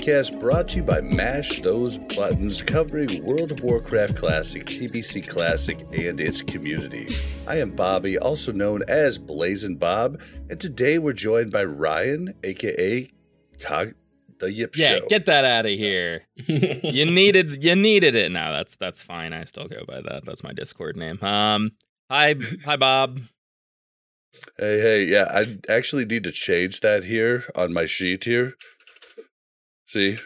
podcast brought to you by Mash Those Buttons, covering World of Warcraft Classic, TBC Classic, and its community. I am Bobby, also known as Blazing Bob, and today we're joined by Ryan, aka Cog the Yip Yeah, Show. get that out of here. you needed you needed it. No, that's that's fine. I still go by that. That's my Discord name. Um hi hi Bob. Hey, hey, yeah, I actually need to change that here on my sheet here. See,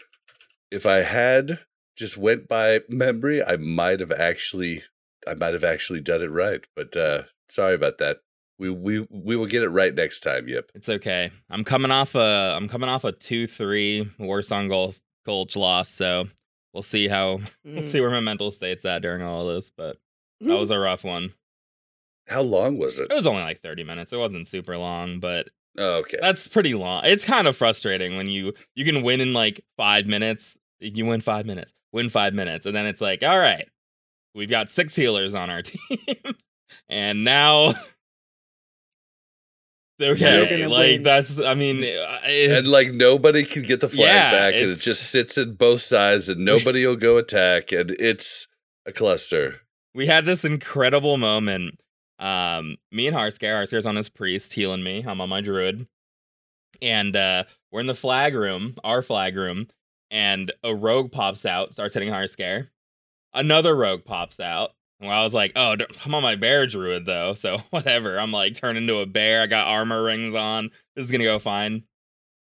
if I had just went by memory, I might have actually, I might have actually done it right. But uh sorry about that. We we we will get it right next time. Yep. It's okay. I'm coming off a I'm coming off a 2-3 Warsong Gulch, Gulch loss, so we'll see how we'll see where my mental state's at during all of this, but that was a rough one. How long was it? It was only like 30 minutes. It wasn't super long, but Oh, okay. That's pretty long. It's kind of frustrating when you you can win in like five minutes. You win five minutes, win five minutes, and then it's like, all right, we've got six healers on our team, and now. Okay, gonna like win. that's. I mean, uh, and like nobody can get the flag Yeah, back, and it just sits in both sides, and nobody will go attack, and it's a cluster. we had this incredible moment. Um, me and Harscare, Harscare's on his priest healing me. I'm on my druid. And uh we're in the flag room, our flag room, and a rogue pops out, starts hitting Harscare. Another rogue pops out. And I was like, oh, I'm on my bear druid though, so whatever. I'm like turned into a bear. I got armor rings on. This is gonna go fine.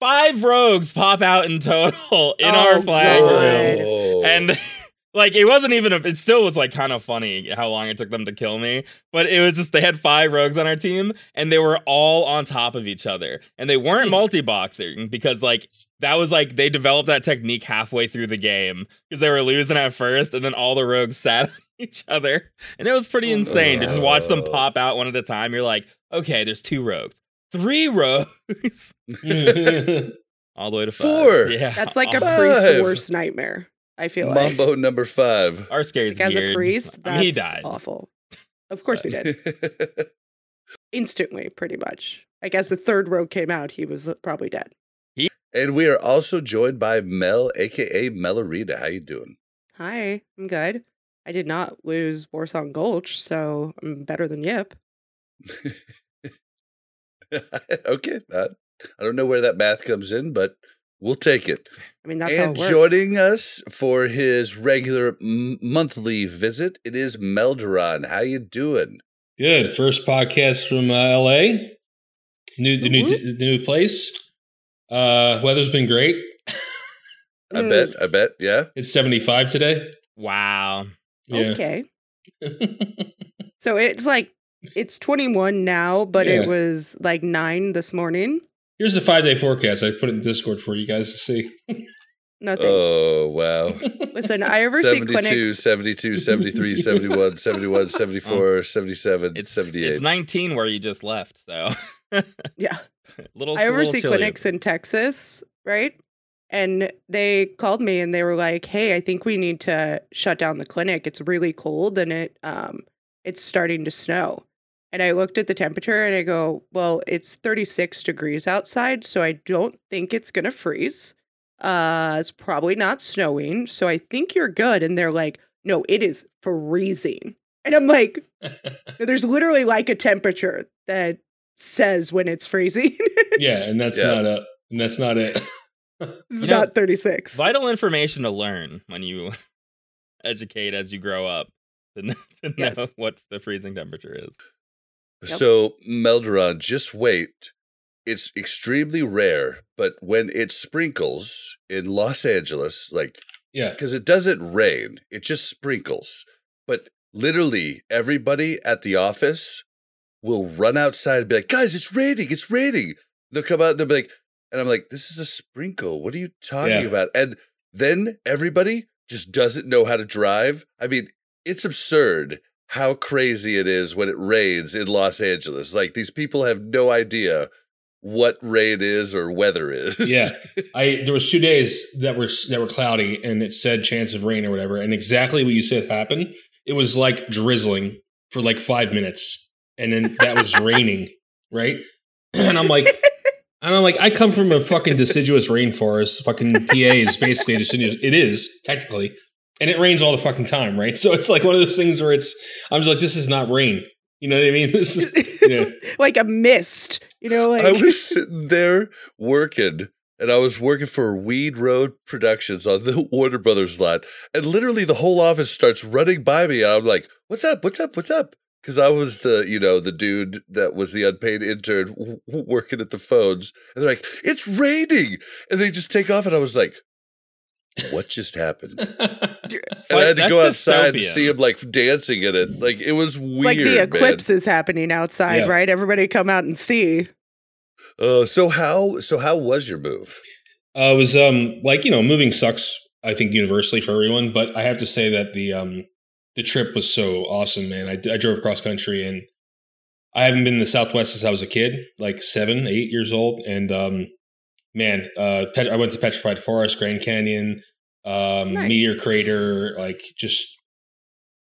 Five rogues pop out in total in our Oh, flag God. room. And like it wasn't even a, it still was like kind of funny how long it took them to kill me but it was just they had five rogues on our team and they were all on top of each other and they weren't Hmm. multi-boxing because like that was like they developed that technique halfway through the game because they were losing at first and then all the rogues sat on each other and it was pretty Oh, insane to just watch them pop out one at a time you're like okay there's two rogues three rogues all the way to five. Four. yeah That's like a Five. priest's worst nightmare. I feel like. Mambo number five. our scares Like, as a priest, that's he died awful. Of course he did. Instantly, pretty much. I guess the third rogue came out, he was probably dead. and we are also joined by Mel, aka Melarita. How you doing? Hi, I'm good. I did not lose Warsong Gulch, so I'm better than Yip. okay, uh, I don't know where that math comes in, but we'll take it. I mean, that's how and it works. joining us for his regular m- monthly visit, it is Melderon. How you doing? Good. First podcast from uh, LA. New the new Mhm. the new place. Uh weather's been great. I bet. I bet. Yeah. It's 75 today. wow Yeah. Okay. So it's like, it's 21 now, but Yeah. it was like 9 this morning. Here's the 5-day forecast. I put it in Discord for you guys to see. Nothing. Oh, wow. Listen, I ever see 72, clinics. 72, 73, 71, 71, 74, 77, It's 78. It's 19 where you just left, so Yeah. little. I little oversee chilly. clinics in Texas, right? And they called me and they were like, "Hey, I think we need to shut down the clinic. It's really cold and it um it's starting to snow." And I looked at the temperature and I go, "Well, it's 36 degrees outside, so I don't think it's going to freeze. Uh it's probably not snowing, so I think you're good." And they're like, "No, it is freezing." And I'm like, "There's literally like a temperature that says when it's freezing." yeah, and that's Yeah. not a and that's not it. It's You know, not 36. Vital information to learn when you educate as you grow up to, kn- to know Yes. what the freezing temperature is. Yep. So, Melderon, just wait. it's extremely rare, but when it sprinkles in Los Angeles, like Yeah. because it doesn't rain, it just sprinkles. But literally everybody at the office will run outside and be like, guys, it's raining, it's raining. They'll come out and they'll be like, and I'm like, this is a sprinkle. What are you talking Yeah. about? And then everybody just doesn't know how to drive. I mean, it's absurd how crazy it is when it rains in Los Angeles. Like these people have no idea what rain is or weather is. Yeah. I there was two days that were that were cloudy and it said chance of rain or whatever, and exactly what you said happened. It was like drizzling for like five minutes, and then that was raining, right? And I'm like, and I'm like, I come from a fucking deciduous rainforest. Fucking PA is basically deciduous. It is technically, and it rains all the fucking time, right? So it's like one of those things where it's. I'm just like, this is not rain. You know what I mean? This is yeah. like a mist, you know, like I was sitting there working, and I was working for Weed Road Productions on the Warner Brothers lot, and literally the whole office starts running by me, and I'm like, "What's up? What's up? What's up?" Because I was the, you know, the dude that was the unpaid intern w- w- working at the phones, and they're like, "It's raining," and they just take off, and I was like, "What just happened?" And I had to go outside and see him like dancing in it. Like it was weird. it's like the man. eclipse is happening outside, Yeah. right? Everybody come out and see. Uh, so how so how was your move? Uh, it was um like you know moving sucks I think universally for everyone, but I have to say that the um the trip was so awesome, man. I, I drove cross country and I haven't been in the Southwest since I was a kid, like seven, eight years old, and um man, uh, Pet- I went to Petrified Forest, Grand Canyon, um, Nice. Meteor Crater, like just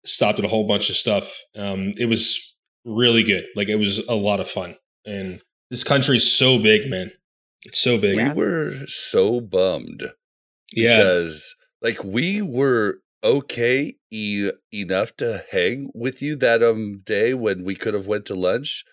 stopped at a whole bunch of stuff. Um, it was really good. Like it was a lot of fun, and this country is so big, man. It's so big. We were so bummed yeah. because like we were okay e- enough to hang with you that um day when we could have went to lunch,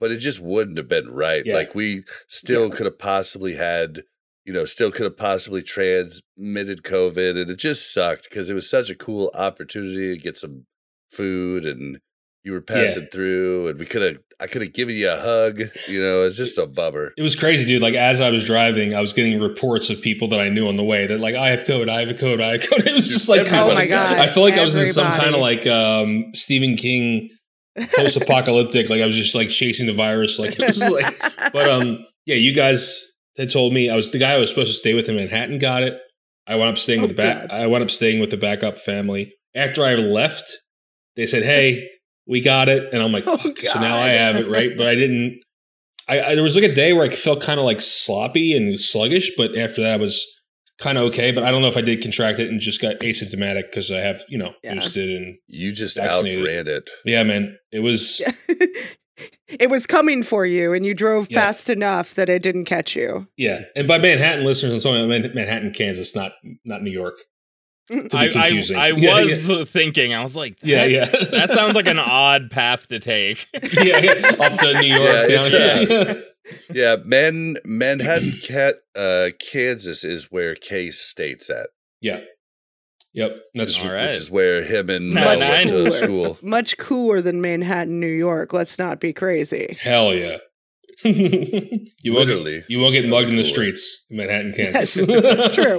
but it just wouldn't have been right. Yeah. Like we still Yeah. could have possibly had, you know, still could have possibly transmitted COVID, and it just sucked because it was such a cool opportunity to get some food and. You were passing through, and we could have. I could have given you a hug. You know, it's just a bummer. It was crazy, dude. Like as I was driving, I was getting reports of people that I knew on the way that like I have code, I have a code, I have code. It was just like Oh my god! I felt like I was in some kind of like um Stephen King post apocalyptic, like I was just like chasing the virus. Like it was like but um yeah, you guys had told me I was the guy I was supposed to stay with in Manhattan got it. I wound up staying with Oh, the back I wound up staying with the backup family. After I left, they said, Hey, we got it. And I'm like, Oh. So now I have it, right? But I didn't I, I there was like a day where I felt kind of like sloppy and sluggish, but after that I was kind of okay. But I don't know if I did contract it and just got asymptomatic because I have, you know, Yeah. boosted and You just Vaccinated. outran it. yeah, man. It was it was coming for you, and you drove Yeah. fast enough that it didn't catch you. yeah. And by Manhattan listeners, I'm talking about Manhattan, Kansas, not not New York. Could be I, I. I was yeah. thinking, I was like, Yeah, that, yeah. that sounds like an odd path to take. yeah, yeah. Up to New York, Yeah, down it's, here. Yeah, Man Manhattan Cat uh Kansas is where K-State's at. yeah. Yep. That's All true. right. Which is where him and No, Mel went know. to school. Much cooler than Manhattan, New York. Let's not be crazy. Hell yeah. you won't get, you won't get mugged in the streets in Manhattan, Kansas. Yes, that's true.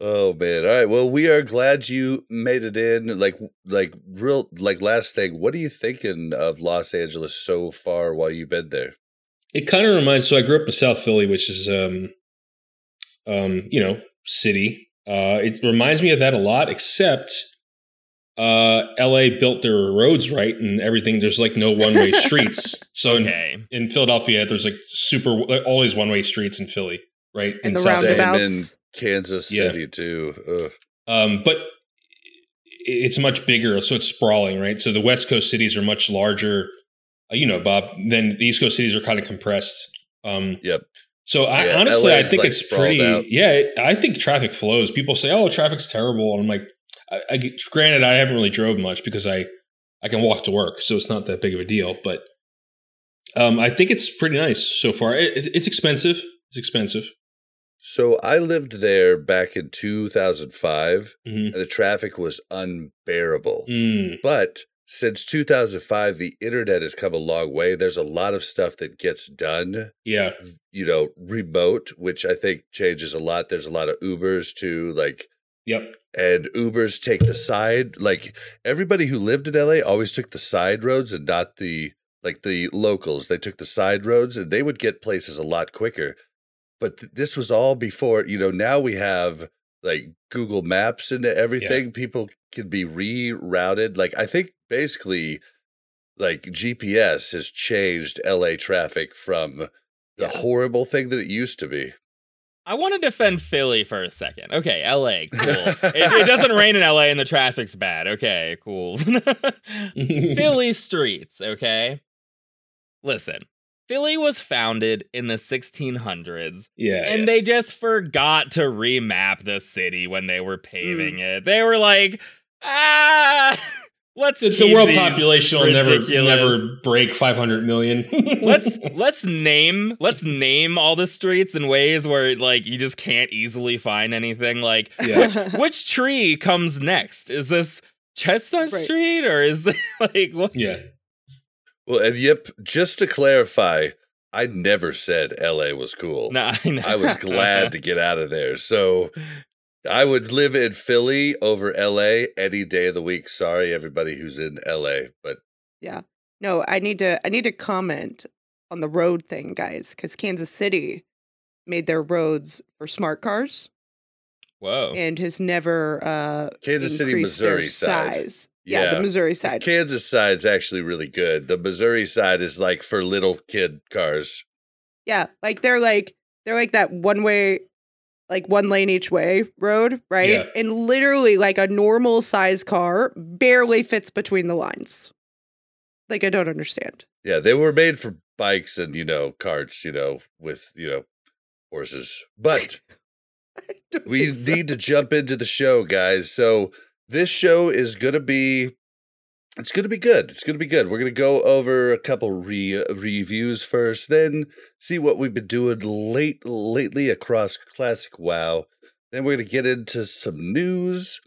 Oh man. All right. Well, we are glad you made it in. Like like real like last thing, what are you thinking of Los Angeles so far while you've been there? it kind of reminds so i grew up in south philly which is um um you know city uh it reminds me of that a lot except uh la built their roads right and everything there's like no one-way streets so in, in philadelphia there's like super always one-way streets in philly right And the South Philly. In roundabouts. Kansas Yeah. City too. Ugh. Um, but it's much bigger, so it's sprawling, right? So the West Coast cities are much larger, uh, you know, Bob. Then the East Coast cities are kind of compressed. Um, Yep. So I, Yeah, honestly, LA I think like, it's pretty. out. Yeah, it, I think traffic flows. People say, "Oh, traffic's terrible," and I'm like, I, I, granted, I haven't really drove much because I I can walk to work, so it's not that big of a deal. But um, I think it's pretty nice so far. It, it- it's expensive. It's expensive. So I lived there back in 2005 Mhm. and the traffic was unbearable. Mm, But since 2005, the internet has come a long way. There's a lot of stuff that gets done, Yeah. you know, remote, which I think changes a lot. There's a lot of Ubers too, like, Yep. and Ubers take the side. Like everybody who lived in LA always took the side roads and not the like the locals. They took the side roads and they would get places a lot quicker. But th- this was all before, you know, now we have like Google Maps and everything. People can be rerouted. Like I think basically like GPS has changed LA traffic from the Yeah. horrible thing that it used to be. I want to defend Philly for a second. Okay, LA, cool. it, it doesn't rain in LA and the traffic's bad. Okay, cool. Philly streets, okay? Listen, Philly was founded in the 1600s Yeah. and yeah. they just forgot to remap the city when they were paving it. They were like, ah, let's the, the world population will never never break 500 million. let's let's name let's name all the streets in ways where like you just can't easily find anything like Yeah. which tree comes next is this chestnut Right. street or is it like what yeah. Well, and yep, just to clarify, I never said LA was cool. no, I, know. I was glad to get out of there. So I would live in Philly over LA any day of the week. Sorry, everybody who's in LA, but yeah, no, I need to I need to comment on the road thing, guys, because Kansas City made their roads for smart cars whoa and has never uh Kansas City, Missouri side. size. Yeah, Yeah. the Missouri The side. Kansas side's actually really good. The Missouri side is like for little kid cars. Yeah, like they're like they're like that one way, like one lane each way road, right? Yeah. And literally, like a normal size car barely fits between the lines. Like I don't understand. Yeah, they were made for bikes and, you know, carts, you know, with, you know, horses. But we so. need to jump into the show, guys. So this show is gonna be it's gonna be good. It's gonna be good. We're gonna go over a couple re- reviews first, then see what we've been doing late lately across classic WoW. Then we're gonna get into some news.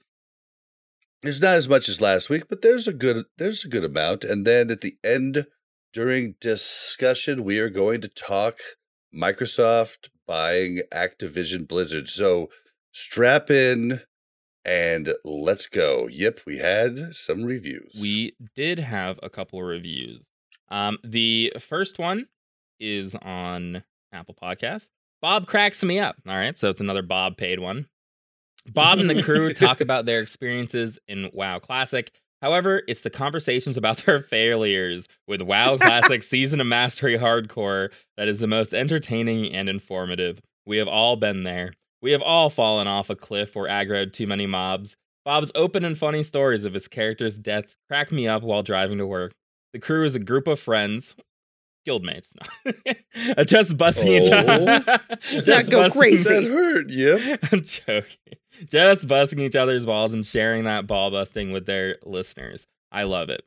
There's not as much as last week, but there's a good there's a good amount. And then at the end, during discussion, we are going to talk Microsoft buying Activision Blizzard. So strap in and let's go. Yep, we had some reviews. we did have a couple of reviews. Um the first one is on apple podcast bob cracks me up all right? So it's another bob paid one. Bob and the crew talk about their experiences in wow classic. However it's the conversations about their failures with wow classic season of mastery hardcore that is the most entertaining and informative. We have all been there we have all fallen off a cliff or aggroed too many mobs Bob's open and funny stories of his character's deaths crack me up while driving to work. The crew is a group of friends, guildmates, no. just busting each other. Let's just not go crazy. that hurt. Yep. I'm joking. Just busting each other's balls and sharing that ball busting with their listeners. I love it.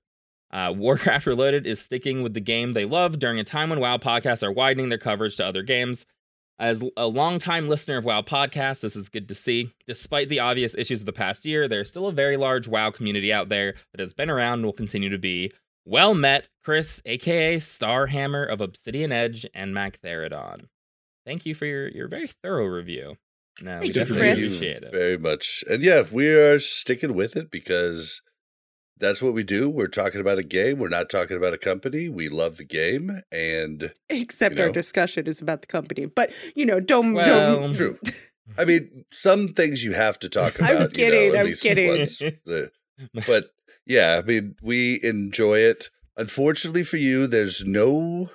Uh, Warcraft Reloaded is sticking with the game they love during a time when WoW podcasts are widening their coverage to other games. As a longtime listener of WoW podcasts, this is good to see. Despite the obvious issues of the past year, there's still a very large WoW community out there that has been around and will continue to be. Well met, Chris, aka Starhammer of Obsidian Edge and Mac Therodon. Thank you for your, your very thorough review. No, we you, definitely Chris. appreciate it. Very much. And yeah, we are sticking with it because that's what we do. We're talking about a game. We're not talking about a company. We love the game. And Except you our discussion is about the company. But you know, don't Well, don't true. I mean, some things you have to talk about. I'm about. kidding, You know, I'm kidding. once. The- but yeah, I mean, we enjoy it. Unfortunately for you, there's no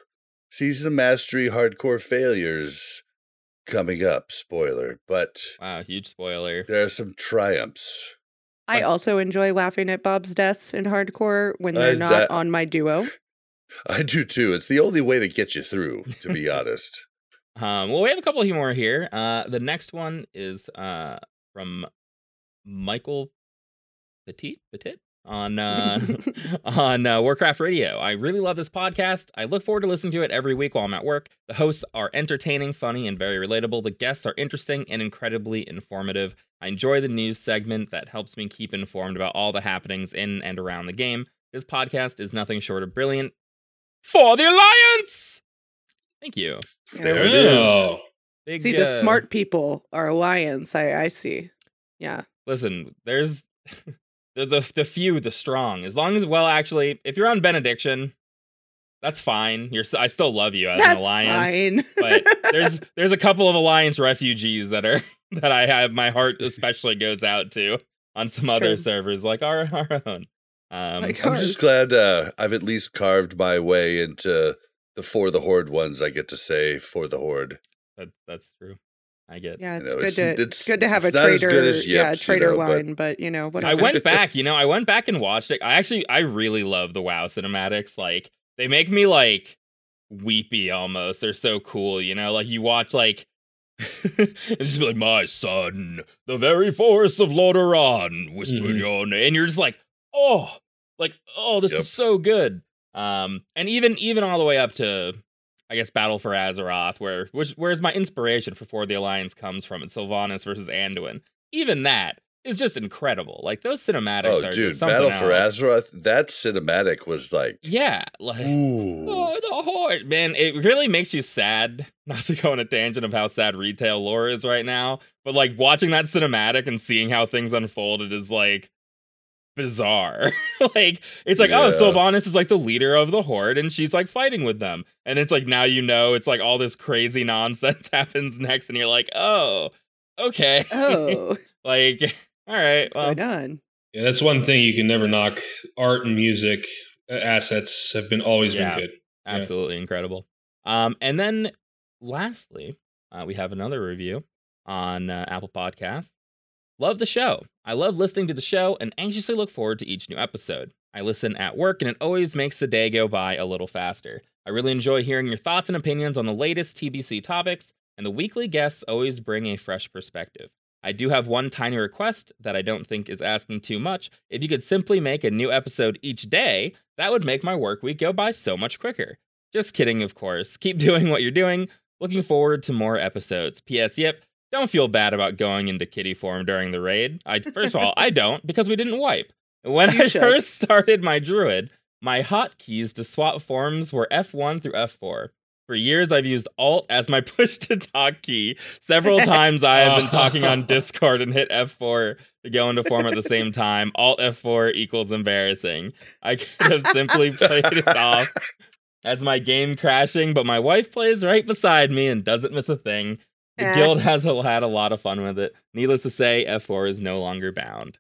season of mastery hardcore failures coming up. Spoiler, but Wow, huge spoiler. there are some triumphs. I also enjoy laughing at Bob's deaths in hardcore when they're I- not that- on my duo. I do too. It's the only way to get you through, to be honest. Um, well, we have a couple more here. Uh, the next one is uh, from Michael Petit Petit on uh, on uh, Warcraft Radio. I really love this podcast. I look forward to listening to it every week while I'm at work. The hosts are entertaining, funny, and very relatable. The guests are interesting and incredibly informative. I enjoy the news segment that helps me keep informed about all the happenings in and around the game. This podcast is nothing short of brilliant. For the Alliance! Thank you. There it is. Big, See, the uh, smart people are alliance. I I see. Yeah. Listen, there's the, the the few, the strong. As long as, well, actually, if you're on benediction, that's fine. You're, s- I still love you as an That's alliance. fine. but there's there's a couple of alliance refugees that are that I have my heart especially goes out to on some It's other true. servers like our our own. Um, Like I'm just glad uh, I've at least carved my way into the for the horde ones. I get to say for the horde. that, that's true. I get. Yeah, You it's know, good it's- to it's- it's good to have a it's not as good trader. as yeah, Yips, you trader know, but- line, but you know, whatever. I went back, you know, I went back and watched it. I actually, I really love the WoW cinematics. Like, they make me like weepy almost. They're so cool, you know. Like you watch like. it's just be like my son, the very force of Lordaeron whispered Mhm. your name, and you're just like, oh, like oh, this Yep. is so good. Um, and even even all the way up to, I guess, Battle for Azeroth, where which where's my inspiration for For the Alliance comes from, it's Sylvanas versus Anduin. Even that is just incredible. Like those cinematics Oh, are dude, just something Battle for else. Azeroth. That cinematic was like, Yeah, like ooh. oh, the horde, man. It really makes you sad. Not to go on a tangent of how sad retail lore is right now, but like watching that cinematic and seeing how things unfolded is like bizarre. like it's like, oh, Yeah. Sylvanas is like the leader of the horde, and she's like fighting with them, and it's like now you know it's like all this crazy nonsense happens next, and you're like, oh, okay, Oh, like all right, what's well, going on? Yeah, that's one thing you can never knock. Art and music uh, assets have been always Yeah. been good. Yeah. absolutely incredible. Um, and then lastly, uh, we have another review on uh, Apple Podcasts. Love the show. I love listening to the show and anxiously look forward to each new episode. I listen at work and it always makes the day go by a little faster. I really enjoy hearing your thoughts and opinions on the latest TBC topics, and the weekly guests always bring a fresh perspective. I do have one tiny request that I don't think is asking too much. If you could simply make a new episode each day, that would make my work week go by so much quicker. Just kidding, of course. Keep doing what you're doing. Looking forward to more episodes. P.S. Yep, don't feel bad about going into kitty form during the raid. I first of all, I don't because we didn't wipe. When You I should. first started my druid, my hotkeys to swap forms were F1 through F4. For years, I've used Alt as my push to talk key. Several times, I have been talking on Discord and hit F4 to go into form at the same time. Alt F4 equals embarrassing. I could have simply played it off as my game crashing, but my wife plays right beside me and doesn't miss a thing. The Eh. guild has had a lot of fun with it. Needless to say, F4 is no longer bound.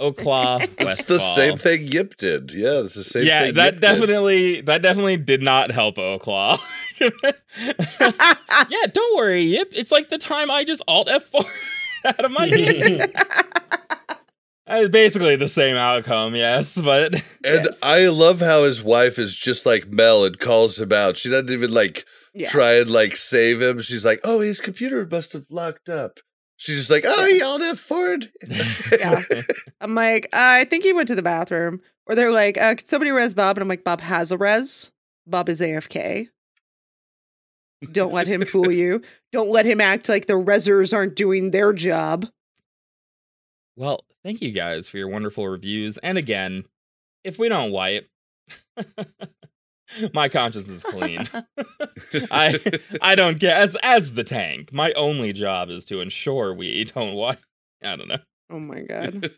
Oaklaw, It's the same thing Yip did. Yeah, it's the same yeah, thing. that Yip did. definitely that definitely did not help Oaklaw. yeah, don't worry, Yip. It's like the time I just Alt F4 out of my game. It's basically the same outcome, yes, but And Yes. I love how his wife is just like Mel and calls him out. She doesn't even like yeah. try and like save him. She's like, "Oh, his computer must have locked up." She's just like, "Oh, he yelled at Ford." Yeah. I'm like, uh, I think he went to the bathroom. Or they're like, uh, could somebody res Bob? And I'm like, Bob has a res. Bob is AFK. Don't let him fool you. Don't let him act like the resers aren't doing their job. Well, thank you guys for your wonderful reviews. And again, if we don't wipe, my conscience is clean. I I don't get as as the tank. My only job is to ensure we don't wipe. I don't know. Oh my god.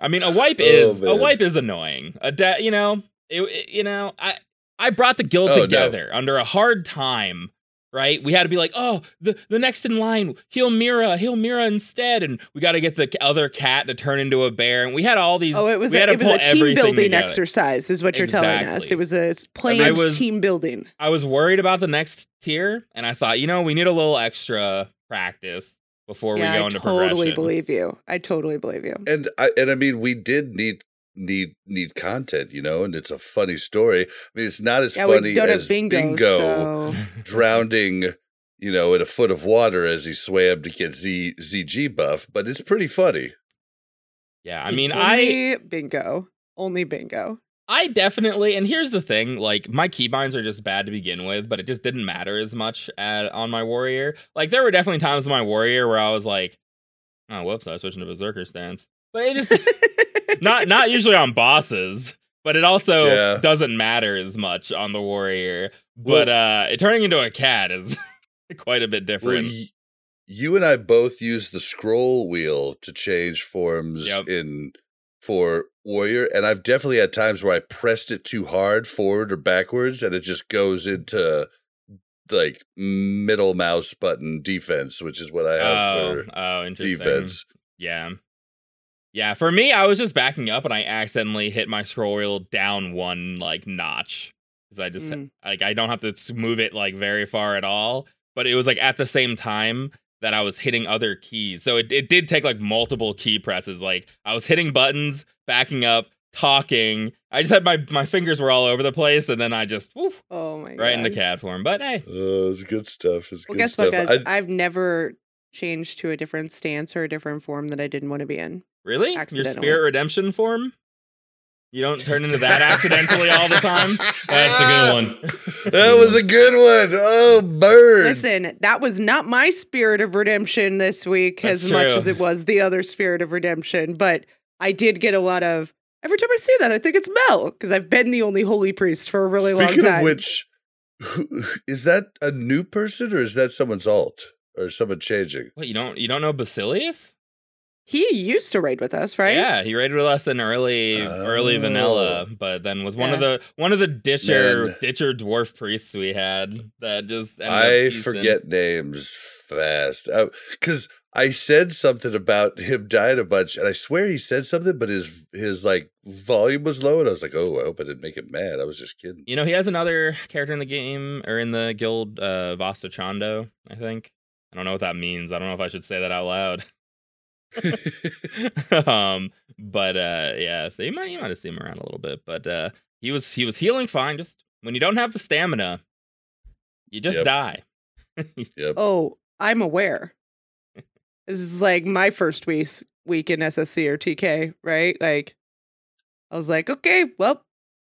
I mean, a wipe Oh, is a wipe is annoying. A de- you know, it, it- you know, I I brought the guild Oh, no. together under a hard time. Right, we had to be like, oh, the the next in line, heal Mira, heal Mira instead, and we got to get the other cat to turn into a bear, and we had all these. Oh, it was we a, had to it was a team building together. exercise, is what you're telling us. It was a plain I was- team building. I was worried about the next tier, and I thought, you know, we need a little extra practice before yeah, we go I into totally progression. believe you. I totally believe you. and I and I mean, we did need need need content, you know, and it's a funny story. I mean, it's not as Yeah, funny as bingo, Bingo so drowning, you know, in a foot of water as he swam to get Z ZG buff, but it's pretty funny. yeah, I mean, I only bingo, only bingo. I definitely, and here's the thing: like my keybinds are just bad to begin with, but it just didn't matter as much at, on my warrior. Like there were definitely times in my warrior where I was like, "Oh, whoops, I was switching to berserker stance," but it just not not usually on bosses. but it also Yeah. doesn't matter as much on the warrior. But uh, it turning into a cat is quite a bit Well, different. y- you and I both use the scroll wheel to change forms Yep. in for warrior, and I've definitely had times where I pressed it too hard forward or backwards, and it just goes into like middle mouse button defense, which is what I have oh, for oh, defense. Yeah. Yeah, for me, I was just backing up and I accidentally hit my scroll wheel down one like notch. Because I just Mm. like I don't have to move it like very far at all. But it was like at the same time that I was hitting other keys. So it, it did take like multiple key presses. Like I was hitting buttons, backing up, talking. I just had my my fingers were all over the place, and then I just woof, Oh my god. right into cat form. But hey, Oh, it's good stuff. It's Well, good guess stuff. what, guys? I- I've never changed to a different stance or a different form that I didn't want to be in. Really, your spirit redemption form? You don't turn into that accidentally all the time. That's a good one. That's a that good was one. a good one. Oh, bird. Listen, that was not my spirit of redemption this week That's as much as it was the other spirit of redemption, but I did get a lot of every time I see that, I think it's Mel because I've been the only holy priest for a really Speaking long of time. which, who, is that a new person or is that someone's alt or someone changing? What you don't you don't know Basilius? He used to raid with us, right? Yeah, he raided with us in early early vanilla, Oh. but then was one of the one of the ditcher Man. ditcher dwarf priests we had that just ended I piecing. forget names fast because I said something about him dying a bunch, and I swear he said something, but his his like volume was low, and I was like, "Oh, I hope I didn't make him mad." I was just kidding. You know, he has another character in the game or in the guild, uh, Vasta Chando, I think. I don't know what that means. I don't know if I should say that out loud. um, but uh, yeah, so you might you might have seen him around a little bit, but uh, he was he was healing fine. Just when you don't have the stamina, you just Yep. die. yep. Oh, I'm aware. this is like my first week week in SSC or TK, right? Like, I was like, okay, well,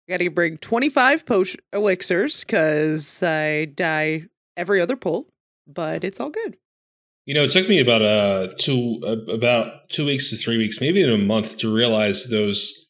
I got to bring 25 potion elixirs because I die every other pull, but it's all good. You know, it took me about uh two uh, about two weeks to three weeks, maybe even a month, to realize those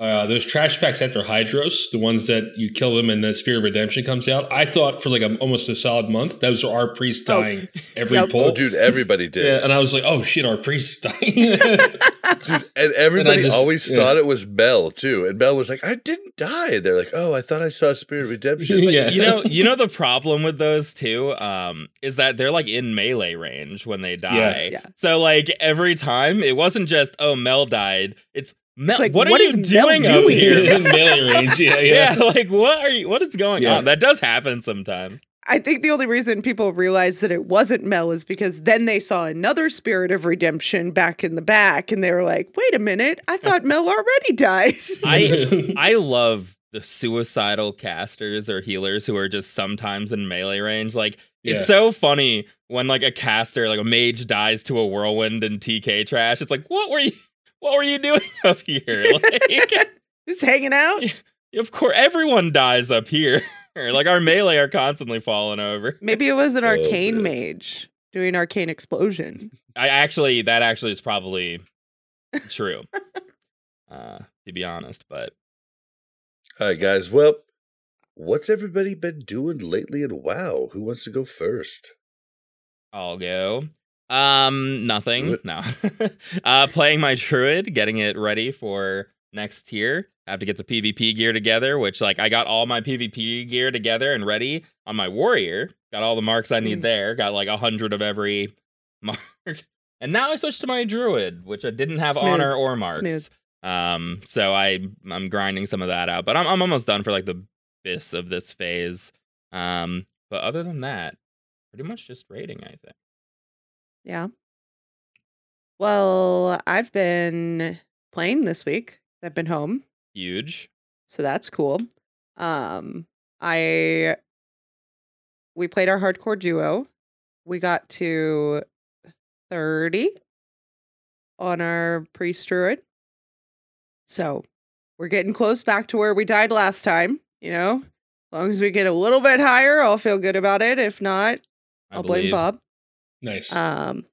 uh those trash packs after Hydross, the ones that you kill them and the Spirit of Redemption comes out. I thought for like a, almost a solid month those are our priests Oh. dying every Yep. pull. Oh, dude, everybody did. Yeah, and I was like, oh shit, our priest is dying. Dude, and everybody just- always yeah. thought it was Bell too. And Bell was like, "I didn't die." And they're like, "Oh, I thought I saw Spirit of Redemption." yeah, you know, you know the problem with those too, um, is that they're like in melee range when they die. Yeah. So like every time, it wasn't just oh Mel died. It's Mel. like, what, what are you is Mel doing up here? in melee range. Yeah, yeah. yeah. like what are you? What is going Yeah. on? That does happen sometimes. I think the only reason people realized that it wasn't Mel is because then they saw another spirit of redemption back in the back and they were like, wait a minute, I thought Mel already died. I I love the suicidal casters or healers who are just sometimes in melee range. Like it's so funny when like a caster, like a mage, dies to a whirlwind and TK trash. It's like, what were you? What were you doing up here? Like, Just hanging out. of course, everyone dies up here. like our melee are constantly falling over. Maybe it was an Oh, arcane man. mage doing arcane explosion. I actually, that actually is probably true. uh, to be honest, but All right, guys. Well, what's everybody been doing lately in WoW? Who wants to go first? I'll go. Um, nothing. No. uh, playing my druid, getting it ready for next tier. I have to get the PvP gear together, which like I got all my PvP gear together and ready on my warrior. Got all the marks I need Mm. there. Got like a hundred of every mark. And now I switched to my druid, which I didn't have Smooth. honor or marks. Smooth. Um, so I I'm grinding some of that out, but I'm I'm almost done for like the bis of this phase. Um, but other than that, pretty much just raiding, I think. Yeah. Well, I've been playing this week. I've been home, Huge. so that's cool. Um, I we played our hardcore duo. We got to 30 on our priest druid. So we're getting close back to where we died last time, you know. As long as we get a little bit higher, I'll feel good about it. If not, I I'll blame. Bob. Nice. Um,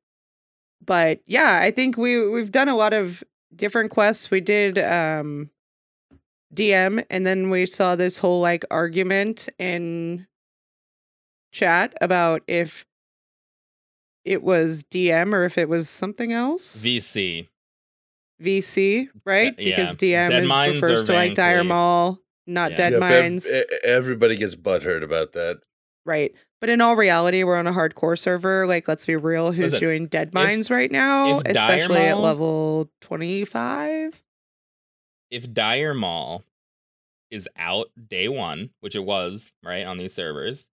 but yeah, I think we we've done a lot of different quests. We did um DM, and then we saw this whole like argument in chat about if it was DM or if it was something else. VC. VC, right? yeah. Because DM Dead is refers to like Van Dire Cleef. Mall, not Yeah. Dead Yep, ev- Mines. e- everybody gets butthurt about that. Right. But in all reality, we're on a hardcore server. Like, let's be real, who's Listen, doing Deadmines right now, if Dire especially at level 25? If Dire Maul is out day one, which it was, right, on these servers,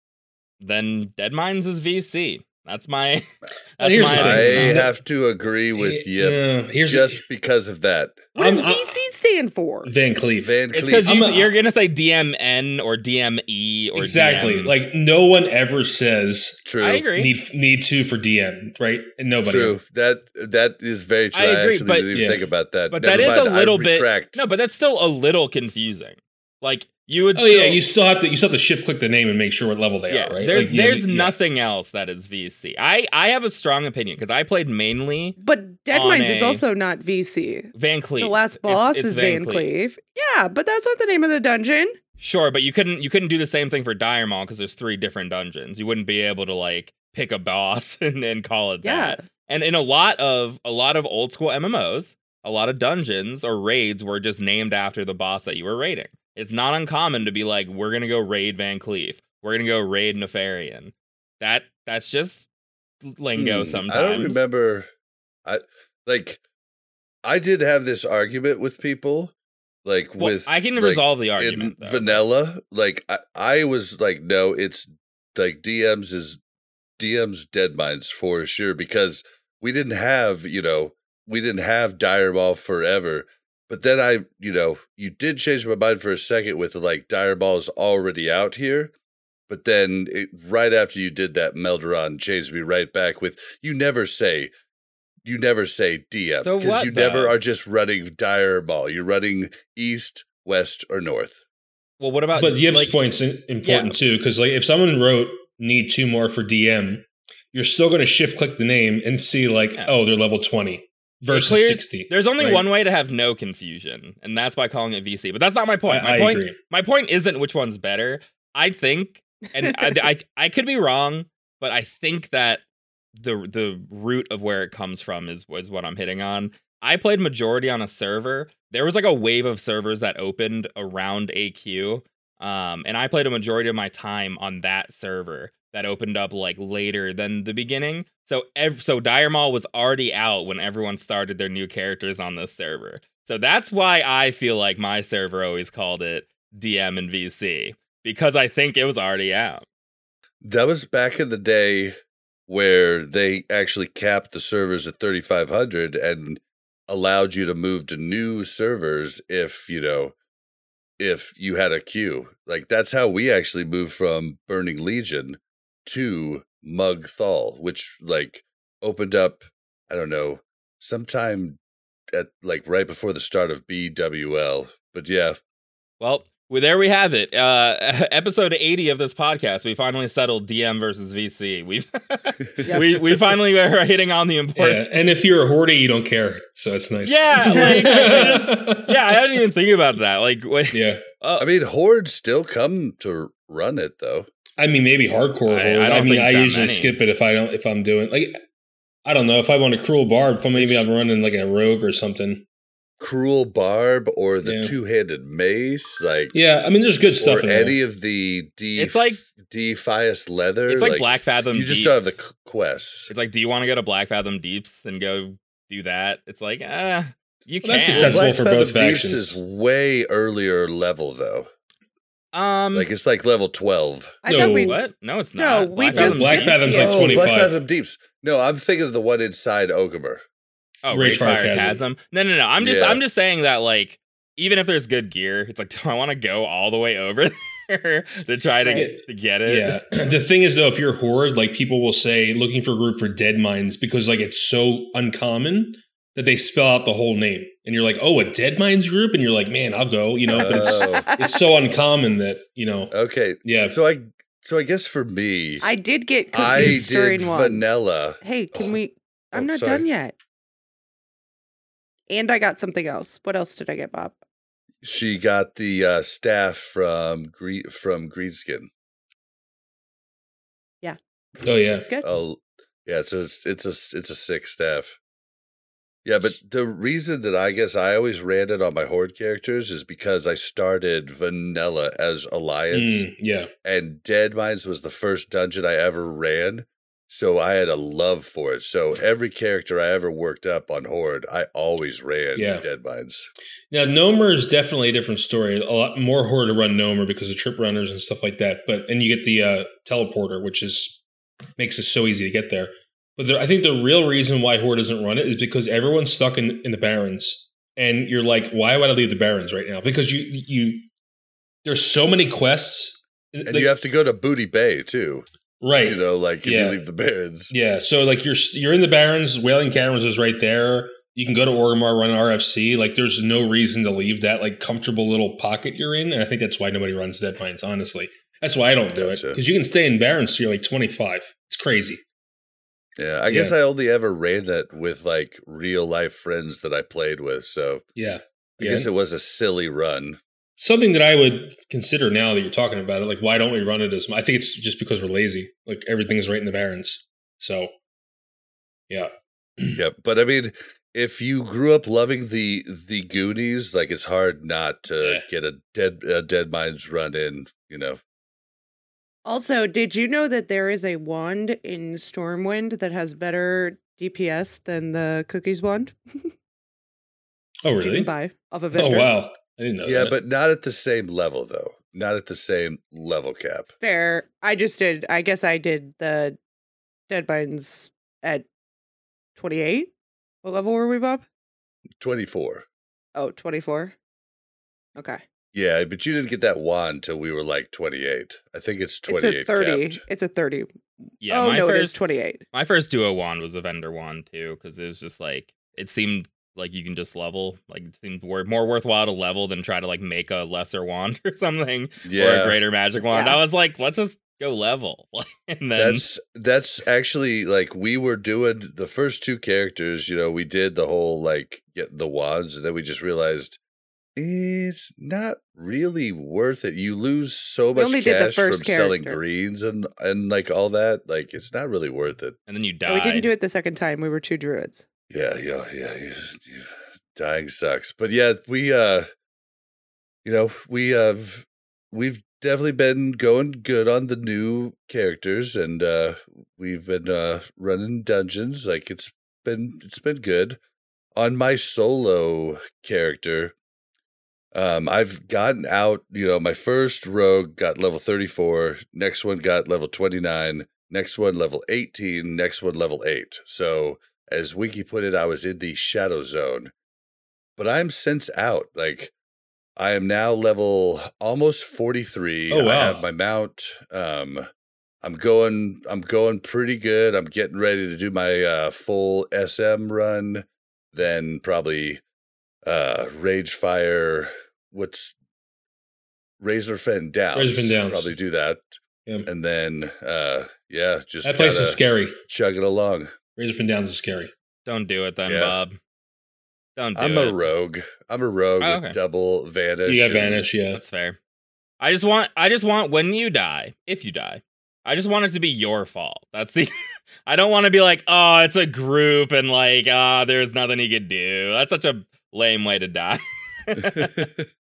then Deadmines is VC. That's my that's my I have to agree with Yip Yeah, here's just because of that. What I'm- I'm- VC stand for? Van Cleef. Van It's because you, you're gonna say DMN or DME or exactly. DM. Like no one ever says True. I agree. need need to for DM, right? And nobody. True. That that is very true. I I, agree, actually but- didn't even Yeah. think about that. But Never that is mind, a I little bit. retract. No, but that's still a little confusing. Like you would. Oh yeah, you still have to you still have to shift click the name and make sure what level they yeah, are, right? There's Like, there's yeah. nothing else that is VC. I I have a strong opinion because I played mainly But Dead On Mines is also not VC. Van Cleef. The last boss it's is Van Cleef. Yeah, but that's not the name of the dungeon. Sure, but you couldn't you couldn't do the same thing for Dire Maul because there's three different dungeons. You wouldn't be able to like pick a boss and, and call it Yeah. that. And in a lot of a lot of old school MMOs, a lot of dungeons or raids were just named after the boss that you were raiding. It's not uncommon to be like, we're gonna go raid Van Cleef. We're gonna go raid Nefarian. That that's just lingo Hmm, sometimes. I don't remember. I like. I did have this argument with people, like Well, with. I can like, resolve the argument. vanilla. Like I, I was like, no, it's like DMs is DMs Deadmines for sure because we didn't have you know we didn't have Dire Maul forever. But then I, you know, you did change my mind for a second with like Dire Maul is already out here. But then it, right after you did that, Melderon changed me right back with you never say you never say DM because what, you never are just running Dire Maul. You're running east, west, or north. well, what about But Yip's like, point's in- important too, because like if someone wrote need two more for DM, you're still going to shift click the name and see like, Yeah. oh, they're level twenty it versus clears- sixty. There's only right? one way to have no confusion, and that's by calling it VC. But that's not my point. My I point agree. my point isn't which one's better. I think, and I, I I could be wrong, but I think that the the root of where it comes from is was what I'm hitting on. I played majority on a server. There was like a wave of servers that opened around AQ, um, and I played a majority of my time on that server that opened up like later than the beginning. So ev- so Dire Maul was already out when everyone started their new characters on this server. So that's why I feel like my server always called it DM and VC because I think it was already out. That was back in the day where they actually capped the servers at 3500 and allowed you to move to new servers if, you know, if you had a queue. Like that's how we actually moved from Burning Legion to Mug'thol, which like opened up, I don't know, sometime at like right before the start of BWL. But yeah, Well, well, there we have it. Uh, episode 80 of this podcast, we finally settled DM versus VC. We've Yep. we we finally are hitting on the important. Yeah, important. and if you're a hoardy, you don't care, so it's nice. Yeah, like, I just- Yeah, I didn't even think about that. Like, what, yeah. uh, I mean, hordes still come to run it though. I mean, maybe hardcore. I- I, I I, don't mean, think I that usually many. skip it if I don't if I'm doing like I don't know if I want a cruel barb. If maybe I'm running like a rogue or something. Cruel Barb or the Yeah. two handed mace, like Yeah, I mean, there's good stuff or in there. any of the D It's like- Defias leather. it's like, Black Fathom. You just don't have the Deeps. c- quests. It's like, do you want to go to Blackfathom Deeps and go do that? It's like, ah, you Well, that's can. accessible Black for Fathom both Deeps factions. is way earlier level though. Um, Like it's like level twelve. I No, thought we what? No, it's not. No, not. we Black just Fathom's Black did- Fathom's like Yeah. oh, 25. Blackfathom Deeps. No, I'm thinking of the one inside Orgrimmar. Oh, Rage Ragefire Fire Chasm. Chasm. No, no, no. I'm just Yeah. I'm just saying that like even if there's good gear, it's like do I want to go all the way over there to try to, Right. to get it? Yeah. the thing is, though, if you're horde, like people will say looking for a group for dead mines because like it's so uncommon that they spell out the whole name, and you're like, oh, a dead mines group, and you're like, man, I'll go, you know. But it's Oh, it's so uncommon that you know, okay. yeah. So I so I guess for me, I did get I confused did during one. vanilla. Hey, can Oh. we? I'm Oh, not sorry. done yet. And I got something else. What else did I get, Bob? She got the uh, staff from Green from Greenskin. Yeah. Oh yeah. It's good. Oh, yeah. It's a it's a it's a sick staff. Yeah, but the reason that I guess I always ran it on my horde characters is because I started vanilla as alliance, Mm, yeah. and Deadmines was the first dungeon I ever ran. So I had a love for it. So every character I ever worked up on Horde, I always ran Yeah. Deadmines. Now, Gnomer is definitely a different story. A lot more horde to run Gnomer because of trip runners and stuff like that. But and you get the uh, teleporter, which is makes it so easy to get there. But there, I think the real reason why horde doesn't run it is because everyone's stuck in, in the barrens, and you're like, why would I leave the barrens right now? Because you you there's so many quests, And like- you have to go to Booty Bay too. right? You know, like if Yeah. you leave the Barrens. Yeah, so like you're you're in the Barrens, Wailing Caverns is right there. You can go to Orgrimmar, run RFC. Like there's no reason to leave that like comfortable little pocket you're in, and I think that's why nobody runs Deadmines. Honestly, that's why I don't do it because you can stay in Barrens till you're like 25. It's crazy. Yeah, I guess I only ever ran it with like real life friends that I played with. So Yeah, I Yeah. guess it was a silly run. something that I would consider now that you're talking about it. Like, why don't we run it as? I think it's just because we're lazy. Like everything's right in the Barrens. So, yeah, yeah. But I mean, if you grew up loving the the Goonies, like it's hard not to Yeah. get a dead a Deadmines run in. You know, Also, did you know that there is a wand in Stormwind that has better DPS than the Cookies wand? oh You really? can buy off a Oh wow, I didn't know. yeah, that. but not at the same level though. Not at the same level cap. Fair. I just did. I guess I did the Deadmines at 28. What level were we, Bob? Twenty four. Oh, 24. Okay. Yeah, but you didn't get that wand till we were like twenty eight. I think it's It's a 30. capped. It's a 30. Yeah, oh, my no, first, it is 28. My first duo wand was a vendor wand too, because it was just like it seemed like you can just level. Like it seemed wor- more worthwhile to level than try to like make a lesser wand or something or a greater magic wand. Yeah. I was like, let's just go level. and then that's that's actually like we were doing the first two characters. You know, we did the whole like get the wands, and then we just realized it's not really worth it. You lose so much only did the cash from first selling greens and and like all that. Like it's not really worth it. and then you No, die. we didn't do it the second time. We were two druids. Yeah, yeah, yeah. You, you, dying sucks, but yeah, we uh, you know, we have we've definitely been going good on the new characters, and uh, we've been uh running dungeons. Like it's been it's been good on my solo character. Um, I've gotten out. You know, my first rogue got level thirty four. Next one got level twenty nine. Next one level eighteen. Next one level eight. So as Wiki put it, I was in the shadow zone. But I'm since out. Like I am now level almost 43. Oh, wow. I have my mount. Um I'm going I'm going pretty good. I'm getting ready to do my uh full SM run. Then probably uh Ragefire what's Razorfen Downs. Razorfen Downs. Probably do that. Yeah. And then uh yeah, just that place is scary. chug it along. Razorfen Downs is scary. Don't do it then, Yeah. Bob. Don't do I'm it. a rogue. I'm a rogue Oh, with double vanish. You got and- vanish, yeah. That's fair. I just want I just want when you die, if you die, I just want it to be your fault. That's the I don't want to be like, oh, it's a group and like, ah, there's nothing he could do. That's such a lame way to die.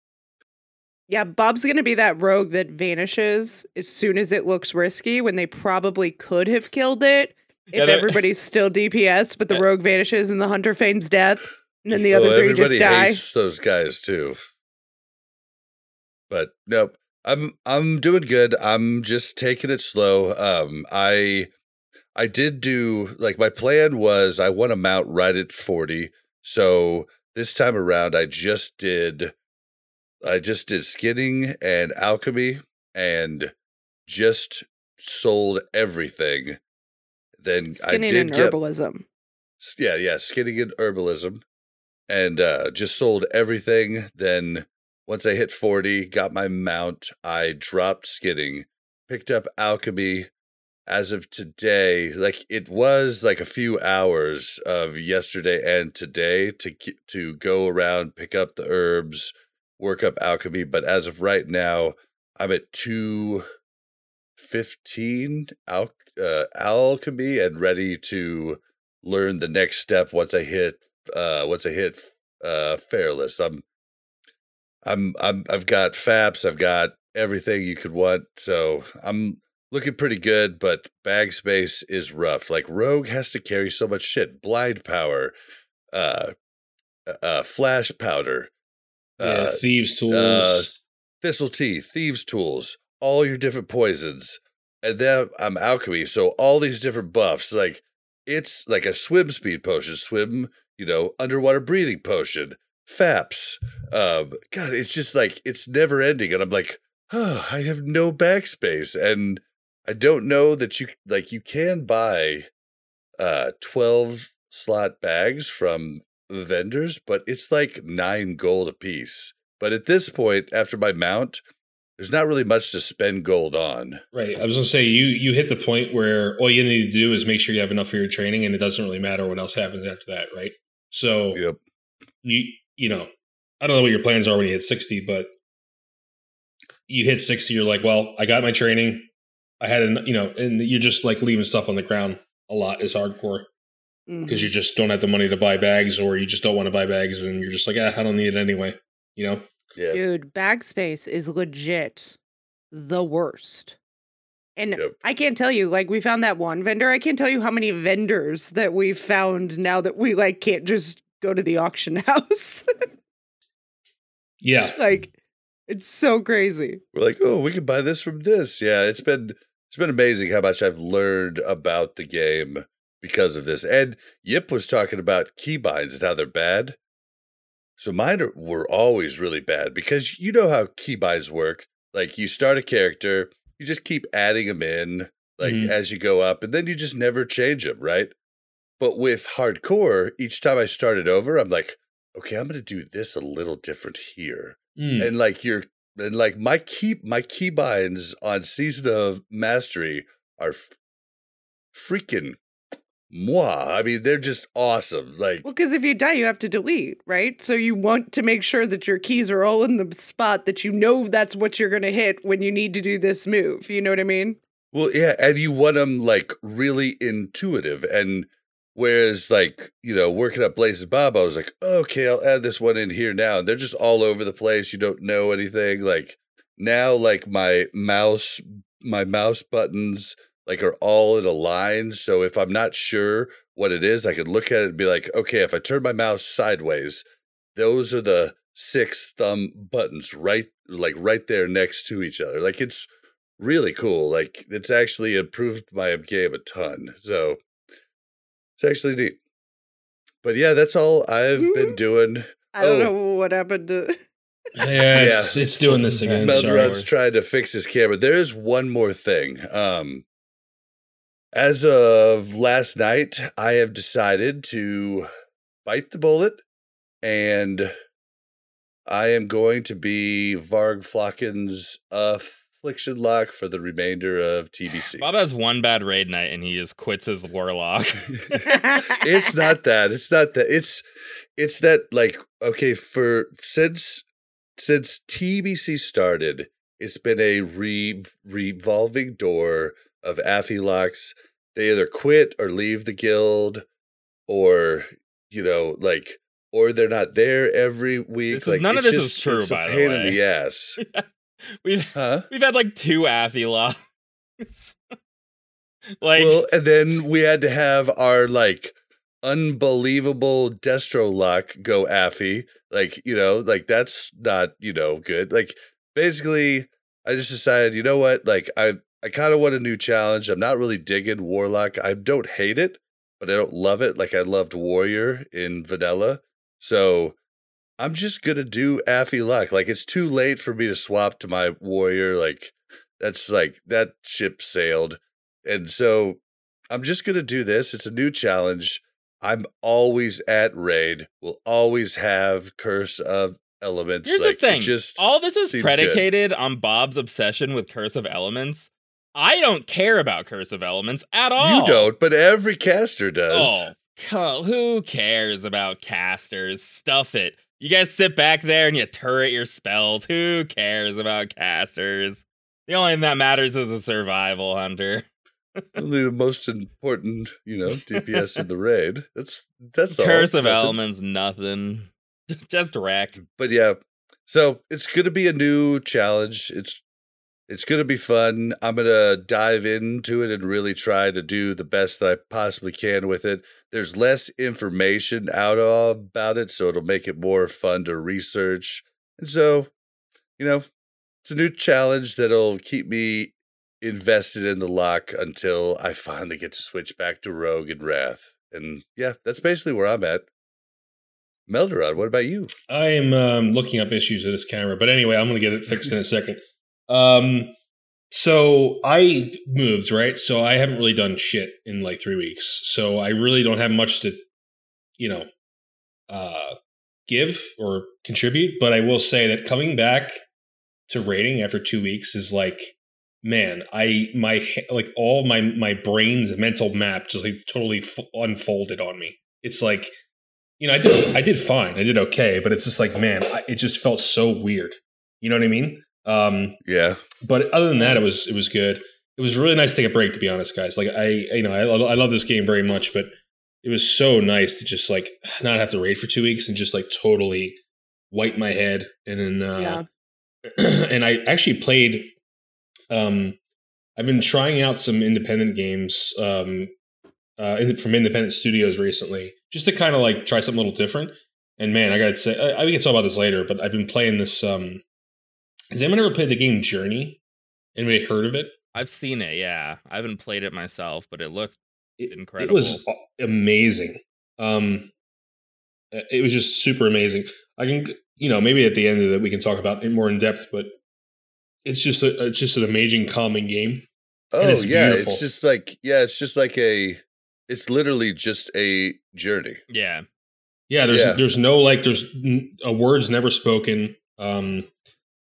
Yeah, Bob's going to be that rogue that vanishes as soon as it looks risky when they probably could have killed it if Yeah, everybody's still DPS, but the Yeah. rogue vanishes and the hunter feigns death, and then the Well, other three just die. those guys too. But nope. I'm I'm doing good. I'm just taking it slow. Um I I did do like my plan was I want to mount right at 40. So this time around I just did I just did skinning and alchemy and just sold everything. Then Skinning I did and get herbalism. Yeah, yeah, skinning and herbalism, and uh, just sold everything. Then once I hit forty, got my mount. I dropped skinning, picked up alchemy. As of today, like it was like a few hours of yesterday and today to to go around, pick up the herbs, work up alchemy. But as of right now, I'm at two fifteen al- uh, alchemy and ready to learn the next step once I hit uh once I hit uh Feralas. I'm I'm I'm I've got faps, I've got everything you could want. So I'm looking pretty good, but bag space is rough. Like Rogue has to carry so much shit. Blind power, uh uh flash powder, yeah, uh, thieves tools. uh, thistle tea, thieves tools, all your different poisons. And then I'm alchemy, so all these different buffs, like it's like a swim speed potion, swim, you know, underwater breathing potion, faps. Um, God, it's just like it's never ending. And I'm like, oh, I have no backspace. And I don't know that you like you can buy uh 12 slot bags from vendors, but it's like nine gold a piece. But at this point, after my mount, there's not really much to spend gold on. right. I was gonna say you you hit the point where all you need to do is make sure you have enough for your training, and it doesn't really matter what else happens after that, right? So Yep. you you know, I don't know what your plans are when you hit sixty, but you hit sixty, you're like, well, I got my training. I had an you know, and you're just like leaving stuff on the ground a lot is hardcore because Mhm. you just don't have the money to buy bags, or you just don't want to buy bags, and you're just like, ah, I don't need it anyway. You know, Yeah. Dude, bag space is legit the worst. And Yep. I can't tell you, like, we found that one vendor. I can't tell you how many vendors that we've found now that we, like, can't just go to the auction house. yeah, like, it's so crazy. We're like, oh, we can buy this from this. Yeah, it's been it's been amazing how much I've learned about the game because of this. And Yip was talking about keybinds and how they're bad. So mine are, were always really bad because you know how keybinds work. Like you start a character, you just keep adding them in like Mhm. as you go up, and then you just never change them, right? But with hardcore, each time I started over, I'm like, okay, I'm gonna do this a little different here Mm. and like your and like my key my keybinds on season of mastery are f- freaking moi i mean they're just awesome like Well, because if you die, you have to delete, right? So you want to make sure that your keys are all in the spot that you know that's what you're going to hit when you need to do this move. You know what I mean? well yeah and you want them like really intuitive and whereas like you know working up blazes bob i was like okay i'll add this one in here now and they're just all over the place you don't know anything like now like my mouse my mouse buttons like are all in a line so if i'm not sure what it is i could look at it and be like okay if i turn my mouse sideways those are the six thumb buttons right like right there next to each other like it's really cool like it's actually improved my game a ton so it's actually neat but yeah that's all i've been doing I don't Oh. know what happened to. yeah, it's, it's doing this again. Sorry. Melderon's trying to fix his camera. There is one more thing. Um, as of last night, I have decided to bite the bullet, and I am going to be Varg Flocken's affliction lock for the remainder of TBC. Bob has one bad raid night and he just quits his warlock. it's not that. It's not that. It's it's that like okay for since since TBC started, it's been a re- revolving door of Affilocks. They either quit or leave the guild, or you know, like, or they're not there every week. Is- like, none of this is true, It's a by the pain in way. the ass, we've huh? we've had like two Affy locks. like well, and then we had to have our like unbelievable Destro lock go Affy. Like, you know, like that's not, you know, good. Like basically I just decided, you know what? Like I I kind of want a new challenge. I'm not really digging Warlock. I don't hate it, but I don't love it like I loved Warrior in Vanilla. So I'm just gonna do Affy Luck. Like it's too late for me to swap to my Warrior. Like that's like that ship sailed. And so I'm just going to do this. It's a new challenge. I'm always at raid. We'll always have curse of elements. here's like, the thing. Just All this is seems good. predicated on Bob's obsession with Curse of Elements. I don't care about Curse of Elements at all. you don't, but every caster does. Oh, who cares about casters? Stuff it. You guys sit back there and you turret your spells. Who cares about casters? The only thing that matters is a survival hunter. Only the most important, you know, DPS in the raid. That's that's all. Curse of Nothing. Elements, nothing. Just wreck. But yeah, so it's gonna be a new challenge. It's it's gonna be fun. I'm gonna dive into it and really try to do the best that I possibly can with it. There's less information out about it, so it'll make it more fun to research. And so, you know, it's a new challenge that'll keep me invested in the lock until I finally get to switch back to Rogue and Wrath. And yeah, that's basically where I'm at. Melderon, what about you? I am um, looking up issues of this camera, but anyway, I'm going to get it fixed in a second. Um, so I moved right, so I haven't really done shit in like three weeks. So I really don't have much to, you know, uh, give or contribute. But I will say that coming back to rating after two weeks is like, man, I my like all my my brain's mental map just like totally f- unfolded on me. It's like you know, I did I did fine. I did okay, but it's just like, man, I, it just felt so weird. You know what I mean? Um, Yeah. but other than that, it was it was good. It was really nice to take a break, to be honest, guys. Like I, you know, I, I love this game very much, but it was so nice to just like not have to raid for two weeks and just like totally wipe my head. And then, uh, Yeah. and I actually played. Um, I've been trying out some independent games um, uh, in, from independent studios recently, just to kind of like try something a little different. And man, I gotta say, I, I we can talk about this later, but I've been playing this. Um, has anyone ever played the game Journey? Anybody heard of it? I've seen it, yeah. I haven't played it myself, but it looked It, Incredible. It was amazing. Um, it was just super amazing. I can, you know, maybe at the end of it we can talk about it more in depth, but it's just a, it's just an amazing, calming game. Oh it's yeah, beautiful. it's just like yeah, it's just like a it's literally just a journey. yeah. Yeah, there's Yeah. there's no like there's a words never spoken. Um,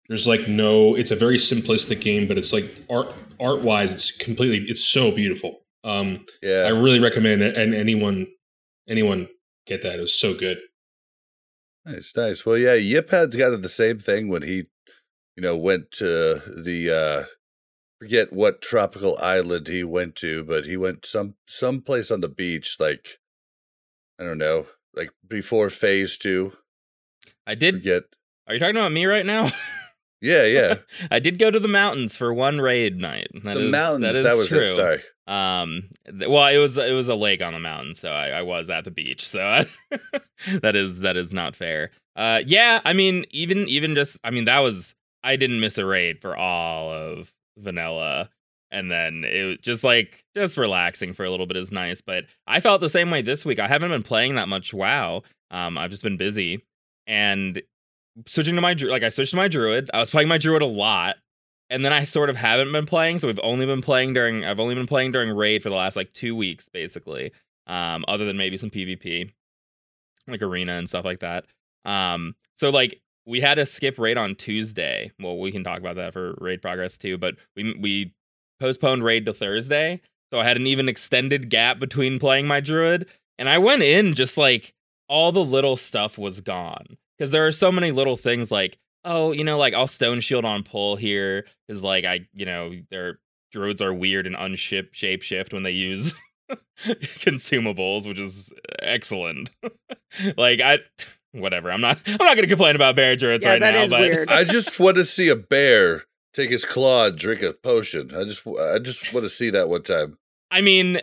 there's like no. It's a very simplistic game, but it's like art art wise, it's completely. It's so beautiful. Um, yeah, I really recommend it, and anyone anyone get that. It was so good. Nice, nice. Well yeah, Yip had kind of the same thing when he, you know, went to the uh forget what tropical island he went to, but he went some some place on the beach, like I don't know, like before phase two. I did Forget. Are you talking about me right now? Yeah, yeah. I did go to the mountains for one raid night. That the is- mountains, That, that, was true. it. Sorry. Um, th- well, it was it was a lake on the mountain, so I, I was at the beach. So that is that is not fair. Uh, yeah, I mean, even even just I mean that was I didn't miss a raid for all of vanilla, and then it was just like just relaxing for a little bit is nice. But I felt the same way this week. I haven't been playing that much WoW. Um, I've just been busy and switching to my like I switched to my druid. I was playing my druid a lot and then I sort of haven't been playing. So we've only been playing during I've only been playing during raid for the last like two weeks, basically. Um, other than maybe some PvP, like arena and stuff like that. Um, so like we had to skip raid on Tuesday. Well, we can talk about that for raid progress too, but we we postponed raid to Thursday. So I had an even extended gap between playing my druid, and I went in just like all the little stuff was gone because there are so many little things like oh, you know, like I'll stone shield on pull here because like I, you know, their druids are weird and unship shape shift when they use consumables, which is excellent. like I, whatever. I'm not. I'm not gonna complain about bear druids Yeah, right that now. is but weird. I just want to see a bear take his claw and drink a potion. I just I just want to see that one time. I mean,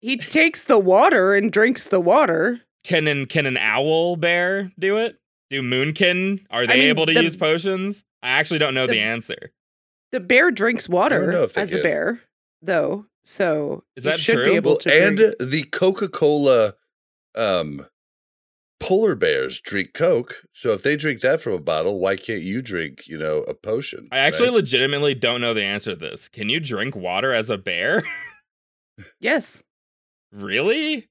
He takes the water and drinks the water. can an can an owl bear do it? Do moonkin? Are they mean, able to the- use potions? I actually don't know the, the- answer. The bear drinks water if they as a bear, though. So Is that should true? be able Well, to and drink. the Coca Cola, um, polar bears drink Coke. So if they drink that from a bottle, why can't you drink? You know, a potion? I actually right? legitimately don't know the answer to this. Can you drink water as a bear? Yes. really?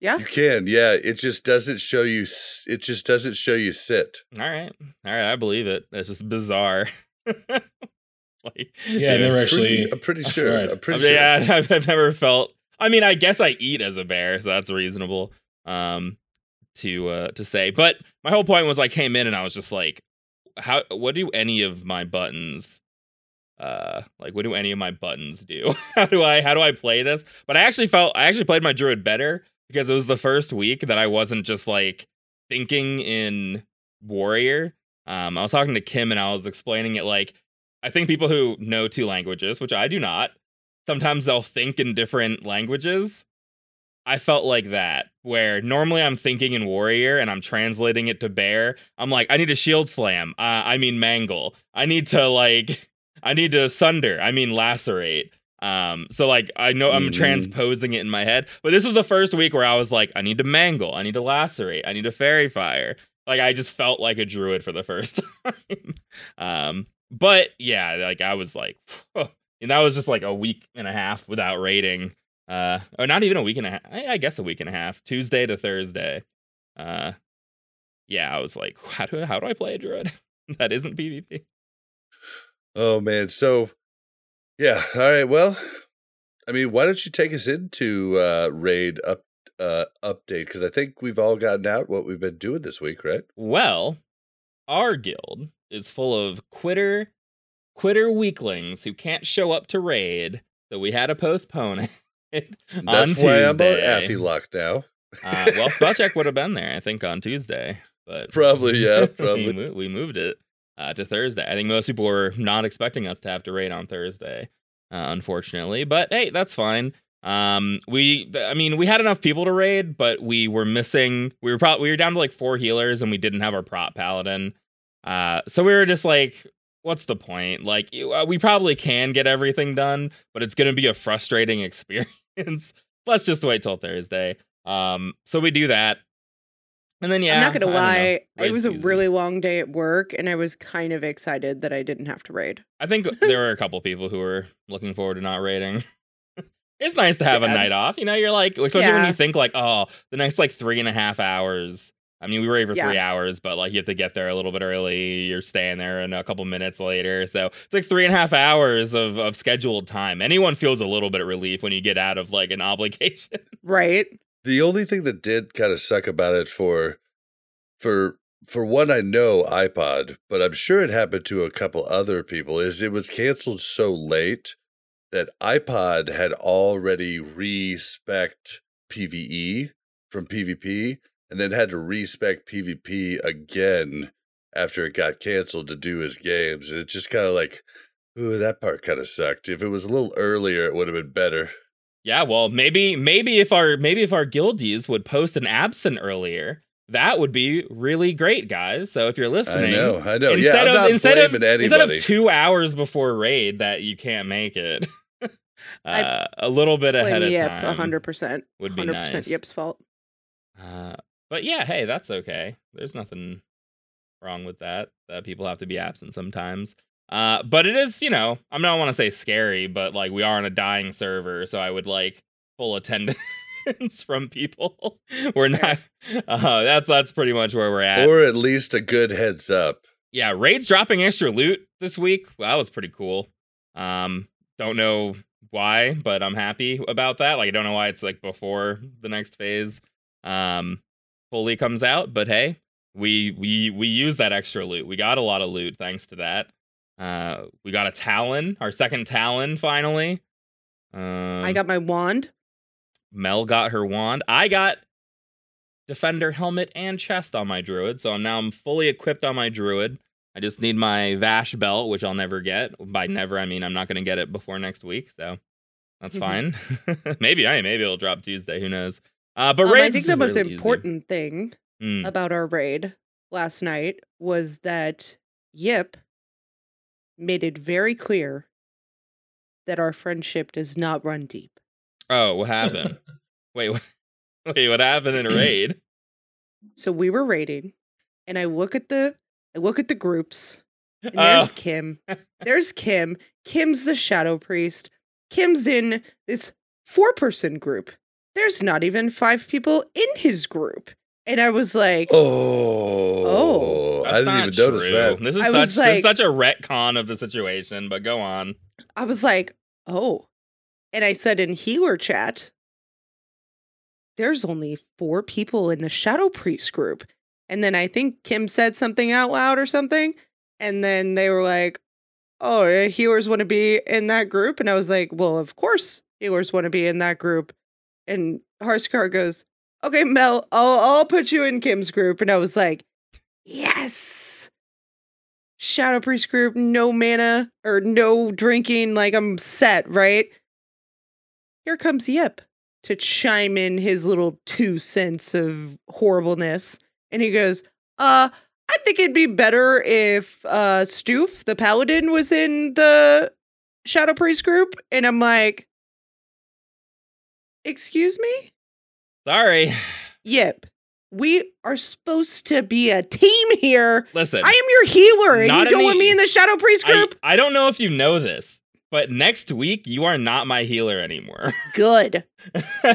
Yeah. you can. Yeah, it just doesn't show you. It just doesn't show you sit. All right. All right. I believe it. That's just bizarre. like, Yeah, I never Pretty- actually. I'm pretty sure. tried. I'm pretty sure. yeah, I've, I've never felt. I mean, I guess I eat as a bear, so that's reasonable. Um, to uh to say. But my whole point was I came in and I was just like, how what do any of my buttons uh like what do any of my buttons do? how do I how do I play this? But I actually felt I actually played my druid better because it was the first week that I wasn't just like thinking in warrior. Um I was talking to Kim and I was explaining it like I think people who know two languages, which I do not, sometimes they'll think in different languages. I felt like that, where normally I'm thinking in warrior and I'm translating it to bear. I'm like, I need a shield slam. Uh, I mean mangle. I need to like, I need to sunder. I mean lacerate. Um, so like I know I'm Mhm. transposing it in my head, but this was the first week where I was like, I need to mangle, I need to lacerate, I need to faerie fire. Like I just felt like a druid for the first time. um, but yeah, like I was like, and that was just like a week and a half without rating. Uh, or not even a week and a half. I, I guess a week and a half. Tuesday to Thursday. Uh, yeah, I was like, how do how do I play a druid that isn't PvP? Oh man, so yeah, all right. Well, I mean, why don't you take us into uh raid up uh update because I think we've all gotten out what we've been doing this week, right? Well, our guild is full of quitter quitter weaklings who can't show up to raid, so we had to postpone it. That's on why I'm on Tuesday. Affy Lock now. Uh, well, Spellcheck would have been there, I think, on Tuesday, but Probably, yeah, we, probably. mo- we moved it uh, to Thursday. I think most people were not expecting us to have to raid on Thursday, uh, unfortunately. But hey, that's fine. Um, we, I mean, we had enough people to raid, but we were missing. We were probably we were down to like four healers, and we didn't have our prot paladin. Uh, so we were just like, what's the point? Like, uh, we probably can get everything done, but it's gonna be a frustrating experience. Let's just wait till Thursday. Um, so we do that. And then yeah, I'm not gonna lie, it was a easy. really long day at work, and I was kind of excited that I didn't have to raid. I think there were a couple people who were looking forward to not raiding. it's nice to have a night off. You know, you're like, especially when you think like, oh, the next like three and a half hours. I mean, we were here for Yeah. three hours, but like you have to get there a little bit early. You're staying there and a couple minutes later. So it's like three and a half hours of, of scheduled time. Anyone feels a little bit of relief when you get out of like an obligation. Right? The only thing that did kind of suck about it for for for one I know iPod, but I'm sure it happened to a couple other people is it was canceled so late that iPod had already respec PvE from PvP and then had to respec PvP again after it got canceled to do his games. It just kind of like Ooh, that part kind of sucked. If it was a little earlier, it would have been better. Yeah, well, maybe maybe if our maybe if our guildies would post an absent earlier, that would be really great, guys. So if you're listening, I know, I know. instead yeah, I'm of not instead of blaming anybody. instead of two hours before raid that you can't make it, uh, a little bit ahead of Yip, time hundred percent. would be Hundred nice. percent Yip's fault. Uh, but yeah, hey, that's okay. There's nothing wrong with that. That people have to be absent sometimes. Uh, but it is, you know, I don't want to say scary, but like we are on a dying server, so I would like full attendance from people. We're not. Uh, that's that's pretty much where we're at. or at least a good heads up. yeah, raids dropping extra loot this week. Well, that was pretty cool. Um, don't know why, but I'm happy about that. Like, I don't know why it's like before the next phase um fully comes out, but hey, we we we use that extra loot. We got a lot of loot thanks to that. Uh, we got a Talon, our second Talon finally. Um, I got my wand. Mel got her wand. I got defender helmet and chest on my druid, so now I'm fully equipped on my druid. I just need my Vash belt, which I'll never get. By never, I mean I'm not going to get it before next week, so that's Mhm. fine. maybe I maybe it'll drop Tuesday. Who knows? Uh, but Um, I think the most really easy. important thing Mm. about our raid last night was that Yip made it very clear that our friendship does not run deep. Oh, what happened? wait, what, wait, what happened in a raid? So we were raiding, and I look at the I look at the groups, and Oh. there's Kim. There's Kim. Kim's the shadow priest. Kim's in this four person group. There's not even five people in his group. And I was like, Oh, Oh. I didn't not even notice that. This is I such was this is such a retcon of the situation. But go on. I was like, oh. And I said in healer chat, there's only four people in the Shadow Priest group. And then I think Kim said something out loud or something. And then they were like, oh, eh, healers want to be in that group. And I was like, well, of course healers want to be in that group. And Harskar goes, okay, Mel, I'll, I'll put you in Kim's group. And I was like, yes. Shadow Priest group, no mana or no drinking. Like I'm set, right? Here comes Yip to chime in his little two cents of horribleness. And he goes, uh, I think it'd be better if uh Stoof, the paladin, was in the Shadow Priest group. And I'm like, excuse me? Sorry. Yep. We are supposed to be a team here. Listen. I am your healer, and you don't want me in the Shadow Priest group? I don't know if you know this, but next week you are not my healer anymore. Good.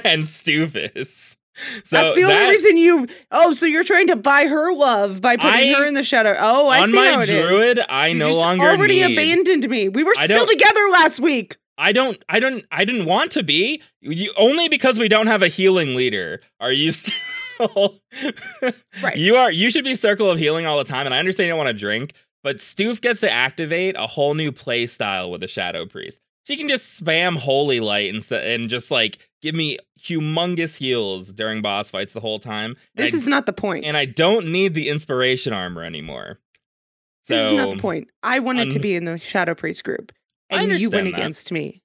and is. So That's the only that- reason you. Oh, so you're trying to buy her love by putting I- her in the shadow. Oh, I see how it is. druid, I You no longer already need. abandoned me. We were I still together last week. I don't. I don't. I didn't want to be. You only because we don't have a healing leader. Are you still? Right. You are. You should be circle of healing all the time. And I understand you don't want to drink, but Stoof gets to activate a whole new play style with the Shadow Priest. She can just spam Holy Light and and just like give me humongous heals during boss fights the whole time. This I, is not the point. and I don't need the inspiration armor anymore. So this is not the point. I wanted to be in the Shadow Priest group, and you went that. against me.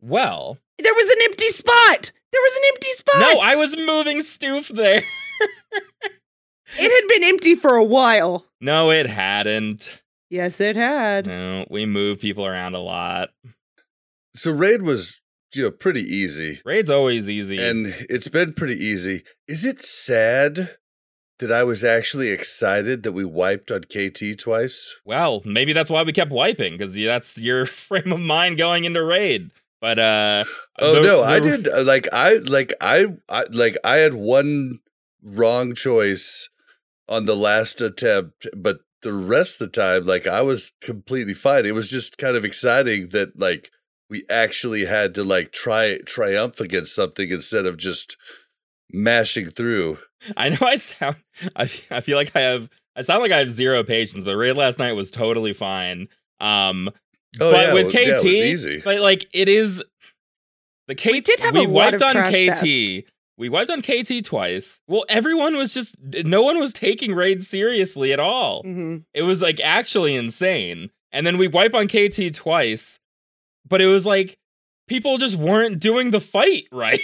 Well, There was an empty spot. There was an empty spot. no, I was moving Stoof there. it had been empty for a while. No, it hadn't. Yes, it had. No, we move people around a lot. So raid was, you know, pretty easy. Raid's always easy. And it's been pretty easy. Is it sad that I was actually excited that we wiped on KT twice? well, maybe that's why we kept wiping because that's your frame of mind going into raid. But uh Oh the- no, I did uh, like I like I, I like I had one wrong choice on the last attempt, but the rest of the time like I was completely fine. It was just kind of exciting that like we actually had to like try triumph against something instead of just mashing through. I know I sound I, I feel like I have I sound like I have zero patience, but raid last night was totally fine. Um Oh but yeah, with KT, yeah, it was easy. but like it is the KT We did have we a lot wiped of on trash KT. deaths. We wiped on KT twice. Well, everyone was just no one was taking raid seriously at all. hmm It was like actually insane. And then we wipe on KT twice, but it was like people just weren't doing the fight right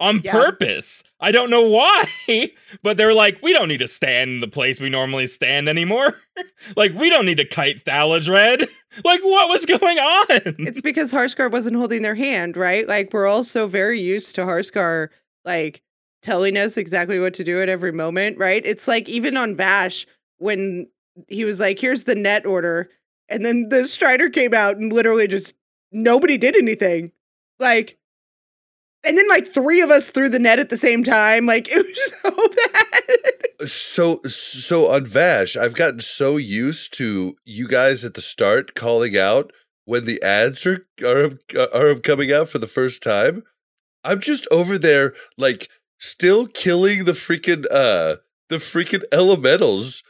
on Yeah. purpose. I don't know why, but they're like, we don't need to stand in the place we normally stand anymore. like, we don't need to kite Thaladred. like, what was going on? It's because Harskar wasn't holding their hand, right? Like we're all so very used to Harskar like telling us exactly what to do at every moment, right? It's like even on Vash when he was like, "Here's the net order," and then the Strider came out and literally just nobody did anything, like. And then like three of us threw the net at the same time. Like it was so bad. Uh, so so on Vash, I've gotten so used to you guys at the start calling out when the ads are are um, are um, coming out for the first time. I'm just over there like still killing the freaking uh the freaking elementals.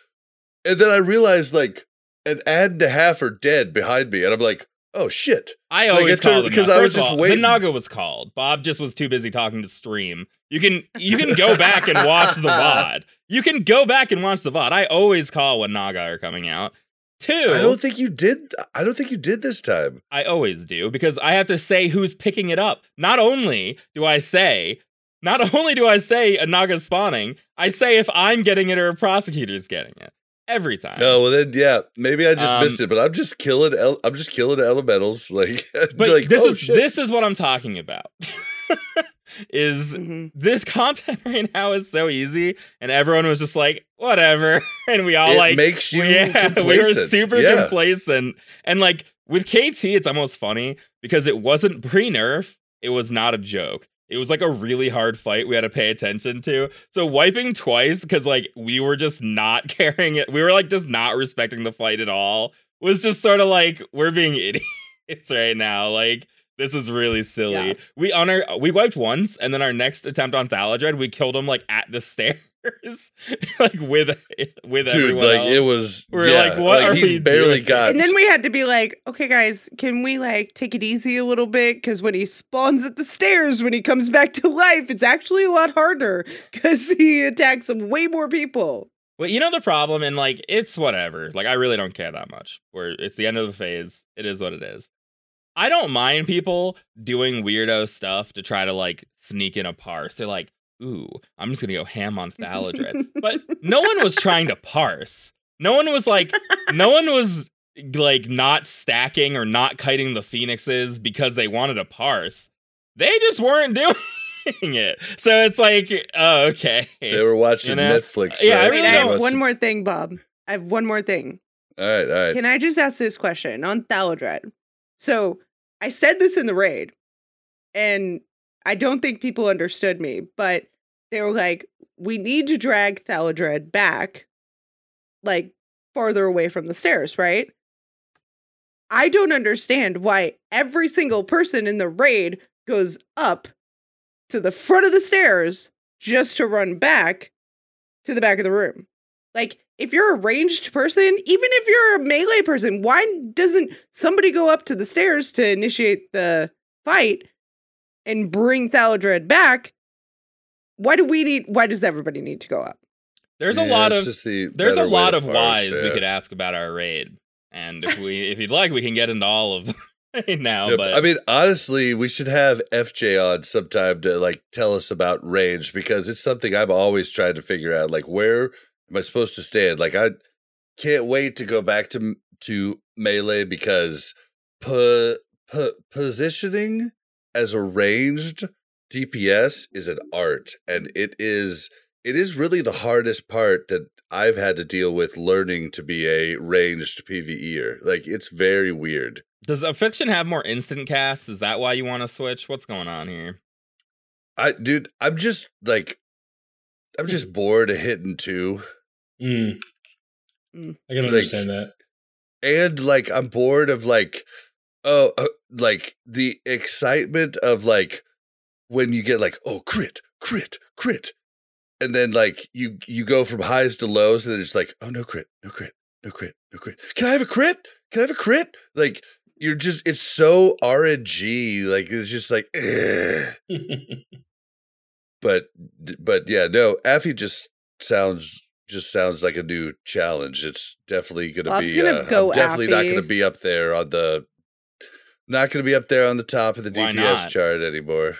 And then I realized like an ad and a half are dead behind me and I'm like, "Oh shit." I always it turned- call because I was just all, waiting. The Naga was called. Bob just was too busy talking to stream. You can you can go back and watch the VOD. You can go back and watch the VOD. I always call when Naga are coming out. Two, I don't think you did I don't think you did this time. I always do because I have to say who's picking it up. Not only do I say, not only do I say a Naga's spawning, I say if I'm getting it or a prosecutor's getting it every time. Oh well, then yeah, maybe I just Um, missed it, but I'm just killing. El- I'm just killing elementals. Like, but like this oh, is shit. this is what I'm talking about. is Mhm. this content right now is so easy, and everyone was just like, whatever, and we all it like makes you yeah, we were complacent. super yeah. complacent. And like with KT, it's almost funny because it wasn't pre nerf, it was not a joke. It was like a really hard fight we had to pay attention to. So wiping twice because like we were just not caring it. We were like just not respecting the fight at all. Was just sort of like we're being idiots right now. Like This is really silly. Yeah. We on our we wiped once, and then our next attempt on Thaladred, we killed him like at the stairs, like with with Dude, everyone like else. it was. We're yeah, like, what are he we barely doing? got. And then we had to be like, okay, guys, can we like take it easy a little bit? Because when he spawns at the stairs, when he comes back to life, it's actually a lot harder because he attacks way more people. Well, you know the problem, and like it's whatever. Like I really don't care that much. Where it's the end of the phase, it is what it is. I don't mind people doing weirdo stuff to try to like sneak in a parse. They're like, "Ooh, I'm just gonna go ham on Thaladred," but no one was trying to parse. No one was like, no one was like not stacking or not kiting the phoenixes because they wanted to parse. They just weren't doing it. So it's like, oh, okay. they were watching You know? Netflix. Yeah, I right? Wait, really I have one more thing, Bob. I have one more thing. All right, all right. Can I just ask this question on Thaladred? So I said this in the raid, and I don't think people understood me, but they were like, we need to drag Thaladred back, like farther away from the stairs, right? I don't understand why every single person in the raid goes up to the front of the stairs just to run back to the back of the room. Like, if you're a ranged person, even if you're a melee person, why doesn't somebody go up to the stairs to initiate the fight and bring Thaladred back? Why do we need? Why does everybody need to go up? There's a lot of the there's a lot of parse, whys we could ask about our raid, and if we if you'd like, we can get into all of right now. Yeah, but I mean, honestly, we should have FJ on sometime to like tell us about range because it's something I've always tried to figure out. Like, where am I supposed to stand? Like, I can't wait to go back to to melee because po- po- positioning as a ranged DPS is an art, and it is it is really the hardest part that I've had to deal with learning to be a ranged PVEer. Like, it's very weird. does affliction have more instant casts? Is that why you want to switch? What's going on here? I dude, I'm just like I'm just bored of hitting two. Mm. Mm. I can Like- understand that. And like I'm bored of like oh uh, like the excitement of like when you get like oh crit, crit, crit. And then like you you go from highs to lows and then it's like oh no crit, no crit, no crit, no crit. Can I have a crit? Can I have a crit? Like you're just it's so RNG like it's just like but but yeah, no, Affy just sounds just sounds like a new challenge. It's definitely gonna be gonna uh, go I'm definitely not gonna be up there on the not gonna be up there on the top of the Why DPS not? chart anymore.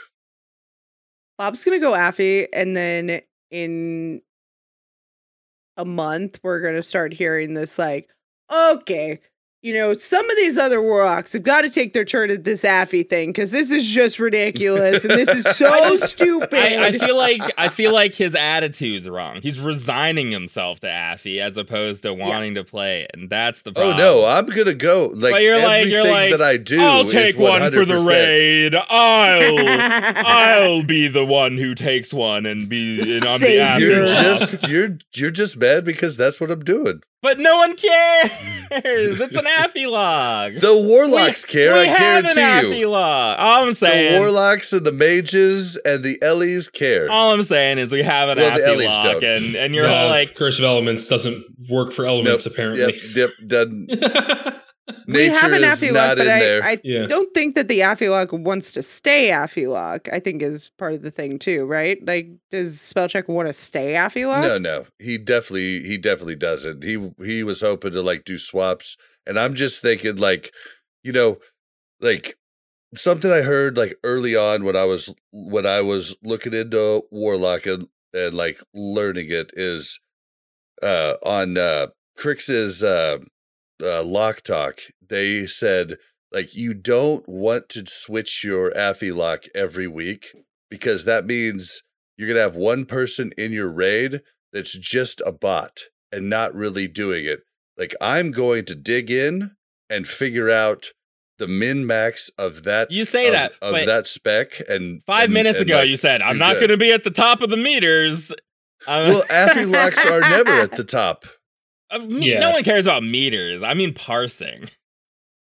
Bob's gonna go Affy, and then in a month we're gonna start hearing this like, okay, you know, some of these other warlocks have got to take their turn at this Affy thing because this is just ridiculous and this is so stupid. I, I feel like I feel like his attitude's wrong. He's resigning himself to Affy as opposed to wanting to play it, and that's the problem. Oh no, I'm gonna go like But you're like- everything you're like, that I do. I'll is take one for the raid. I'll I'll be the one who takes one and be in on the Savior. after. You're just you're you're just mad because that's what I'm doing. but no one cares. It's an Affy. The warlocks care. we I have an guarantee Affy you. log. All I'm saying. The saying. warlocks and the mages and the Ellies care. all I'm saying is we have an Well, the Affy Ellies lock, don't. and and you're No, all like, curse of elements doesn't work for elements apparently. Yep, yep, done. we have an is Affy but I. I Yeah. don't think that the Affy lock wants to stay Affy lock. I think is part of the thing too, right? Like, does Spellcheck want to stay Affy lock? No, no, he definitely, he definitely doesn't. He he was hoping to like do swaps, and I'm just thinking like, you know, like something I heard like early on when I was when I was looking into Warlock and and like learning it is uh on uh Crix's uh, uh lock talk. They said like you don't want to switch your Affy lock every week because that means you're gonna have one person in your raid that's just a bot and not really doing it. Like I'm going to dig in and figure out the min max of that you say of, that, of that spec and five and- minutes and, ago like, you said I'm not going to be at the top of the meters. Um, well Affy locks are never at the top. uh, me- Yeah. No one cares about meters. I mean parsing.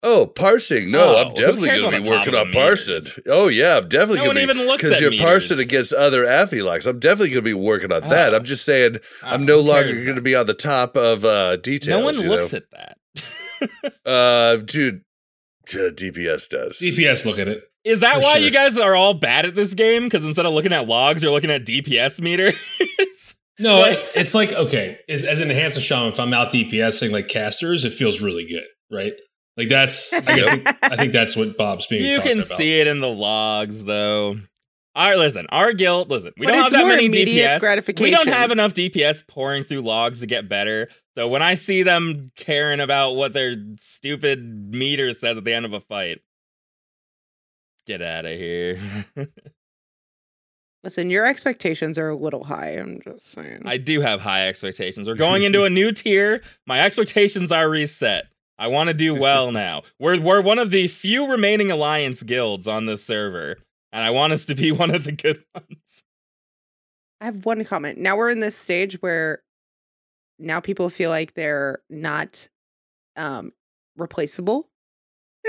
Oh, parsing. No, Oh, I'm definitely going to be working on parsing. Oh, yeah, I'm definitely No going to be. even looks Because you're meters. parsing against other athlete. I'm definitely going to be working on that. Oh. I'm just saying Oh, I'm no longer going to be on the top of uh, details. No one you looks know? at that. Uh, dude, t- DPS does. DPS look at it. Is that For why sure. you guys are all bad at this game? Because instead of looking at logs, you're looking at DPS meters. No, Like- it's like okay, as, as an enhanced shaman, if I'm out DPSing like casters, it feels really good, right? Like that's I, think, I think that's what Bob's being. you can about. see it in the logs, though. All right, listen. Our guild, listen. We but don't it's have that more many DPS. gratification. We don't have enough DPS pouring through logs to get better. So when I see them caring about what their stupid meter says at the end of a fight, get out of here. Listen, your expectations are a little high. I'm just saying. I do have high expectations. We're going into a new tier. My expectations are reset. I want to do well now. We're we're one of the few remaining alliance guilds on this server, and I want us to be one of the good ones. I have one comment. Now we're in this stage where now people feel like they're not um replaceable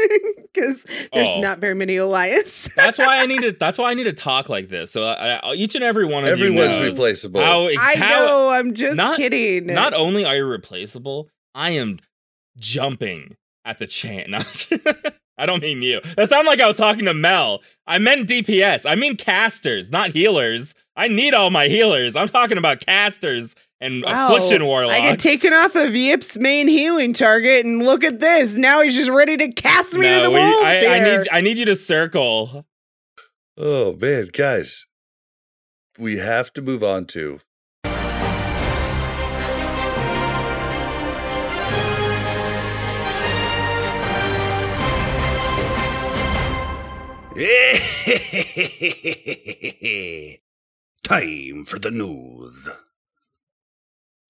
because there's Oh. not very many alliance. That's why I need to. That's why I need to talk like this. So I, I, each and every one of Everyone's you knows replaceable. how, ex- I how know. I'm just not- kidding. not only are you replaceable, I am jumping at the chance. I don't mean you. That sounded like I was talking to Mel. I meant DPS. I mean casters, not healers. I need all my healers. I'm talking about casters and Wow. affliction warlocks. I get taken off of Yip's main healing target, and look at this. Now he's just ready to cast me to the we- wolves I, here. I need I need you to circle. Oh man, guys, we have to move on to. Time for the news.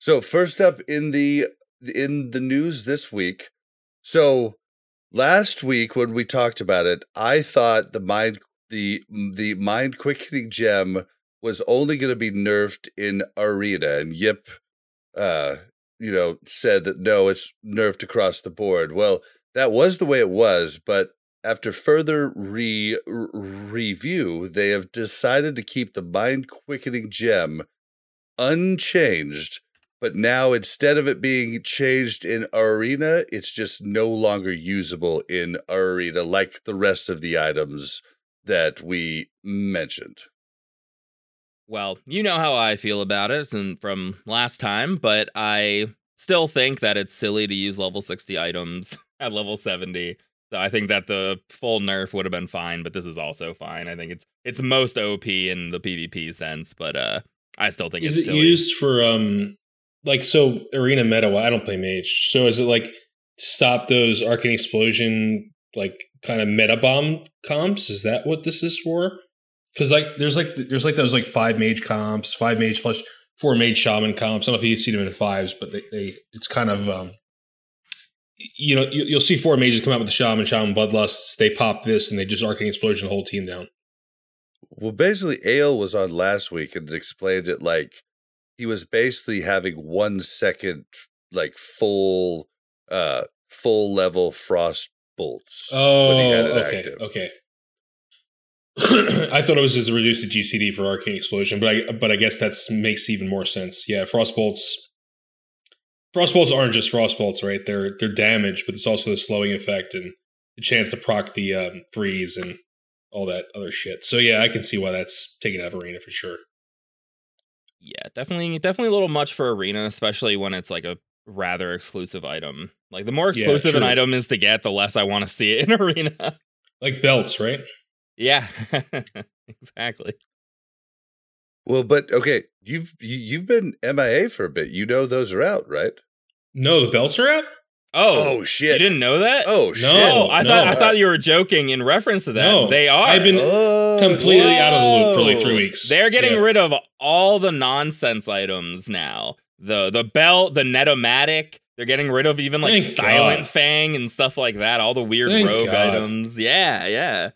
So first up in the in the news this week. So last week when we talked about it, I thought the mind the the mind quickening gem was only going to be nerfed in arena, and Yip, uh, you know, said that no, it's nerfed across the board. Well, that was the way it was, but after further re- review, they have decided to keep the mind quickening gem unchanged but now instead of it being changed in arena it's just no longer usable in arena like the rest of the items that we mentioned Well, you know how I feel about it and from last time, but I still think that it's silly to use level 60 items at level 70. So I think that the full nerf would have been fine, but this is also fine. I think it's it's most OP in the PvP sense, but uh I still think Is it's it silly. used for um like so arena meta? well, I don't play mage, so is it like stop those arcane explosion like kind of meta bomb comps? Is that what this is for? Because like there's like there's like those like five mage comps, five mage plus four mage shaman comps. I don't know if you see them in fives, but they, they it's kind of um you know you, you'll see four mages come out with the shaman, shaman bloodlusts. They pop this and they just arcane explosion the whole team down. well basically ale was on last week and explained it like he was basically having one second like full uh full level frost bolts Oh, when he had it okay, active. okay. I thought it was just to the GCD for Arcane Explosion, but I but I guess that makes even more sense. Yeah, Frostbolts. Frostbolts aren't just Frostbolts, right? They're they're damage, but it's also the slowing effect and the chance to proc the um, freeze and all that other shit. So yeah, I can see why that's taken out of Arena for sure. Yeah, definitely definitely a little much for arena, especially when it's like a rather exclusive item. Like the more Yeah, exclusive an item is to get, the less I want to see it in arena. Like belts, right? yeah. exactly. Well but okay you've you, you've been mia for a bit you know those are out right No, the belts are out. Oh, oh shit you didn't know that? oh shit Oh, I no. thought I thought you were joking in reference to that. No, they are. I've been Oh, completely out of the loop for like three weeks. They're getting Yeah. rid of all the nonsense items now. The the belt, the Net-o-Matic. They're getting rid of even like Thank silent God. fang and stuff like that. All the weird Thank rogue God. items. Yeah, yeah,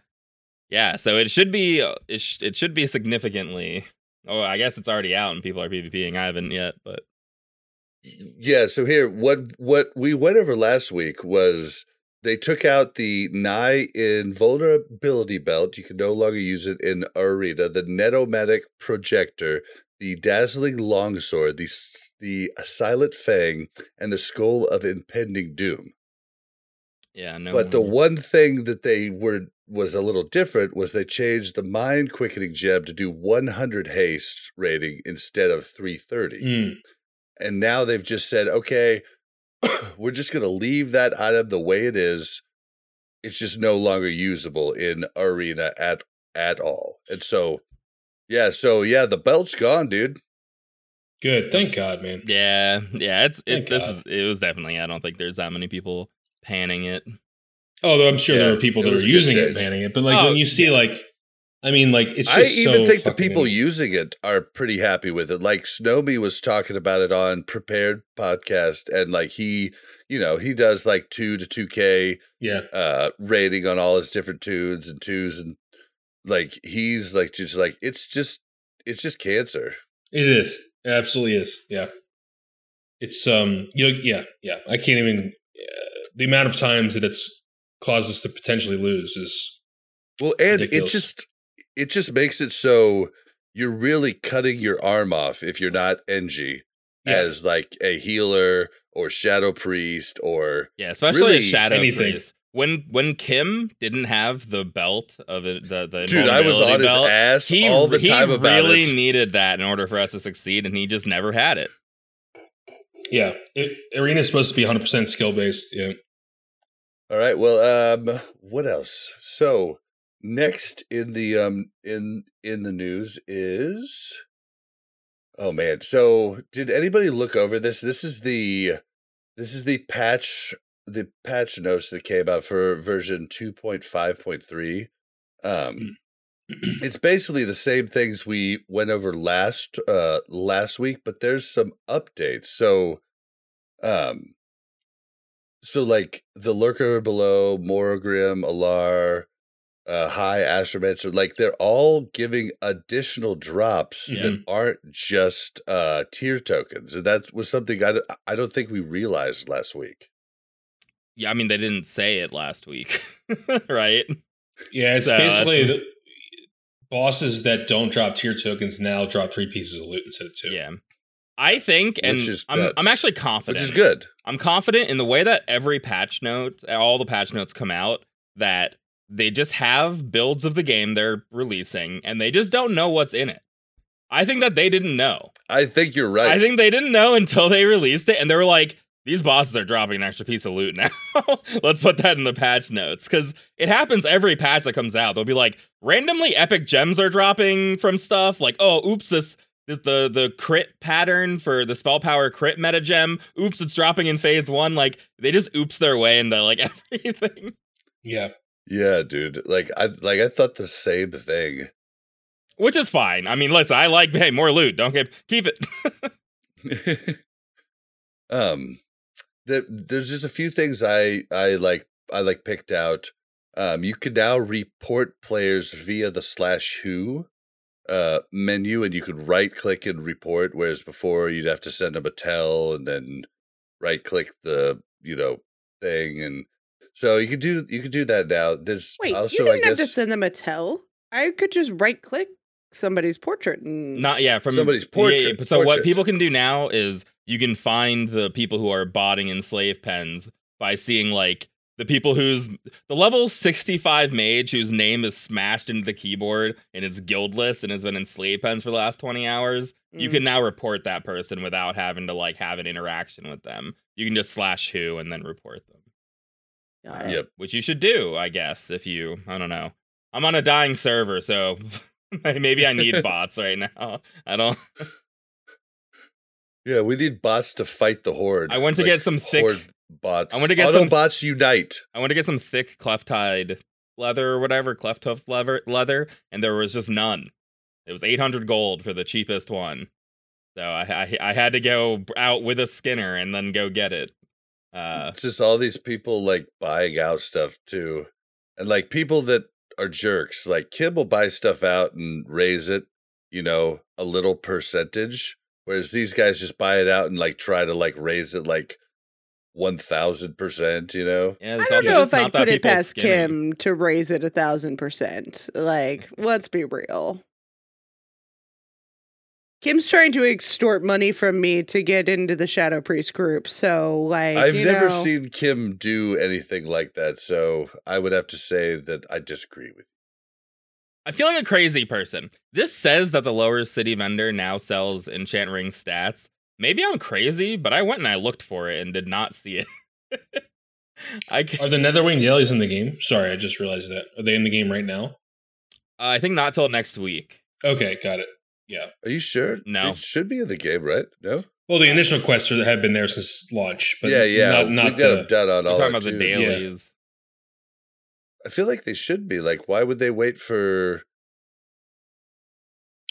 yeah. So it should be uh, it, sh- it should be significantly. Oh, I guess it's already out and people are PvPing. I haven't yet, but yeah so here what what we went over last week was they took out the nigh invulnerability belt. You can no longer use it in arena. The Net-o-Matic projector, the dazzling longsword, the the silent fang, and the skull of impending doom. Yeah, no. but the one thing that they were was a little different was they changed the mind quickening gem to do 100 haste rating instead of 330 Mm. and now they've just said okay we're just going to leave that item the way it is it's just no longer usable in arena at at all and so yeah so yeah the belt's gone dude Good. Thank God, man. Yeah, yeah. It's it. Thank This God. is it was definitely. I don't think there's that many people panning it. Although I'm sure there are people that are using it, banning it. But like Oh, when you see yeah. like, I mean, like it's just I even so think the fucking- people using it are pretty happy with it. Like Snowmy was talking about it on Prepared podcast, and like he, you know, he does like two to two K Yeah. uh rating on all his different tunes and twos, and like he's like just like it's just it's just cancer. It is. It absolutely is. Yeah. It's um you know, yeah, yeah. I can't even uh, the amount of times that it's caused us to potentially lose is Well, and Ridiculous. it just it just makes it so you're really cutting your arm off if you're not NG Yeah. as like a healer or shadow priest or Yeah, especially Really, a shadow anything. priest. When when Kim didn't have the belt of it, the the dude. I was invulnerability on his ass he all the time about really it. needed that in order for us to succeed, and he just never had it. yeah. It, arena is supposed to be 100 percent skill based. Yeah. All right. Well, um, what else? So next in the um in in the news is oh man. So did anybody look over this? This is the this is the patch the patch notes that came out for version two point five point three. Um, it's basically the same things we went over last uh last week, but there's some updates. So um so like the lurker below, Morogrim, Al'ar, uh High Astromancer, like they're all giving additional drops that aren't just uh tier tokens. And that was something I, I don't think we realized last week. Yeah, I mean they didn't say it last week, right? Yeah. It's So basically the bosses that don't drop tier tokens now drop three pieces of loot instead of two. Yeah. I think, and is I'm. I'm actually confident. Which is good. I'm confident in the way that every patch note, all the patch notes come out, that they just have builds of the game they're releasing and they just don't know what's in it. I think that they didn't know. I think you're right. I think they didn't know until they released it and they were like, these bosses are dropping an extra piece of loot now. Let's put that in the patch notes. Because it happens every patch that comes out. They'll be like, randomly epic gems are dropping from stuff. Like, oh, oops, this the the crit pattern for the spell power crit meta gem. Oops, it's dropping in phase one. Like they just oops their way into like everything. Yeah. yeah, dude. Like I like I thought the same thing. Which is fine. I mean, listen, I like hey, more loot. Don't get keep it. um there, there's just a few things i i like i like picked out um you can now report players via the slash who uh menu and you could right click and report whereas before you'd have to send them a tell and then right click the you know thing and so you could do you could do that now there's Wait, also you i didn't have to send them a tell. I could just right click somebody's portrait and Not yeah, from Somebody's yeah, yeah, portrait- So what people can do now is you can find the people who are botting in slave pens by seeing like the people whose the level 65 mage whose name is smashed into the keyboard and is guildless and has been in slave pens for the last 20 hours. You Mm. can now report that person without having to like have an interaction with them. You can just slash who and then report them. Got it. Yep. Which you should do, I guess, if you I don't know. I'm on a dying server, so maybe I need bots right now. I don't yeah we need bots to fight the horde I went to get some thick- horde bots I went to get some- autobots unite I want to get some thick cleft-hide leather or whatever, Clefthoof leather, leather, and there was just none. It was 800 gold for the cheapest one, so I, I I had to go out with a skinner and then go get it. Uh, it's just all these people like buying out stuff too and like people that are jerks like kim will buy stuff out and raise it you know a little percentage whereas these guys just buy it out and like try to like raise it like one thousand percent. You know, Yeah, I don't know if I'd put it past skinny. Kim to raise it a thousand percent. Like, let's be real. Kim's trying to extort money from me to get into the Shadow Priest group. So, like, I've you never know, seen Kim do anything like that, so I would have to say that I disagree with. I feel like a crazy person. This says that the lower city vendor now sells enchant ring stats. Maybe I'm crazy, but I went and I looked for it and did not see it. I ca- Are the Netherwing Dailies in the game? Sorry, I just realized that. Are they in the game right now? I think not till next week. Okay, got it. Yeah. Are you sure? No. it should be in the game, right? No. Well, the initial quests are- have been there since launch, but yeah, yeah. not, not We've got the, them done on all talking about the tunes. dailies. I feel like they should be. Like, why would they wait for?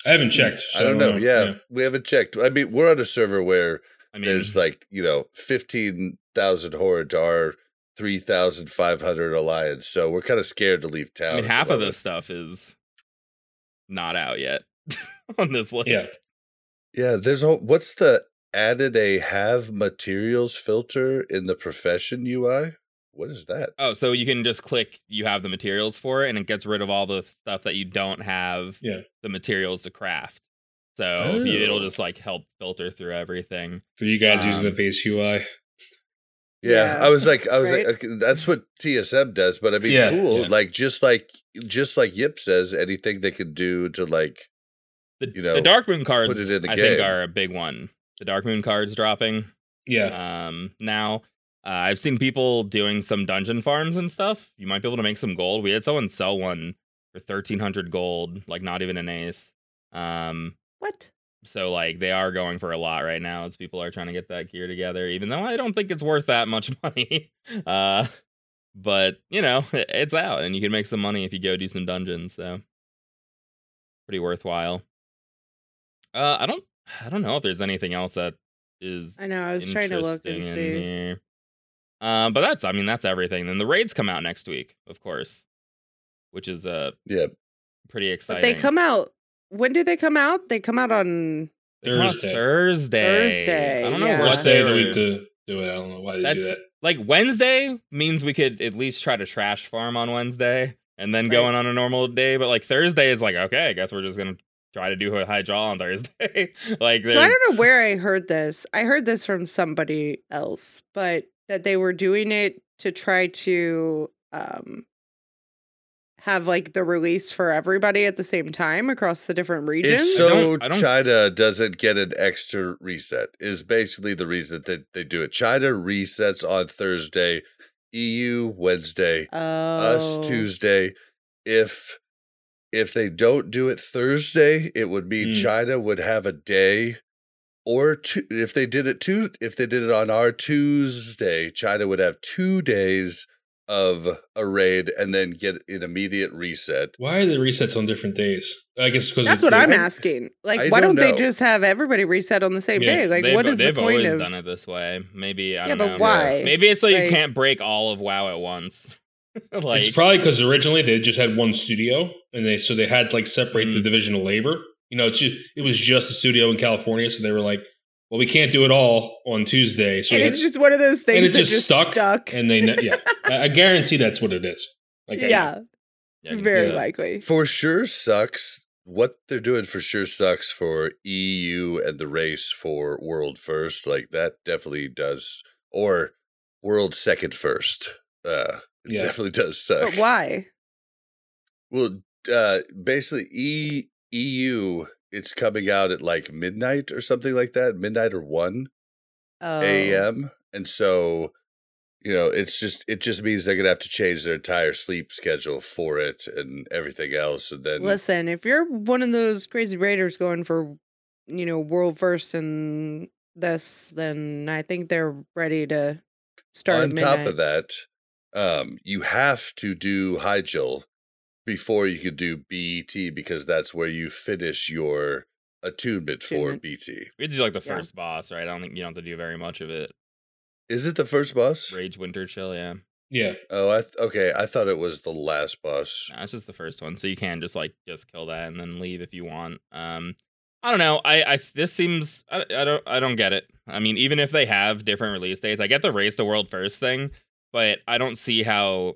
I haven't hmm. checked. so I don't know. Yeah, we haven't checked. I mean, we're on a server where I mean, there's like you know fifteen thousand horde to our three thousand five hundred alliance, so we're kind of scared to leave town. I mean, half of this stuff is not out yet on this list. Yeah. Yeah, there's a what's the added a have materials filter in the profession UI? What is that? Oh, so you can just click you have the materials for it and it gets rid of all the stuff that you don't have Yeah. the materials to craft. So if you- it'll Oh. just like help filter through everything. For you guys using the Um, base UI. Yeah, Yeah, I was like, I was right? like, okay, that's what TSM does, but I mean, Yeah, cool. yeah. Like just like just like Yip says, anything they could do to like, The, You know, the Darkmoon cards it in the I think game. are a big one. The Darkmoon cards dropping Yeah. um now. Uh, I've seen people doing some dungeon farms and stuff. You might be able to make some gold. We had someone sell one for 1300 gold, like not even an ace. Um what? So like they are going for a lot right now as people are trying to get that gear together, even though I don't think it's worth that much money. uh but you know, it's out and you can make some money if you go do some dungeons, so pretty worthwhile. Uh I don't I don't know if there's anything else that is I know. I was trying to look and see. here. Uh, but that's I mean that's everything. Then the raids come out next week, of course, which is uh yeah, pretty exciting. But they come out. When do they come out? They come out on. They come out Thursday. Thursday. Thursday, I don't know yeah. what Worst day of the week to do it. I don't know why they That's do that. like Wednesday means we could at least try to trash farm on Wednesday and then Right. going on a normal day. But like Thursday is like, okay, I guess we're just gonna try to do a high draw on Thursday. like So I don't know where I heard this. I heard this from somebody else, but that they were doing it to try to um have like the release for everybody at the same time across the different regions. it's I so don't- I don't- China doesn't get an extra reset. Is basically the reason that they do it. China resets on Thursday, EU Wednesday, oh. us Tuesday. If if they don't do it Thursday, it would mean Mm. China would have a day or two if they did it two if they did it on our Tuesday, China would have two days of a raid and then get an immediate reset. Why are the resets on different days? I guess because That's what I'm asking. Like, I why don't don't, they just have everybody reset on the same Yeah, day? Like, they've, what is the they've point always of? done it this way. Maybe I Yeah, don't but know. why? Maybe it's so you can't break all of WoW at once. like it's probably because originally they just had one studio, and they so they had to like separate the Mm. division of labor. You know, it's just, it was just a studio in California, so they were like, "Well, we can't do it all on Tuesday." So and it's had- just one of those things And it that just just stuck, stuck. and they, ne- yeah, I, I guarantee that's what it is. Like, yeah, Yeah, I can very that. likely. For sure sucks. What they're doing for sure sucks for EU and the race for world first. Like that definitely does or world second first. Uh it Yeah. definitely does suck. But why? Well, uh, basically, e, EU, it's coming out at like midnight or something like that, midnight or 1 Oh. a.m. And so, you know, it's just, it just means they're going to have to change their entire sleep schedule for it and everything else. And then, Listen, if you're one of those crazy raiders going for, you know, world first and this, then I think they're ready to start. on top of that, um, you have to do Hyjal before you could do BET because that's where you finish your attunement for Attunement. BT. We had to do like the Yeah. first boss, right? I don't think you don't have to do very much of it. Is it the first boss? Rage Winterchill, yeah. yeah. Oh, I th- okay. I thought it was the last boss. That's it's just the first one, so you can just like just kill that and then leave if you want. Um, I don't know. I, I this seems I, I don't I don't get it. I mean, even if they have different release dates, I get the race to world first thing, but I don't see how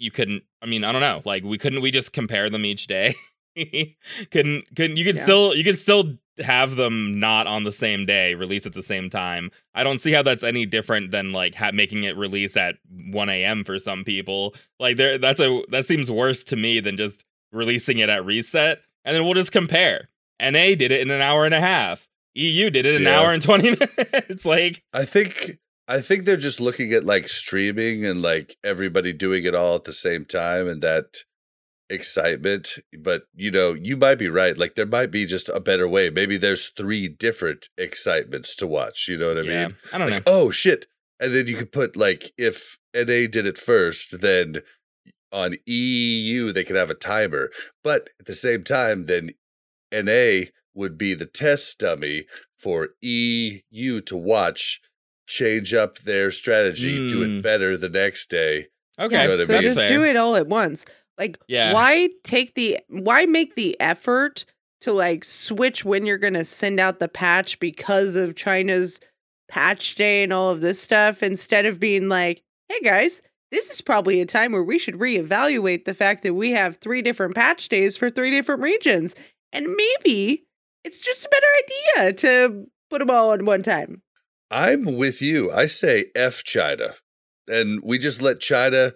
you couldn't. I mean, I don't know. Like, we couldn't we just compare them each day? couldn't couldn't you could Yeah. still you could still have them not on the same day, release at the same time. I don't see how that's any different than like ha- making it release at 1 a.m. for some people. Like, there that's a that seems worse to me than just releasing it at reset, and then we'll just compare. NA did it in an hour and a half. EU did it in an hour and 20 minutes. like, I think I think they're just looking at like streaming and like everybody doing it all at the same time and that excitement. But you know, you might be right. Like there might be just a better way. Maybe there's three different excitements to watch. You know what I yeah, mean? I don't Like, know. oh shit. And then you could put like if NA did it first, then on EU they could have a timer. But at the same time, then NA would be the test dummy for EU to watch, change up their strategy, do Mm. it better the next day. Okay, know what I so mean? just do it all at once. Like, Yeah. why take the why make the effort to like switch when you're gonna send out the patch because of China's patch day and all of this stuff instead of being like, hey guys, this is probably a time where we should reevaluate the fact that we have three different patch days for three different regions. And maybe it's just a better idea to put them all on one time. I'm with you. I say F China. And we just let China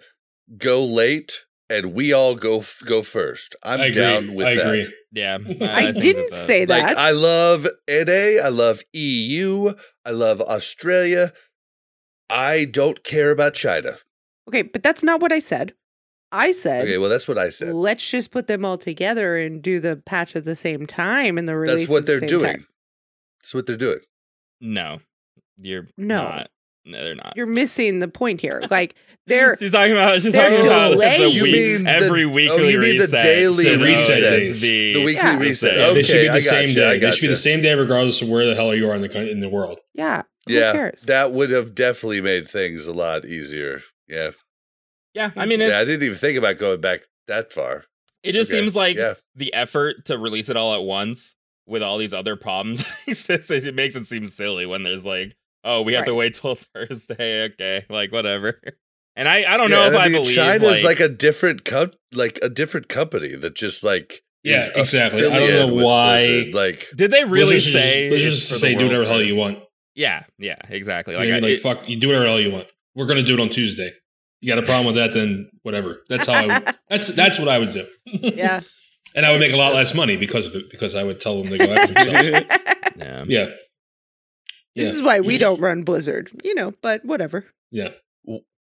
go late and we all go f- go first. I'm I agree. down with I that. agree. Yeah, I, think didn't that- say that. Like I love NA, I love EU, I love Australia. I don't care about China. okay, but that's not what I said. I said Okay, well that's what I said. let's just put them all together and do the patch at the same time and the release. That's what at the they're same doing. time. That's what they're doing. No, you're No. not. No, they're not. You're missing the point here. Like they're She's talking about. She's talking about the delayed. week, You mean the- every oh, weekly you mean the daily should reset always days. be- The weekly Yeah. reset. Yeah, Yeah, okay, they should be the I same gotcha, day. I They should be the same day regardless of where the hell you are in the in the world. yeah. Who Yeah, cares? that would have definitely made things a lot easier. Yeah, Yeah, I hmm. mean, yeah. I didn't even think about going back that far. it just Okay, seems like yeah. the effort to release it all at once with all these other problems it makes it seem silly when there's like, oh, we have to wait till Thursday. Okay, like whatever. And I, I don't know Yeah, if and I, mean, believe China's like, like, a different co- like a different company that just like Yeah, is exactly. I don't know why- Blizzard, Like did they really Blizzard should just- say? Blizzard it's should for the say do whatever the hell you want. Yeah, yeah, exactly. Like, know what I I, mean? like it- fuck, you do whatever the hell you want. We're gonna do it on Tuesday. You got a problem with that? Then whatever. That's how I. Would, that's that's what I would do. yeah. and I would make a lot less money because of it because I would tell them to go after themselves. yeah. yeah. This Yeah. is why we don't run Blizzard, you know, but whatever. Yeah.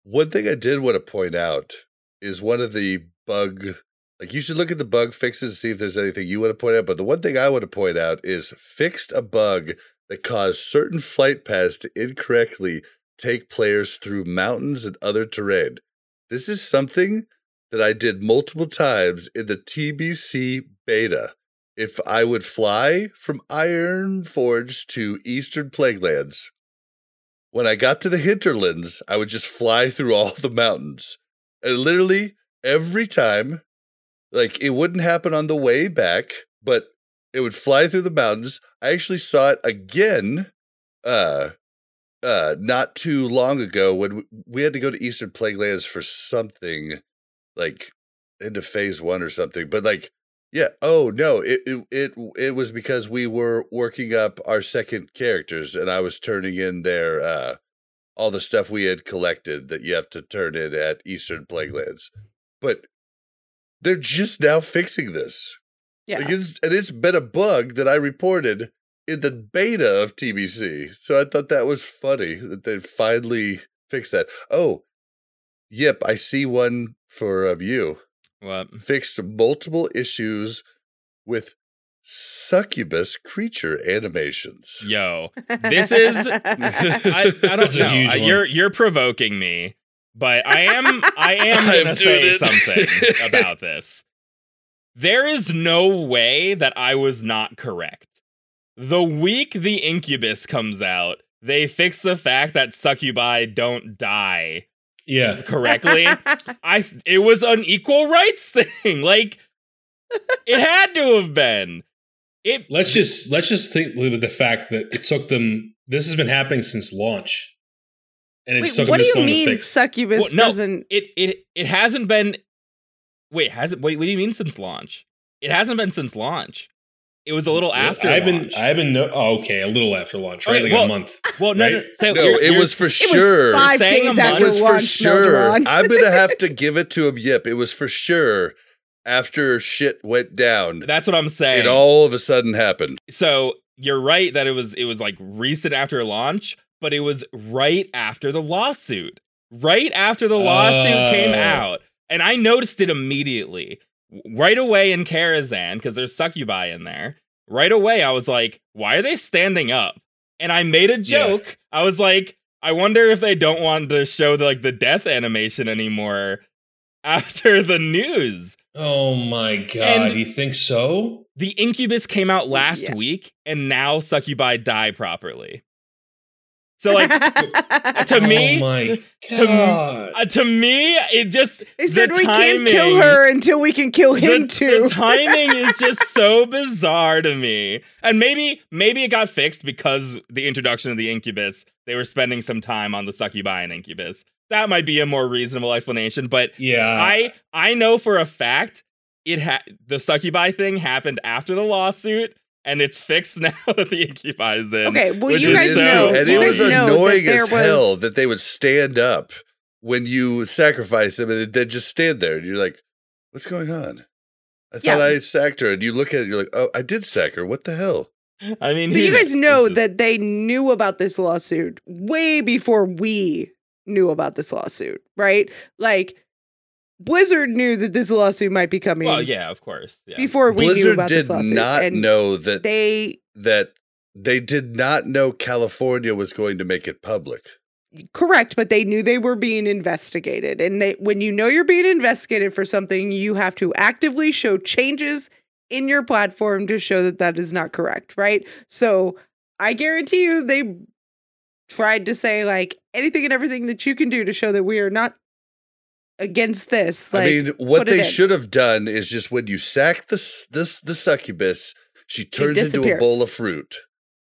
one thing I did want to point out is one of the bug. Like you should look at the bug fixes and see if there's anything you want to point out. But the one thing I want to point out is fixed a bug that caused certain flight paths to incorrectly take players through mountains and other terrain. This is something that I did multiple times in the TBC beta. If I would fly from Ironforge to Eastern Plaguelands, when I got to the hinterlands, I would just fly through all the mountains. And literally every time, like it wouldn't happen on the way back, but it would fly through the mountains. I actually saw it again uh uh not too long ago when we- we had to go to Eastern Plaguelands for something like into phase 1 or something. But like yeah, oh no, it it it, it was because we were working up our second characters and I was turning in their uh all the stuff we had collected that you have to turn in at Eastern Plaguelands. But they're just now fixing this. Yeah. Like it's, and it's been a bug that I reported in the beta of TBC. So I thought that was funny that they finally fixed that. Oh, yep, I see one for um, you. What? Fixed multiple issues with succubus creature animations. Yo, this is I, I don't know. Uh. You're you're provoking me, but I am I am gonna say it. something about this. There is no way that I was not correct. The week the incubus comes out, they fix the fact that succubi don't die Yeah. correctly. I it was an equal rights thing. Like it had to have been. It Let's just let's just think with the fact that it took them. This has been happening since launch, and it Wait, just took what them do you mean succubus Well, no, doesn't? it it it hasn't been. Wait, has it? Wait, what do you mean since launch? It hasn't been since launch. It was a little after I've been launch. I've been no, oh, okay a little after launch, right? Okay, like well, a month. well, no, no, right? so No, you're- it was for It sure. was five days month- after It was for launch. sure. I'm gonna have to give it to him. Yep, it was for sure. After shit went down, That's what I'm saying. it all of a sudden happened. so you're right that it was it was like recent after launch, but it was right after the lawsuit. Right after the lawsuit came Oh. out. And I noticed it immediately. Right away in Karazhan, because there's succubi in there. Right away, I was like, why are they standing up? And I made a joke. I was like, I wonder if they don't want to show the, like the death animation anymore after the news. Oh my god, And- you think so? The incubus came out last Yeah. week, and now succubi die properly. So like to oh me- my to- uh, to me, it just They said the we can't kill her until we can kill him the, too. the timing is just so bizarre to me. And maybe maybe it got fixed because the introduction of the incubus, they were spending some time on the succubi and incubus. That might be a more reasonable explanation, but yeah, I I know for a fact it ha- the succubi thing happened after the lawsuit and it's fixed now that the incubi is in. okay, well you guys It is so know. And you it guys was know that annoying there as hell that they would stand up when you sacrifice them and they'd just stand there and you're like, what's going on? I thought Yeah. I sacked her. And you look at it, you're like, oh, I did sack her. What the hell? I mean, So you guys know This is- that they knew about this lawsuit way before we knew about this lawsuit, right? Like Blizzard knew that this lawsuit might be coming Well, yeah, of course. Yeah. before we knew Blizzard about did this lawsuit. not and know that they that they did not know California was going to make it public. correct, but they knew they were being investigated. And they when you know you're being investigated for something, you have to actively show changes in your platform to show that that is not correct, right? So I guarantee you they tried to say like anything and everything that you can do to show that we are not against this. Like, I mean, what they should have done is just when you sack the s- this the succubus, she turns into a bowl of fruit.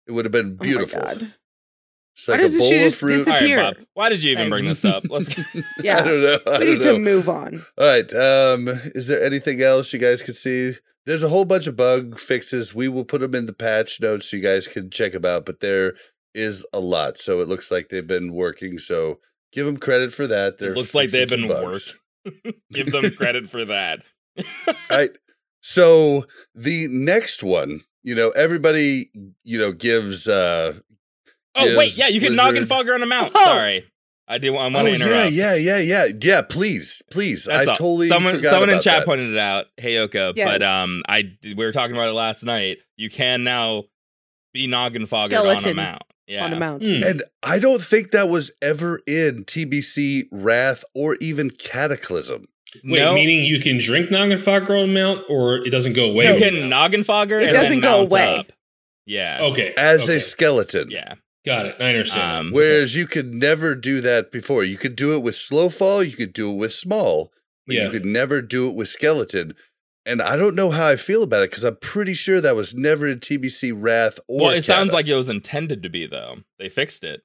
It would have been oh my beautiful. God. It's Why like a doesn't she bowl of just fruit. All right, disappear? Bob. Why did you even Like- bring this up? Let's. Yeah. I don't know. I we don't need know. to move on. All right. Um, is there anything else you guys can see? There's a whole bunch of bug fixes. We will put them in the patch notes so you guys can check them out. But there is a lot, so it looks like they've been working. So give them credit for that. They're it looks like they've been some bugs. work. Give them credit for that. All right. So the next one, you know, everybody, you know, gives. uh Oh wait, yeah, you can Blizzard- Noggenfogger on a mount. Oh! Sorry, I do. I want Oh to yeah, interrupt. yeah, yeah, yeah, yeah. Please, please. That's I all. totally someone forgot someone in chat that. pointed it out. Hey Yoko, but um, I we were talking about it last night. You can now be Noggenfoggered on a mount. Yeah, On a mount. Hmm. And I don't think that was ever in TBC Wrath or even Cataclysm. Wait, no, meaning you can drink Noggenfogger on mount, or it doesn't go away? you when can you- Noggenfogger. It doesn't go away. Up. Yeah. Okay, As okay. a skeleton. Yeah. got it. I understand. Um, Whereas you could never do that before. You could do it with slow fall, you could do it with small, but Yeah. you could never do it with skeleton. And I don't know how I feel about it because I'm pretty sure that was never in TBC Wrath or Well, it sounds like it was intended to be though. They fixed it.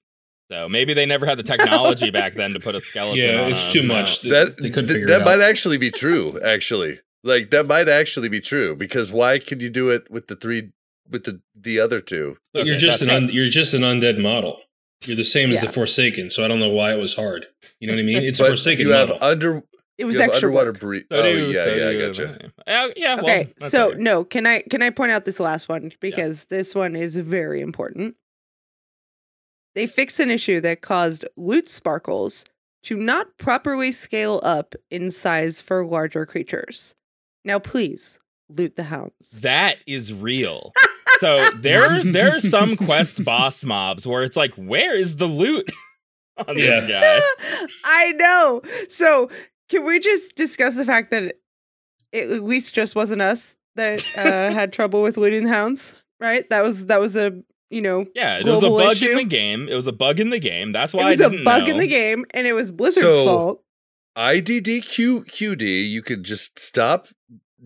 So maybe they never had the technology back then to put a skeleton. yeah, on it's a too mount. much. that they couldn't th- figure that it might out. actually be true actually like that might actually be true because why could you do it with the three with the the other two But you're just an un- you're just an undead model. You're the same as the Forsaken, so I don't know why it was hard. You know what I mean? It's a Forsaken you have model. under It was you have extra underwater work. So oh do- yeah so yeah i do- gotcha Uh, yeah. well, Okay, that's so okay. no, can I can I point out this last one because this one is very important. They fixed an issue that caused loot sparkles to not properly scale up in size for larger creatures. Now, please loot the hounds. that is real. so there there are some quest boss mobs where it's like, where is the loot on Yeah. this guy? I know. So, can we just discuss the fact that it at least just wasn't us that uh, had trouble with looting the hounds, right? That was that was a you know Yeah, it was a bug issue. in the game. It was a bug in the game. That's why it was I a didn't bug know. in the game, and it was Blizzard's So- fault. IDDQQD, you could just stop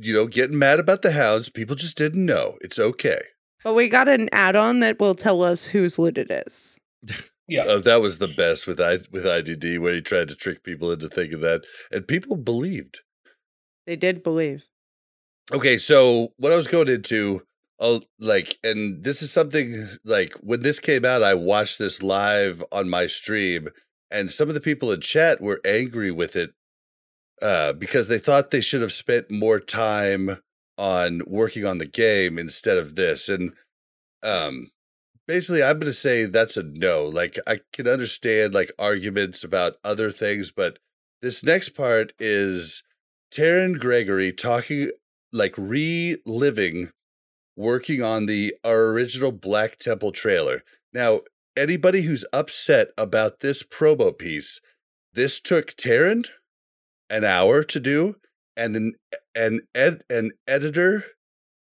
you know, getting mad about the hounds. People just didn't know. It's okay. But we got an add-on that will tell us whose loot it is. Yeah. Oh, that was the best with I with IDD when he tried to trick people into thinking that, and people believed. They did believe. Okay, so what I was going into, uh, like, and this is something like when this came out, I watched this live on my stream, and some of the people in chat were angry with it uh, because they thought they should have spent more time on working on the game instead of this. And um, basically, I'm going to say that's a no. Like, I can understand like arguments about other things, but this next part is Terran Gregory talking like reliving working on the original Black Temple trailer. Now, anybody who's upset about this promo piece, this took Terran an hour to do, and an an ed, an editor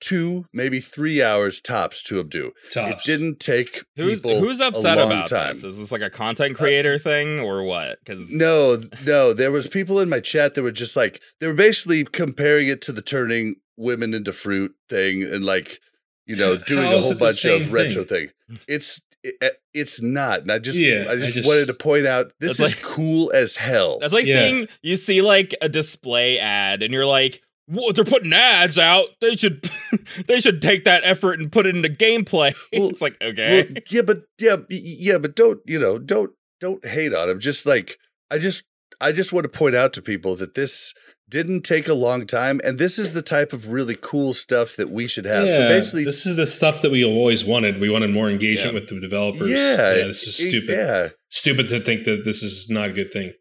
two maybe three hours tops to do. Tops. It didn't take Who's people who's upset a long about time. this? Is this like a content uh, creator thing or what? Because No, no. There was people in my chat that were just like they were basically comparing it to the turning women into fruit thing and like you know doing a whole bunch of same retro thing. It's it, eh, it's not. And I just Yeah, I I just, just- wanted to point out this is like- cool as hell. That's like Yeah. saying you see like a display ad and you're like, "What? They're putting ads out. They should, they should take that effort and put it into gameplay." Well- it's like Well, okay, yeah, but yeah, yeah, but don't you know? Don't don't hate on him. Just like I just I just want to point out to people that this didn't take a long time, and this is the type of really cool stuff that we should have. so basically, this is the stuff that we always wanted. We wanted more engagement Yeah. with the developers. yeah, yeah this is it- stupid. Yeah. Stupid to think that this is not a good thing.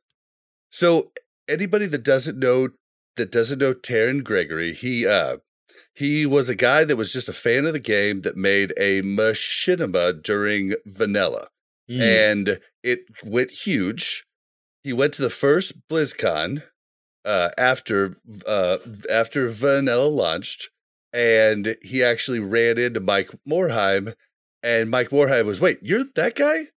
So anybody that doesn't know that doesn't know Terran Gregory, he uh he was a guy that was just a fan of the game that made a machinima during vanilla. Mm. and it went huge. He went to the first BlizzCon uh, after uh, after Vanilla launched, and he actually ran into Mike Morhaime, and Mike Morhaime was, "Wait, you're that guy?"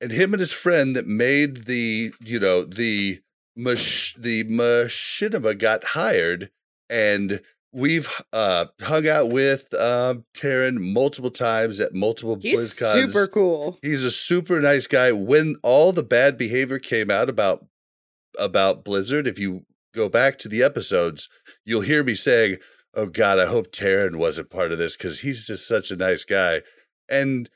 And him and his friend that made the you know the mach- the machinima got hired, and we've uh, hung out with um, Terran multiple times at multiple He's BlizzCons. super cool. He's a super nice guy. When all the bad behavior came out about about Blizzard, if you go back to the episodes, you'll hear me saying, "Oh God, I hope Terran wasn't part of this because he's just such a nice guy." And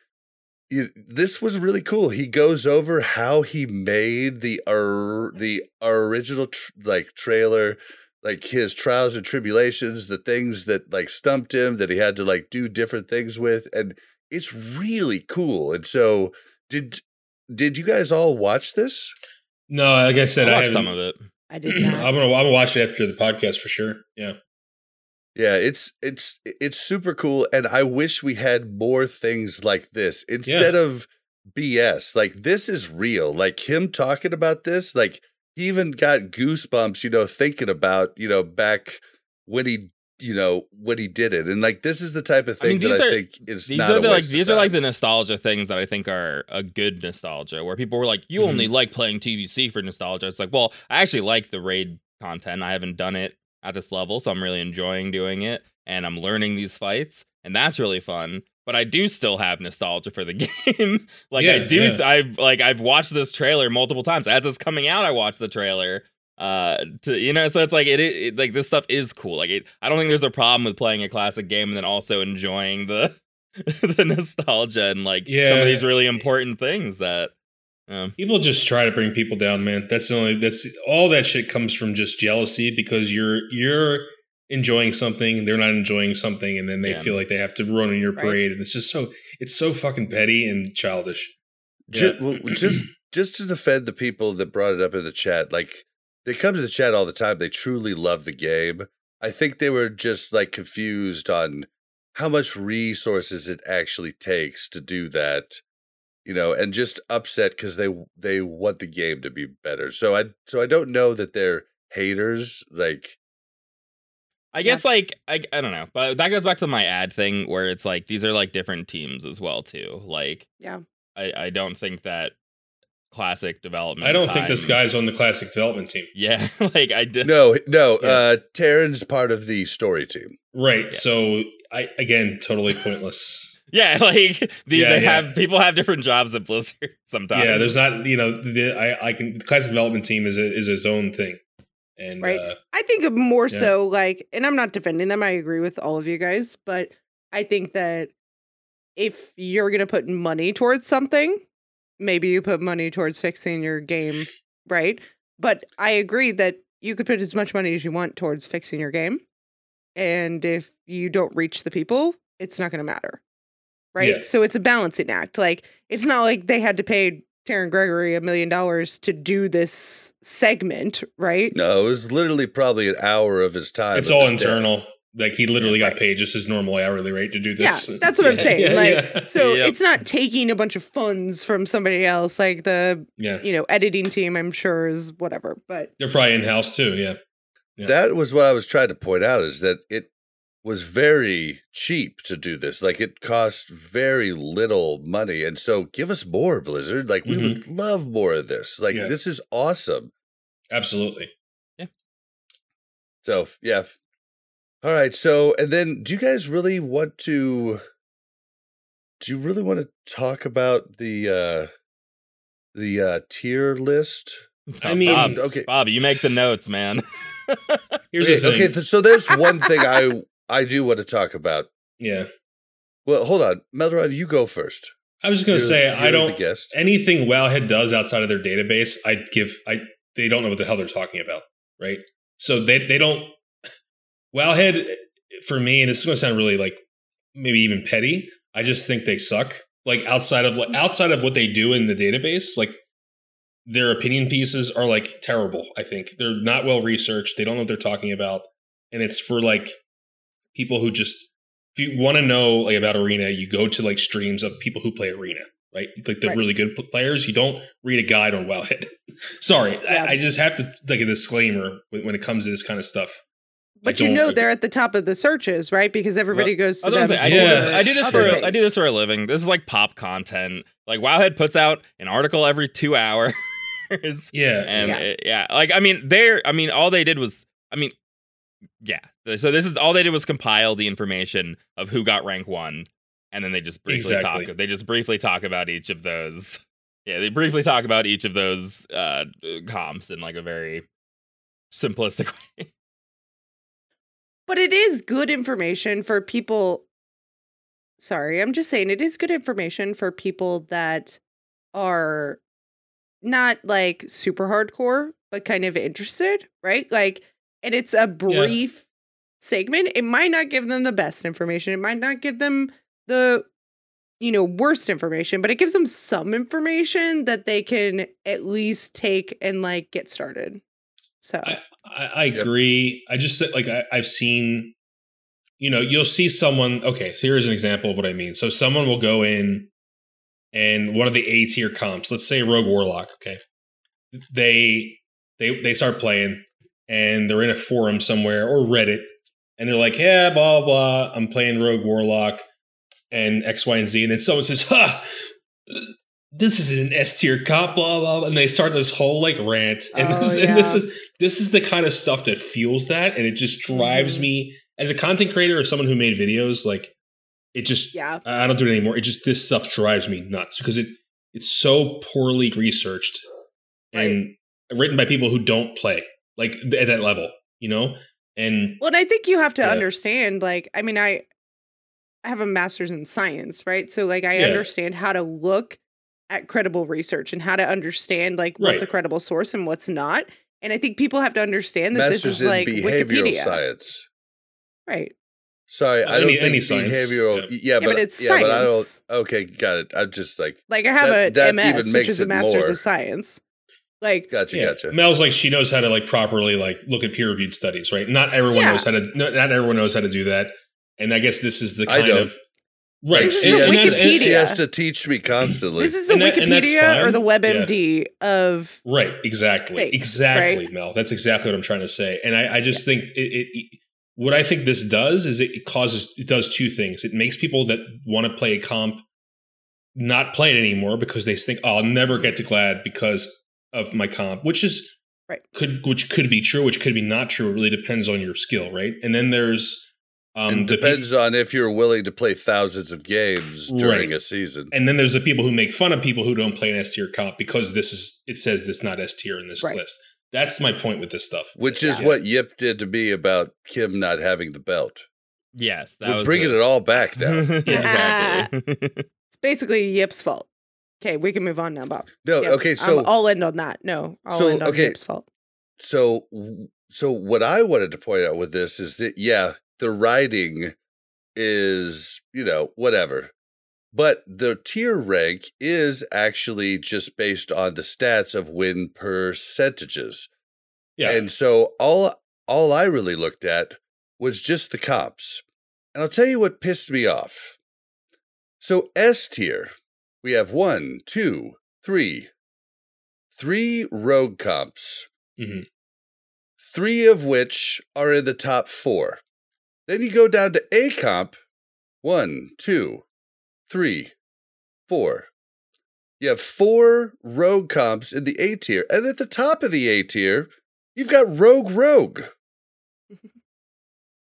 this was really cool. He goes over how he made the or, the original tr- like trailer, like his trials and tribulations, the things that like stumped him that he had to like do different things with, and it's really cool. And so, did did you guys all watch this? no, like I said, I I, watched haven't. some of it. I did not. I'm gonna I'm gonna watch it after the podcast for sure. Yeah. Yeah, it's it's it's super cool, and I wish we had more things like this instead of BS. Like this is real. Like him talking about this, like he even got goosebumps, you know, thinking about you know back when he you know when he did it, and like this is the type of I mean, thing that I think is These not are a the, like these are like the nostalgia things that I think are a good nostalgia, where people were like, "You Mm-hmm. only like playing TBC for nostalgia." It's like, well, I actually like the raid content. I haven't done it at this level, so I'm really enjoying doing it, and I'm learning these fights, and that's really fun. But I do still have nostalgia for the game. like I do, yeah. I've like I've watched this trailer multiple times as it's coming out. I watched the trailer. Uh, to you know, so it's like it, it, it like this stuff is cool. Like it, I don't think there's a problem with playing a classic game and then also enjoying the the nostalgia and like yeah, some of these really important things that um, People just try to bring people down, man. That's the only that's all that shit comes from just jealousy because you're you're enjoying something, they're not enjoying something, and then they Yeah. feel like they have to run in your Right. parade, and it's just so it's so fucking petty and childish. Ju- Yeah. well, just just to defend the people that brought it up in the chat, like they come to the chat all the time. They truly love the game. I think they were just like confused on how much resources it actually takes to do that, you know, and just upset because they they want the game to be better. So I so I don't know that they're haters. Like I guess like I, I don't know, but that goes back to my ad thing where it's like these are like different teams as well too. Like Yeah. I I don't think that classic development. I don't think this guy's on the classic development team. Yeah, like I did. No, no. Yeah. Uh, Terran's part of the story team. Right. Yeah. So I again totally pointless. Yeah, like the, Yeah, they yeah. have people have different jobs at Blizzard sometimes. yeah, there's not you know the I I can the classic development team is a, is its own thing. And Right. uh, I think of more Yeah. so like, and I'm not defending them. I agree with all of you guys, but I think that if you're gonna put money towards something, maybe you put money towards fixing your game, right? But I agree that you could put as much money as you want towards fixing your game, and if you don't reach the people, it's not gonna matter, right? Yeah. So it's a balancing act. Like it's not like they had to pay. Terran Gregory a million dollars to do this segment, right? No, it was literally probably an hour of his time. it's all his day. internal. Like he literally got Right. paid just his normal hourly rate to do this. Yeah, this. that's what I'm saying. like, yeah. so Yep. it's not taking a bunch of funds from somebody else. Like the yeah. you know editing team, I'm sure is whatever. But They're probably in house too. Yeah. Yeah. That was what I was trying to point out is that it was very cheap to do this. Like it cost very little money. And so give us more, Blizzard. Like we would love more of this. Like Yeah. this is awesome. Absolutely. Yeah. So yeah. All right. So and then do you guys really want to do you really want to talk about the uh the uh tier list? I mean, Bob, Okay. Bob, you make the notes, man. Here's okay, the thing. okay, so there's one thing I I do want to talk about. yeah. Well, hold on. Melrod, you go first. I was just gonna say you're I don't guest. anything Wowhead does outside of their database, I give I they don't know what the hell they're talking about, right? So they they don't Wowhead for me, and this is gonna sound really like maybe even petty. I just think they suck. Like outside of like outside of what they do in the database, like their opinion pieces are like terrible. I think they're not well researched. They don't know what they're talking about, and it's for like people who just if you want to know like about arena, you go to like streams of people who play arena, right? Like the Right. really good players. You don't read a guide on Wowhead. Sorry, Yeah. I, I just have to like a disclaimer when, when it comes to this kind of stuff. but I you know agree. they're at the top of the searches, right? Because everybody goes I, to was them. say, I, Yeah. do this, I do this other for I do this for a living. This is like pop content. Like Wowhead puts out an article every two hours, Yeah, and Yeah. it- yeah, like I mean, they're I mean, all they did was I mean, yeah. So this is all they did was compile the information of who got rank one, and then they just briefly Exactly. talk. They just briefly talk about each of those. Yeah, they briefly talk about each of those uh, comps in like a very simplistic way. But it is good information for people. Sorry, I'm just saying it is good information for people that are not like super hardcore, but kind of interested, right? Like, and it's a brief segment. It might not give them the best information. It might not give them the, you know, worst information, but it gives them some information that they can at least take and like get started. So, I, I, I Yep. agree. I just like I, I've seen, you know, you'll see someone. Okay, here's an example of what I mean. So someone will go in, and one of the A tier comps, let's say Rogue Warlock. Okay, they they they start playing, and they're in a forum somewhere or Reddit, and they're like, yeah, blah blah. I'm playing Rogue Warlock, and X, Y, and Z, and then someone says, ha. This is an S tier cop, blah, blah blah, and they start this whole like rant, and, Oh, this, and this is this is the kind of stuff that fuels that and it just drives Mhm. me as a content creator or someone who made videos like it just yeah. i I don't do it anymore it just this stuff drives me nuts because it it's so poorly researched and written by people who don't play like at that level you know and Well, and I think you have to Yeah. understand, like, I mean, I I have a master's in science, right? So like I Yeah. understand how to look at credible research and how to understand like what's a credible source and what's not. And I think people have to understand that Masters this is like behavioral Wikipedia. science. Right. Sorry, I don't think any science, behavioral. yeah. Yeah, but but, it's yeah, but I don't. science. Okay, got it. I'm just like, Like I have That- a that MS, which is a master's more. of science. Like gotcha, yeah, gotcha. mel's like she knows how to like properly like look at peer reviewed studies right not everyone Yeah. knows how to no, not everyone knows how to do that and i guess this is the kind of right This is She the has, to, Wikipedia. she has to teach me constantly. this is the And that- Wikipedia or the WebMD of Right, exactly, Things, exactly, right? Mel. That's exactly what I'm trying to say. And I, I just think it, it, it- What I think this does is it causes it does two things. It makes people that want to play a comp not play it anymore because they think oh, I'll never get to Glad because of my comp, which is Right. could which could be true, which could be not true. It really depends on your skill, right? And then there's um and the depends on if you're willing to play thousands of games during Right. a season. And then there's the people who make fun of people who don't play an S tier comp because this is it says this not S tier in this Right. list. That's my point with this stuff. Which is Yeah. what Yip did to me about Kim not having the belt. Yes, that We're was bringing it all back now. yeah, exactly. It's basically Yip's fault. Okay, we can move on now, Bob. No, Yeah, okay, so I'm, I'll end on that. No, I'll So, end on okay. Yip's fault. so so what I wanted to point out with this is that yeah, the writing is, you know, whatever. But the tier rank is actually just based on the stats of win percentages. Yeah. And so all all I really looked at was just the comps. And I'll tell you what pissed me off. So S tier, we have one, two, three, three rogue comps, Mhm. three of which are in the top four. Then you go down to A comp, one, two, three, four. You have four rogue comps in the A tier. And at the top of the A tier, you've got Rogue Rogue.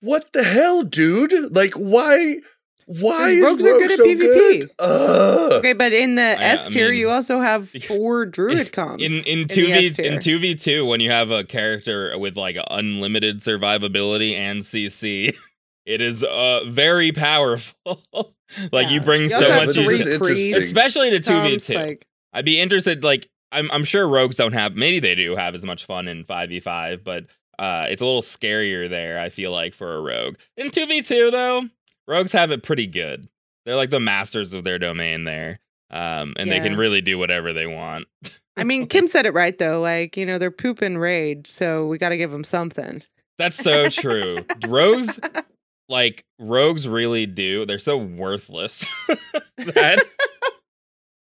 what the hell, dude? Like, why? Why is Rogues are Rogue good at so PvP. good? Ugh. Okay, but in the I- S I tier, mean- you also have four druid comps. in in the two S v tier. in two v two when you have a character with like unlimited survivability and CC, it is uh very powerful. like you bring You so much, this three is interesting. priests especially to two v two. like- I'd be interested. Like I'm I'm sure rogues don't have maybe they do have as much fun in five v five, but uh, it's a little scarier there. I feel like for a rogue in two v two though, rogues have it pretty good. They're like the masters of their domain there. Um, and they can really do whatever they want. I mean, Kim said it right though. Like, you know, they're poop and rage, so we got to give them something. That's so true. rogues like rogues really do. They're so worthless that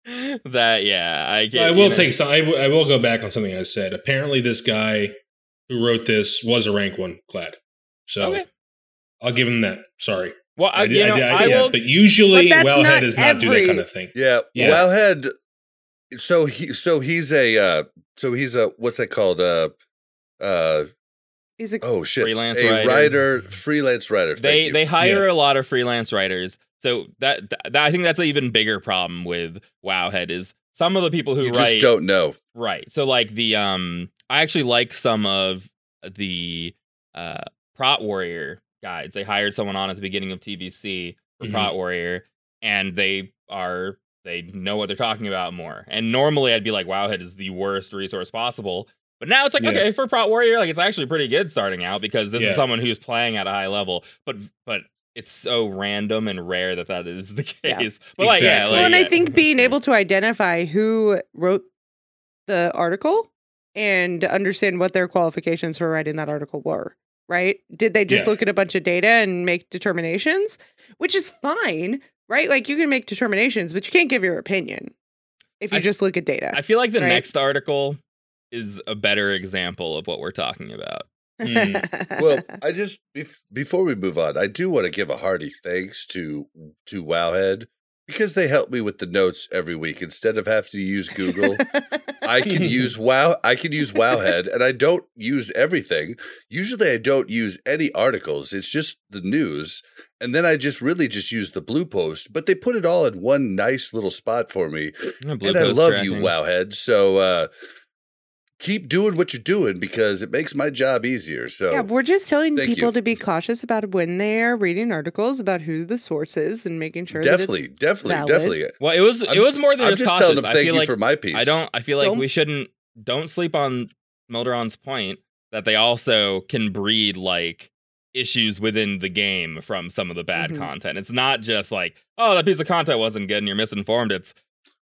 that yeah. I can, I you will know- take some. I, w- I will go back on something I said. Apparently, this guy who wrote this was a rank one glad. So Okay. I'll give him that. Sorry, Well, I, I, did, you I, know, did- I- I yeah, will. but usually But that's Wowhead not does not do that kind of thing. Yeah, Yeah. Wowhead. So he, so he's a, uh, so he's a, what's that called? Uh, uh, He's a oh shit, Freelance a writer. writer, freelance writer. Thank they you. they hire a lot of freelance writers. So that, that I think that's an even bigger problem with Wowhead is some of the people who you write just don't know. Right. So like the um I actually like some of the uh Prot Warrior guides. They hired someone on at the beginning of TBC for. Mm-hmm. Prot Warrior and they are they know what they're talking about more. And normally I'd be like Wowhead is the worst resource possible. But now it's like Yeah. okay, for Prot Warrior like it's actually pretty good starting out because this Yeah. is someone who's playing at a high level. But but it's so random and rare that that is the case. Yeah. But like yeah, Exactly. like, well, and I think being able to identify who wrote the article and understand what their qualifications for writing that article were, right? Did they just Yeah. look at a bunch of data and make determinations, which is fine, right? Like you can make determinations, but you can't give your opinion if you I- just look at data. I feel like the right? next article is a better example of what we're talking about. Mm. Well, I just bef- before we move on, I do want to give a hearty thanks to to Wowhead because they help me with the notes every week instead of having to use Google. I can use Wow. I can use Wowhead, and I don't use everything. Usually, I don't use any articles. It's just the news, and then I just really just use the Blue Post. But they put it all in one nice little spot for me, Blue and I love tracking. you, Wowhead. So uh, keep doing what you're doing because it makes my job easier. So yeah, we're just telling people you. to be cautious about when they are reading articles about who the source is and making sure definitely, that it's definitely, valid. definitely. Well, it was it I'm- was more than I'm just, just cautious. telling them I thank feel you like for my piece. I don't. I feel like Don't- we shouldn't. Don't sleep on Melderon's point that they also can breed like issues within the game from some of the bad Mhm. content. It's not just like, oh, that piece of content wasn't good and you're misinformed. It's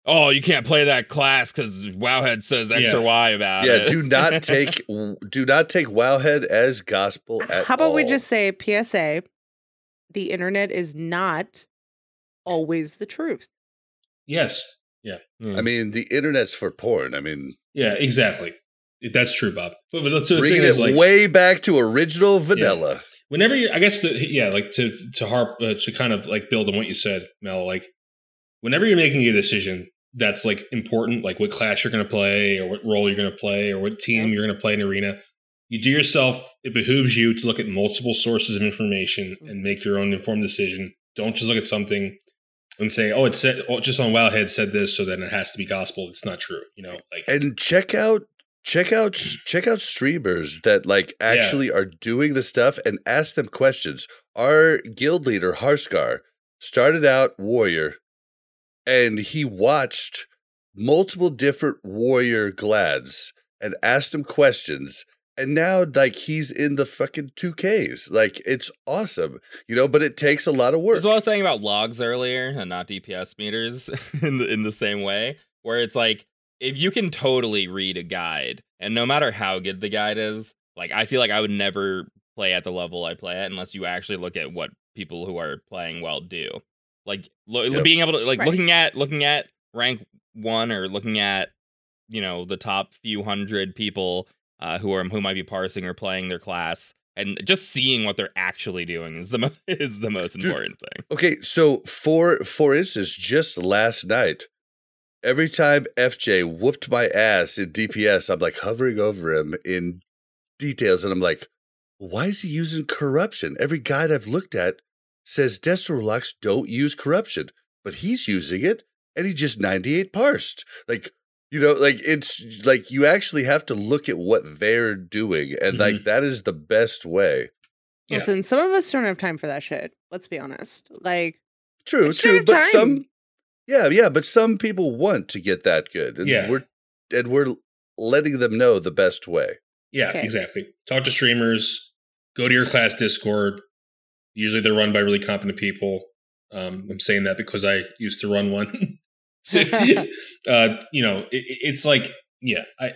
oh, you can't play that class because Wowhead says X Yeah. or Y about Yeah, it. Yeah, do not take do not take Wowhead as gospel at How about we just say PSA? The internet is not always the truth. Yes. Hmm. I mean, the internet's for porn. I mean, Yeah. Exactly. That's true, Bob. But, but that's the bringing thing it is like way back to original vanilla. whenever you, I guess, the, yeah, like to to harp uh, to kind of like build on what you said, Mel. Like whenever you're making a decision that's like important, like what class you're going to play or what role you're going to play or what team you're going to play in arena, you do yourself, it behooves you to look at multiple sources of information mm-hmm. and make your own informed decision. Don't just look at something and say, "Oh, it said oh, just on Wowhead said this, so then it has to be gospel." It's not true, you know. Like, and check out check out mm. check out streamers that like actually are doing the stuff and ask them questions. Our guild leader Harskar started out warrior, and he watched multiple different warrior glads and asked them questions and now like he's in the fucking 2ks like it's awesome you know but it takes a lot of work That's what I was saying about logs earlier and not DPS meters in the in the same way, where it's like if you can totally read a guide, and no matter how good the guide is, like I feel like I would never play at the level I play at unless you actually look at what people who are playing well do. Like lo- Yep. being able to like Right. looking at looking at rank one or looking at you know the top few hundred people uh, who are who might be parsing or playing their class and just seeing what they're actually doing is the mo- is the most Dude, important thing. okay so for for instance just last night every time fj whooped my ass in dps i'm like hovering over him in details and i'm like why is he using corruption every guide i've looked at says destrolux don't use corruption but he's using it and he just 98 parsed like you know like it's like you actually have to look at what they're doing and mm-hmm. like that is the best way Yeah. Listen, some of us don't have time for that shit. Let's be honest. Like, True, true. But time. some, yeah, yeah. But some people want to get that good, and Yeah. we're and we're letting them know the best way. Yeah, Okay. exactly. Talk to streamers. Go to your class Discord. Usually they're run by really competent people. Um, I'm saying that because I used to run one. so, uh, you know, it, it- it's like, yeah, I,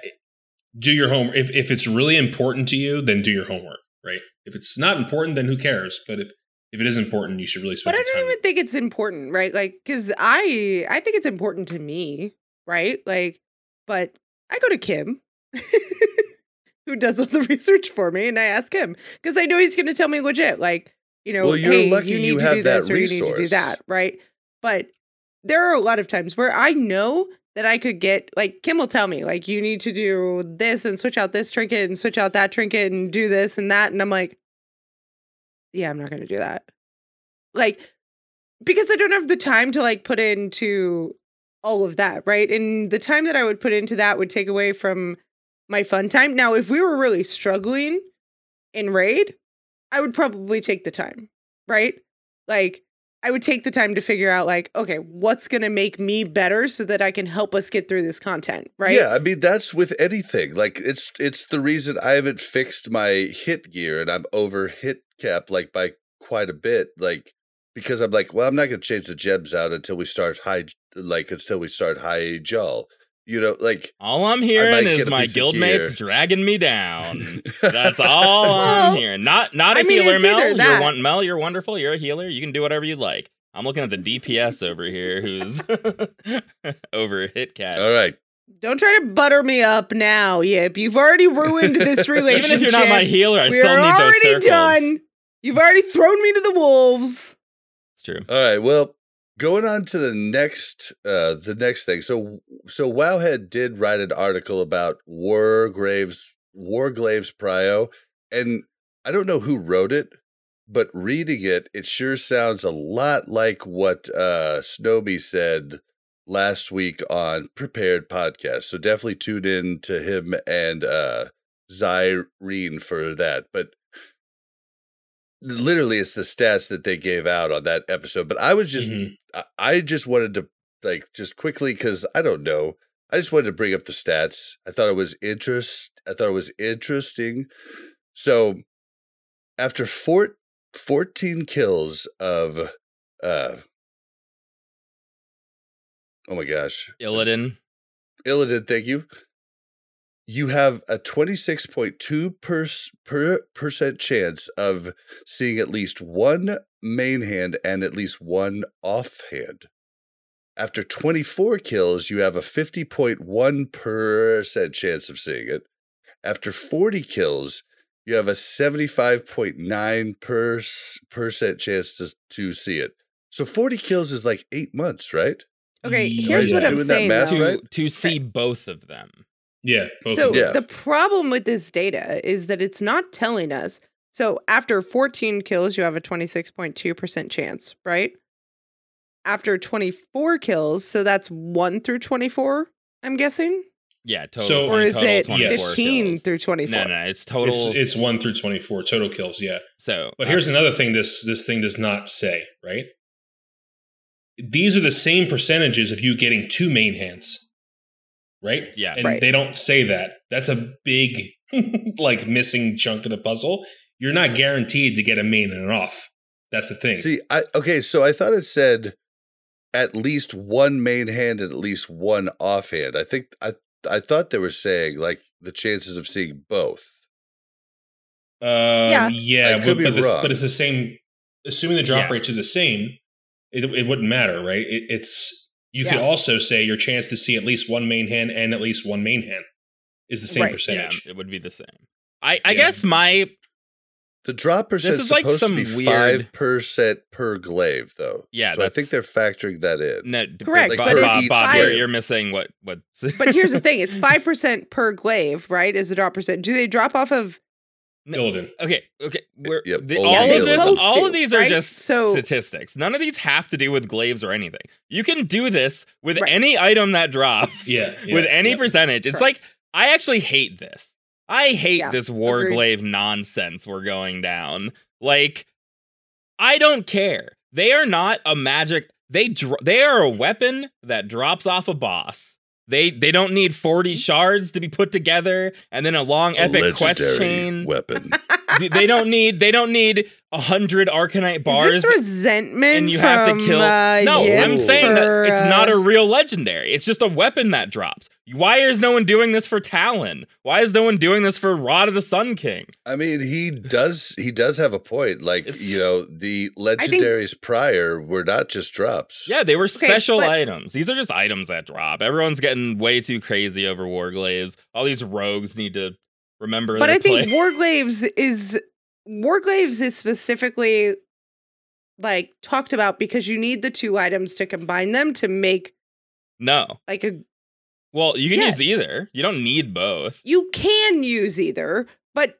do your homework. If if it's really important to you, then do your homework. Right. If it's not important, then who cares? But if if it is important, you should really spend but I don't even think it's important, right? Like, because I I think it's important to me, right? Like, but I go to Kim, who does all the research for me, and I ask him because I know he's going to tell me legit, like, you know, Well, you're hey, lucky you need you to have do this or you need to do that, right? But there are a lot of times where I know that I could get like Kim will tell me like you need to do this and switch out this trinket and switch out that trinket and do this and that and I'm like yeah, I'm not going to do that. Like because I don't have the time to like put into all of that, right? And the time that I would put into that would take away from my fun time. Now, if we were really struggling in raid, I would probably take the time, right? Like I would take the time to figure out like, okay, what's going to make me better so that I can help us get through this content, right? Yeah, I mean that's with anything. Like it's it's the reason I haven't fixed my hit gear and I'm over hit cap like by quite a bit. Like because I'm like, well, I'm not gonna change the gems out until we start high like until we start Hyjal. You know, like All I'm hearing is my piece of guildmates dragging me down. That's all I'm hearing. Not not a I mean, healer, Mel. You're that- one Mel, you're wonderful. You're a healer. You can do whatever you like. I'm looking at the DPS over here who's over hit cap. all right. Don't try to butter me up now, Yip. You've already ruined this relationship. Even if you're not my healer, I We're still need those circles. already done. You've already thrown me to the wolves. It's true. All right. Well, going on to the next uh the next thing. So so Wowhead did write an article about Wargraves Warglaives Prio and I don't know who wrote it, but reading it it sure sounds a lot like what uh Snowby said last week on Prepared Podcast. So definitely tune in to him and uh Zyrene for that. But literally it's the stats that they gave out on that episode but i was just Mhm. I- i just wanted to like just quickly because i don't know i just wanted to bring up the stats i thought it was interest i thought it was interesting so after four, 14 kills of uh oh my gosh Illidan. Illidan, thank you. You have a 26.2 per, per percent chance of seeing at least one main hand and at least one off hand. After 24 kills, you have a 50.1% chance of seeing it. After 40 kills, you have a 75.9% chance to, to see it. So 40 kills is like eight months, right? Okay, Yeah, here's what yeah. I'm Doing that saying. math though. to right? to see both of them. Yeah. So. Yeah. the problem with this data is that it's not telling us. So after 14 kills, you have a 26.2% chance, right? After 24 kills, so that's 1 through 24, I'm guessing? Yeah, total. So- Or is total it 24 15 kills. through 24? No, no, it's total. It's it's one through twenty four total kills. Yeah. so, But uh, here's another thing this this thing does not say, right? These are the same percentages of you getting two main hands. Right? Yeah. And Right. they don't say that. That's a big like missing chunk of the puzzle. You're not guaranteed to get a main and an off. That's the thing. See, I okay, so I thought it said at least one main hand and at least one offhand. I think I I thought they were saying like the chances of seeing both. Um, Yeah. yeah, could but, be but, this, wrong. but it's the same. Assuming the drop Yeah. rates are the same, it, it wouldn't matter, right? It, it's you could also say your chance to see at least one main hand and at least one main hand is the same Right. percentage. Yeah, it would be the same. I, I Yeah. guess my The drop percent is is like supposed some to be weird- five percent per glaive, though. Yeah, so I think they're factoring that in. no Correct, Bob, but it's Bob, Bob, five- you're, you're missing what what. But here's the thing it's 5% per glaive, right? Is the drop percent. Do they drop off of. Illidan. Okay, okay. We're, Yep, the- all Gilligan. of this, all do, of these are right? just So- statistics. None of these have to do with glaives or anything. You can do this with Right. any item that drops. Yeah, yeah, with any yeah. percentage. It's Correct. like I actually hate this. I hate Yeah, this war agreed. glaive nonsense we're going down. Like, I don't care. They are not a magic. They dr- they are a weapon that drops off a boss. They they don't need forty mm-hmm. shards to be put together and then a long A epic quest chain. weapon. They- they don't need they don't need a hundred arcanite bars. Is this resentment and you have to kill- Uh, no, Yip I'm saying that it's not uh, a real legendary. It's just a weapon that drops. Why is no one doing this for Talon? Why is no one doing this for Rod of the Sun King? I mean, he does he does have a point. Like, It's- you know, the legendaries prior were not just drops. Yeah, they were special but- items. These are just items that drop. Everyone's getting way too crazy over Warglaives. All these rogues need to remember But I think play. Warglaives is Warglaives is specifically like talked about because you need the two items to combine them to make no. like a Well, you can Yes. use either. You don't need both. you can use either, but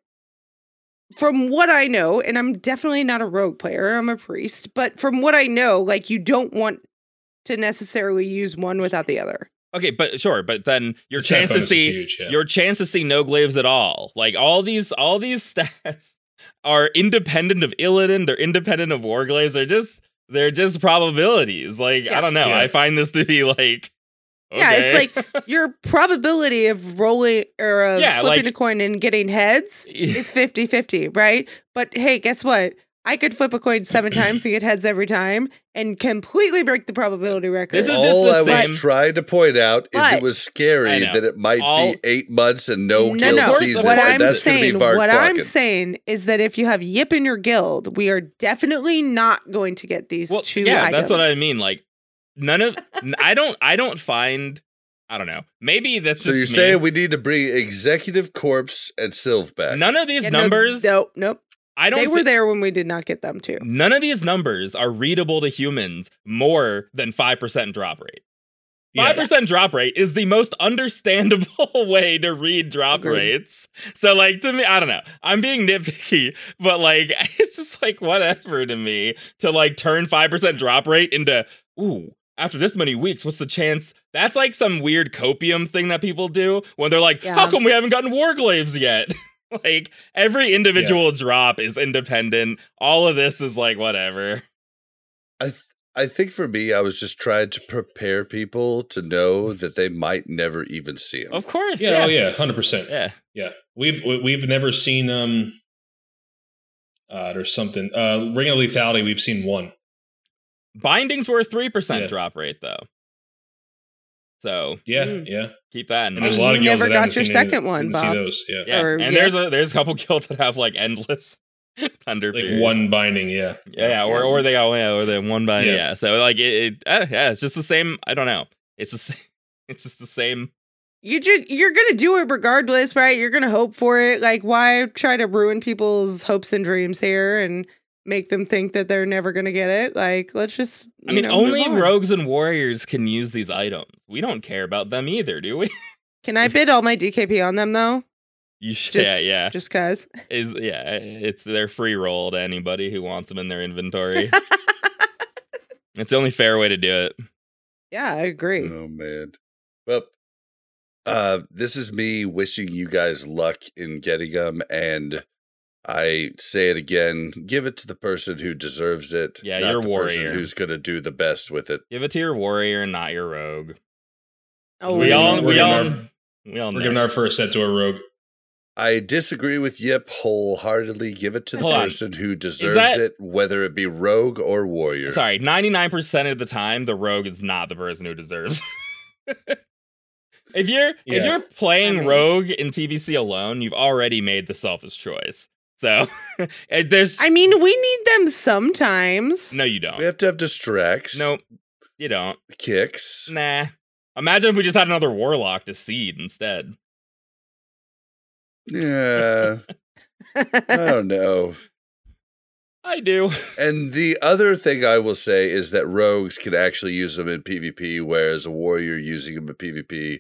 from what I know, and I'm definitely not a rogue player, I'm a priest, but from what I know, like you don't want to necessarily use one without the other. Okay, but sure, but then your The chance to see huge, yeah. your chance to see no glaives at all. Like all these all these stats are independent of Illidan, they're independent of Warglaives. They're just they're just probabilities. Like I don't know. Yeah. I find this to be like Yeah, it's like your probability of rolling or of Yeah, flipping like- a coin and getting heads is 50 50, right? But hey, guess what? I could flip a coin seven times and get heads every time and completely break the probability record. This is just All the I same- was trying to point out is But- it was scary that it might All- be eight months and no, no, kill no. season. What I'm that's gonna saying, be Varg what I'm Flocken. saying is that if you have Yip in your guild, we are definitely not going to get these well, two yeah, items. that's what I mean. Like none of I don't I don't find I don't know. Maybe that's So just you're me. saying we need to bring Executive Corpse and Sylve back? none of these Yeah, numbers Nope, nope. I don't They were thi- there when we did not get them too. None of these numbers are readable to humans more than 5% drop rate. Yeah. 5% drop rate is the most understandable way to read drop Agreed. rates. So, like, to me, I don't know. I'm being nitpicky, but like, it's just like whatever to me to like turn 5% drop rate into, ooh, after this many weeks, what's the chance? That's like some weird copium thing that people do when they're like, how come we haven't gotten warglaives yet? like, every individual drop is independent. All of this is like, whatever. I th- I think for me, I was just trying to prepare people to know that they might never even see him. Of course. Yeah, Yeah. oh yeah, hundred percent. Yeah. Yeah, we've we- we've never seen um. Uh, there's something. Uh, Ring of Lethality. We've seen one. Bindings were a 3% Yeah. drop rate, though. So Yeah, Mm. yeah. Keep that in And there's a mind. lot of You guilds never that got haven't your seen any- second one, didn't see Bob. those. Yeah, Yeah, or- and yeah. there's a there's a couple guilds that have like endless thunder like Fears. one binding. Yeah, Yeah, yeah, or or they go yeah, or they one by yeah. Yeah. So like it, it uh, yeah, it's just the same. I don't know. It's the same. It's just the same. You ju- you're gonna do it regardless, right? You're gonna hope for it. Like, why try to ruin people's hopes and dreams here and make them think that they're never gonna get it. Like, let's just. I mean, know, only on. rogues and warriors can use these items. We don't care about them either, do we? Can I bid all my DKP on them though? You should, Just, yeah, yeah. Just cause. Is yeah, it's their free roll to anybody who wants them in their inventory. it's the only fair way to do it. yeah, I agree. Oh man. Well, uh, this is me wishing you guys luck in getting them, and I say it again: give it to the person who deserves it. Yeah, not you're a person warrior. who's going to do the best with it. Give it to your warrior, and not your rogue. Oh, we we're all, giving- we all, our- we all We're know. giving our first set to a rogue. I disagree with Yip wholeheartedly. Give it to the Hold on. person who deserves that- it, whether it be rogue or warrior. Sorry, ninety nine percent of the time, the rogue is not the person who deserves. if you're if you're playing I mean- rogue in TBC alone, you've already made the selfish choice. So there's I mean, we need them sometimes. no, you don't. We have to have distracts. Nope, you don't. Kicks. Nah. Imagine if we just had another warlock to seed instead. Yeah. I don't know. I do. And the other thing I will say is that rogues can actually use them in PvP, whereas a warrior using them in PvP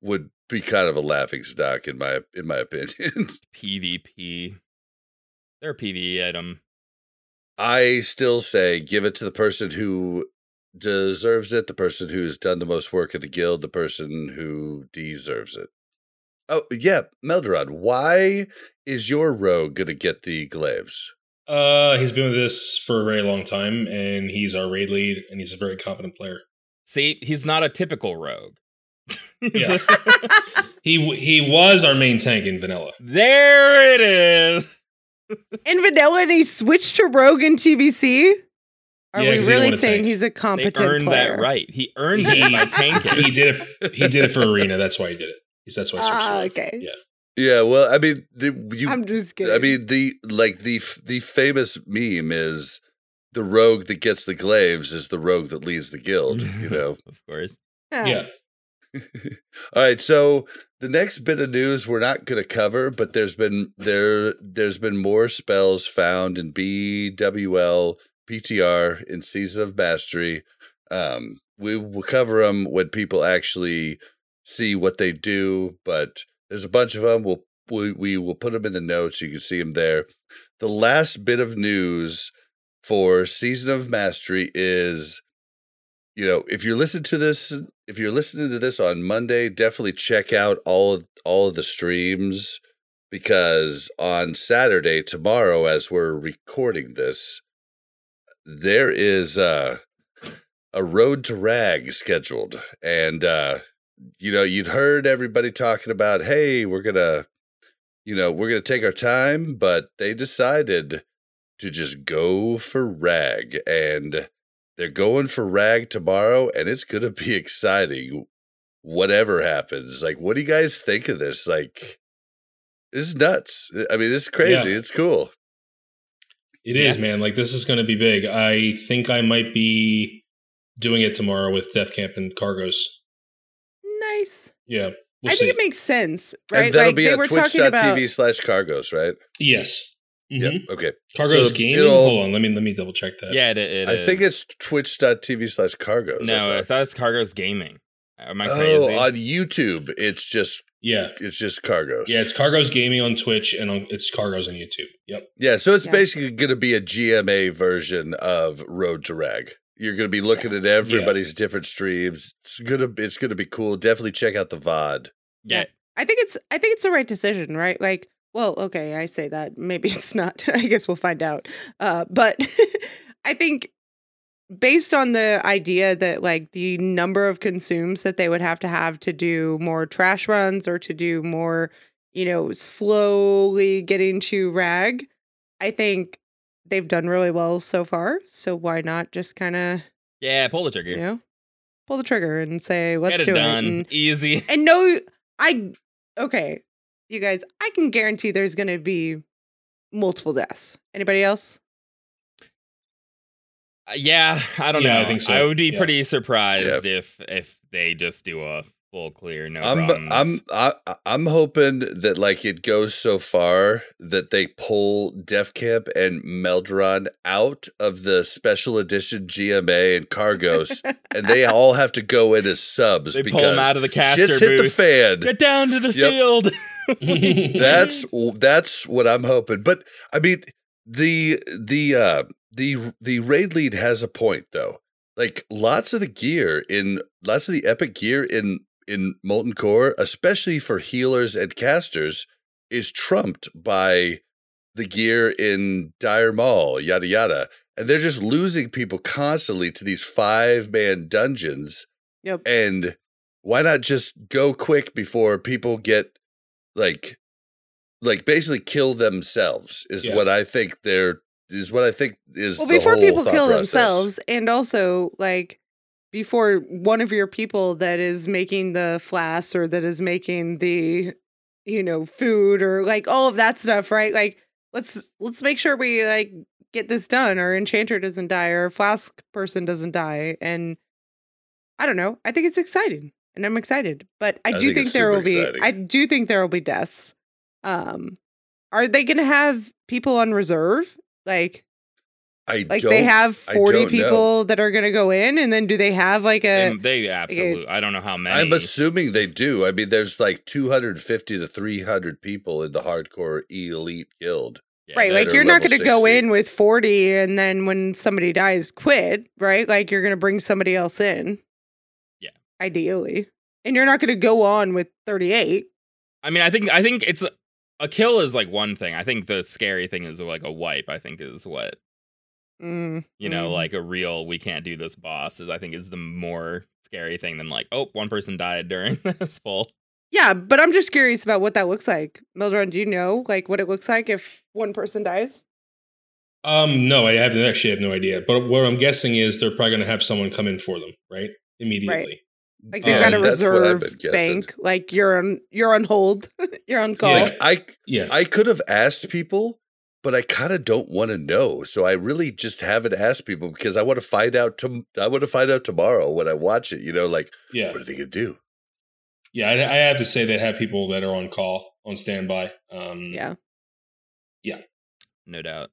would be kind of a laughing stock in my in my opinion. PvP. They're a PvE item. I still say give it to the person who deserves it, the person who's done the most work in the guild, the person who deserves it. Oh yeah, Melderon, why is your rogue gonna get the glaives? Uh, he's been with us for a very long time, and he's our raid lead, and he's a very competent player. See, he's not a typical rogue. Yeah. He he was our main tank in vanilla. there it is. In vanilla, and he switched to Rogue in TBC. Are Yeah, we 'cause really wanna saying tank. he's a They competent earned player? that right. He earned He- it by tanking. He did it. He did it for arena. That's why he did it. He's- That's why. I switched to Ah, Life. okay. Yeah. Yeah, well, I mean, the, you I'm just kidding. I mean the like the the famous meme is the rogue that gets the glaives is the rogue that leads the guild. You know. of course. Yeah. All right, so the next bit of news we're not going to cover, but there's been there there's been more spells found in BWL PTR in Season of Mastery. Um, we will cover them when people actually see what they do, but there's a bunch of them. We'll we, we will put them in the notes. You can see them there. The last bit of news for Season of Mastery is you know, if you're listening to this, if you're listening to this on Monday, definitely check out all of all of the streams because on Saturday, tomorrow, as we're recording this, there is uh, a road to rag scheduled, and uh, you know, you'd heard everybody talking about, hey, we're gonna, you know, we're gonna take our time, but they decided to just go for rag. And they're going for rag tomorrow, and it's gonna be exciting. Whatever happens, like, what do you guys think of this? Like, this is nuts. I mean, this is crazy. It's cool. It is, Yeah. man. Like this is going to be big. I think I might be doing it tomorrow with Def Camp and Cargos. nice. Yeah, we'll I see. think it makes sense, right? And that'll like be they at were about. twitch.tv slash cargos, right? yes. Yep. Mhm. Okay. Cargos So gaming. it'll- Hold on. Let me let me double check that. Yeah, it, it I think it's twitch.tv slash cargos. no. I I thought it's Cargo's Gaming. Am I crazy? oh, on YouTube, it's just Yeah. it's just cargos. Yeah. It's Cargos gaming on Twitch and on, it's Cargos on YouTube. Yep. Yeah, so it's Yeah. basically going to be a GMA version of Road to Rag. You're going to be looking at everybody's different streams. It's gonna it's gonna be cool. Definitely check out the VOD. yeah, I think it's I think it's the right decision, right? Like, well, okay, I say that. Maybe it's not. I guess we'll find out. Uh, but I think based on the idea that like the number of consumes that they would have to have to do more trash runs or to do more, you know, slowly getting to rag, I think they've done really well so far. So why not just kind of, yeah. Pull the trigger. you know, pull the trigger and say, let's Get it do done. it. And, Easy. and no, I okay, you guys, I can guarantee there's gonna be multiple deaths. Anybody else? Uh, Yeah, I don't Yeah, know. I think so. I would be Yeah. pretty surprised if if they just do a full clear, no I'm problems. I'm I, I'm hoping that like it goes so far that they pull Def Camp and Melderon out of the special edition GMA and Cargos, and they all have to go in as subs They because pull 'em out of the caster shit's hit the booth. fan. Get down to the Yep. field. that's that's what I'm hoping. But I mean, the the uh the the raid lead has a point though. Like lots of the gear in lots of the epic gear in in Molten Core, especially for healers and casters, is trumped by the gear in Dire Maul, yada yada. And they're just losing people constantly to these five man dungeons. Yep. And why not just go quick before people get like like basically kill themselves is Yeah. what I think they're is what I think is well the before whole people kill process. themselves and also like before one of your people that is making the flask or that is making the you know food or like all of that stuff right like let's let's make sure we like get this done or enchanter doesn't die or flask person doesn't die and i don't know i think it's exciting and i'm excited but i, I do think think, there super will be i do think there will be deaths um are they gonna have people on reserve like I like don't they have 40 don't know. people that are going to go in and then do they have like a they, they absolutely. I don't know how many. I'm assuming they do. I mean, there's like 250 to 300 people in the hardcore elite guild. Yeah, right like you're not going to go in with 40 and then when somebody dies quit right like you're going to bring somebody else in Yeah. Ideally and you're not going to go on with 38 I mean, I think I think it's a kill is like one thing. I think the scary thing is like a wipe. I think is what Mm, you know, mhm. like a real we can't do this boss is. I think is the more scary thing than like oh one person died during this full. yeah but i'm just curious about what that looks like mildred do you know like what it looks like if one person dies Um, no, I have actually have no idea. But what I'm guessing is they're probably going to have someone come in for them, right? Immediately. Like they've Um, got a that's what I've reserve bank like you're on you're on hold you're on call Yeah. I Yeah. I could have asked people, but I kind of don't want to know. So I really just haven't asked people because I want to find out. To, I want to find out tomorrow when I watch it. You know, like yeah. what are they gonna do? Yeah. I, I have to say they have people that are on call, on standby. Um, yeah Yeah. No doubt.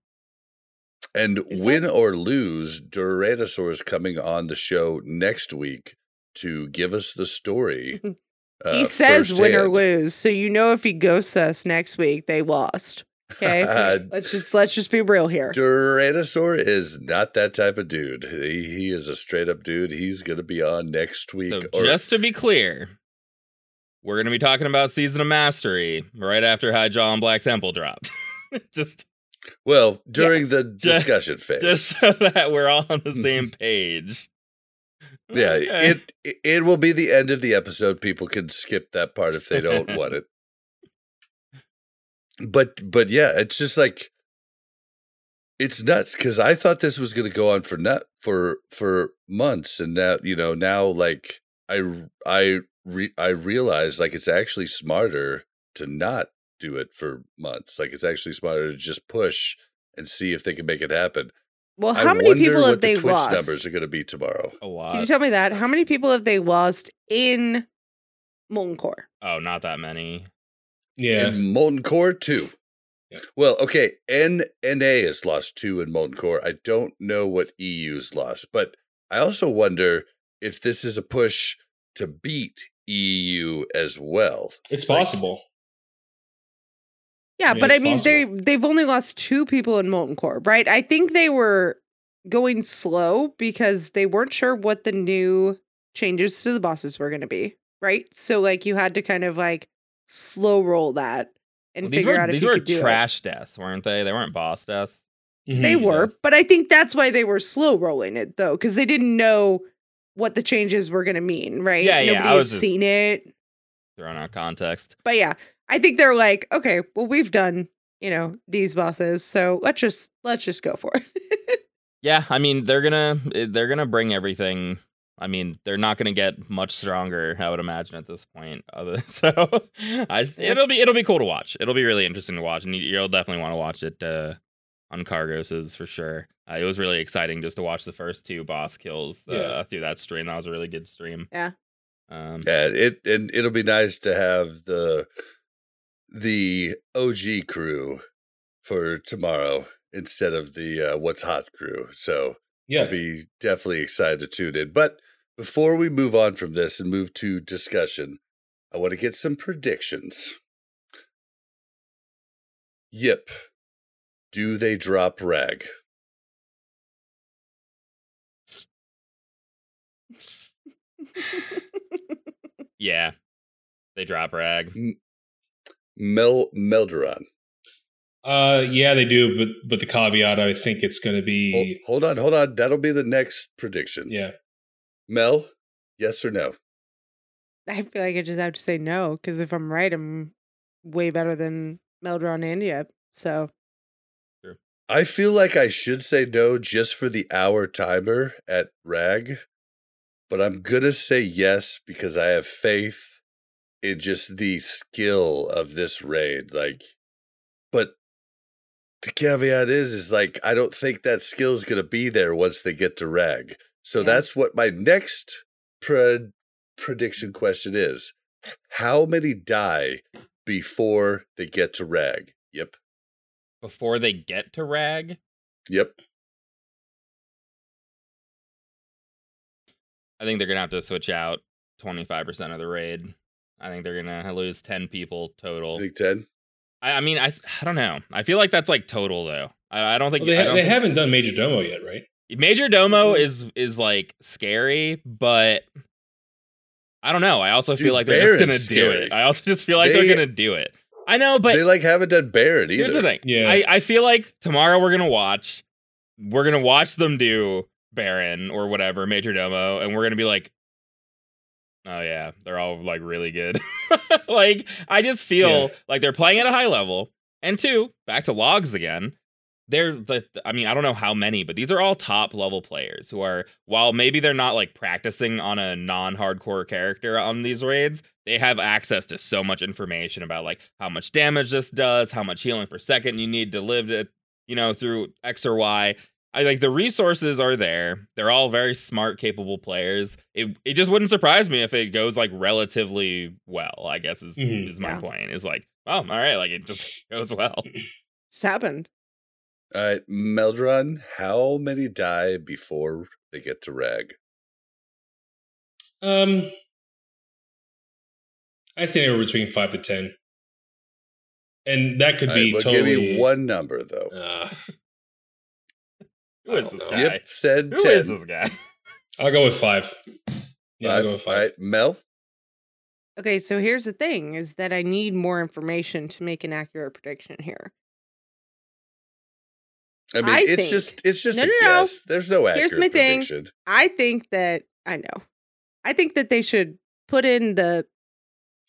And win or lose, Duranosaur is coming on the show next week to give us the story. he uh, says win or lose so you know if he ghosts us next week they lost okay let's just let's just be real here Duranosaur is not that type of dude. He, he is a straight up dude. He's going to be on next week. So or- just to be clear, we're gonna be talking about season of mastery right after Hyjal and Black Temple dropped. just well, during Yes. the Just- discussion phase. just so that we're all on the same page. Yeah, Okay. it, it it will be the end of the episode. People can skip that part if they don't want it. But but yeah, it's just like it's nuts because I thought this was going to go on for nut for for months, and now you know now like I I re- I realize like it's actually smarter to not do it for months. Like it's actually smarter to just push and see if they can make it happen. Well I how many people have they the Twitch lost numbers are going to be tomorrow. a lot. can you tell me that how many people have they lost in molten core oh, not that many. Yeah. In Molten Core, two. Yeah. Well, okay, N N A NA has lost two in Molten Core. I don't know what EU's lost, but I also wonder if this is a push to beat EU as well. It's Like- possible. Yeah Yeah, but i mean they possible. they've only lost two people in molten core right i think they were going slow because they weren't sure what the new changes to the bosses were going to be right so like you had to kind of like slow roll that and Well, figure were out if these you were could do it. trash deaths, weren't they? They weren't boss deaths. They Mhm. were, but I think that's why they were slow rolling it though, because they didn't know what the changes were going to mean, right? Yeah, yeah, Nobody I had was just- seen it, Throwing out context. but yeah, I think they're like, okay, well, we've done, you know, these bosses, so let's just let's just go for it. Yeah, I mean they're gonna eh, they're gonna bring everything. I mean they're not gonna get much stronger. I would imagine at this point. Other so, I it'll be it'll be cool to watch. It'll be really interesting to watch, and you- you'll definitely want to watch it uh, on Cargos's for sure. Uh, it was really exciting just to watch the first two boss kills uh, Yeah. through that stream. That was a really good stream. Yeah. Um, Yeah, it and it'll be nice to have the the OG crew for tomorrow instead of the uh, what's hot crew. So Yeah. I'll be definitely excited to tune in. But before we move on from this and move to discussion, I want to get some predictions. Yip. Do they drop rag? yeah, they drop rags. Mel Melderon. Uh, yeah, they do, but but the caveat, I think it's going to Hol- be hold on, hold on. That'll be the next prediction. yeah. Mel, yes or no? I feel like I just have to say no because if I'm right, I'm way better than Melderon and Yep. So I feel like I should say no just for the hour timer at Rag, but I'm gonna say yes because I have faith in just the skill of this raid. Like, but the caveat is, is like I don't think that skill is gonna be there once they get to Rag. So Yeah. that's what my next pre- prediction question is: How many die before they get to Rag? Yep, Before they get to rag, yep. I think they're gonna have to switch out 25% of the raid. I think they're gonna lose 10 people total. Big Ten. I, I mean, I I don't know. I feel like that's like total though. I, I don't think Well, they I ha- don't they think- haven't done Major Domo yet, right? Major Domo Mhm. is is like scary, but I don't know. I also Dude, feel like they're just gonna Baron's do it. I also just feel like They- they're gonna do it. I know, but they like haven't done Baron either. here's the thing. Yeah. I, I feel like tomorrow we're gonna watch. We're gonna watch them do Baron or whatever Major Domo, and we're gonna be like, oh yeah, they're all like really good. like I just feel Yeah. like they're playing at a high level. And two, back to logs again. They're the I mean, I don't know how many, but these are all top level players who are while maybe they're not like practicing on a non-hardcore character on these raids, they have access to so much information about like how much damage this does, how much healing per second you need to live it, you know, through X or Y. I like the resources are there. They're all very smart, capable players. It it just wouldn't surprise me if it goes like relatively well. I guess is Mhm. is my Yeah. point. Is like, oh, all right, like it just goes well. just happened. All right, Melderon, how many die before they get to Rag? Um, I'd say anywhere between five to ten, and that could All be right, well, totally. give me one number though. Uh, Who I is don't this know. guy? Yep, said Who ten. is this guy? I'll go with five. Yeah, I'll go with five. right, Mel. Okay, so here's the thing is that I need more information to make an accurate prediction here. I mean, I it's think- just it's just No, a no, no. guess. There's no accurate Here's my thing. prediction. I think that I know. I think that they should put in the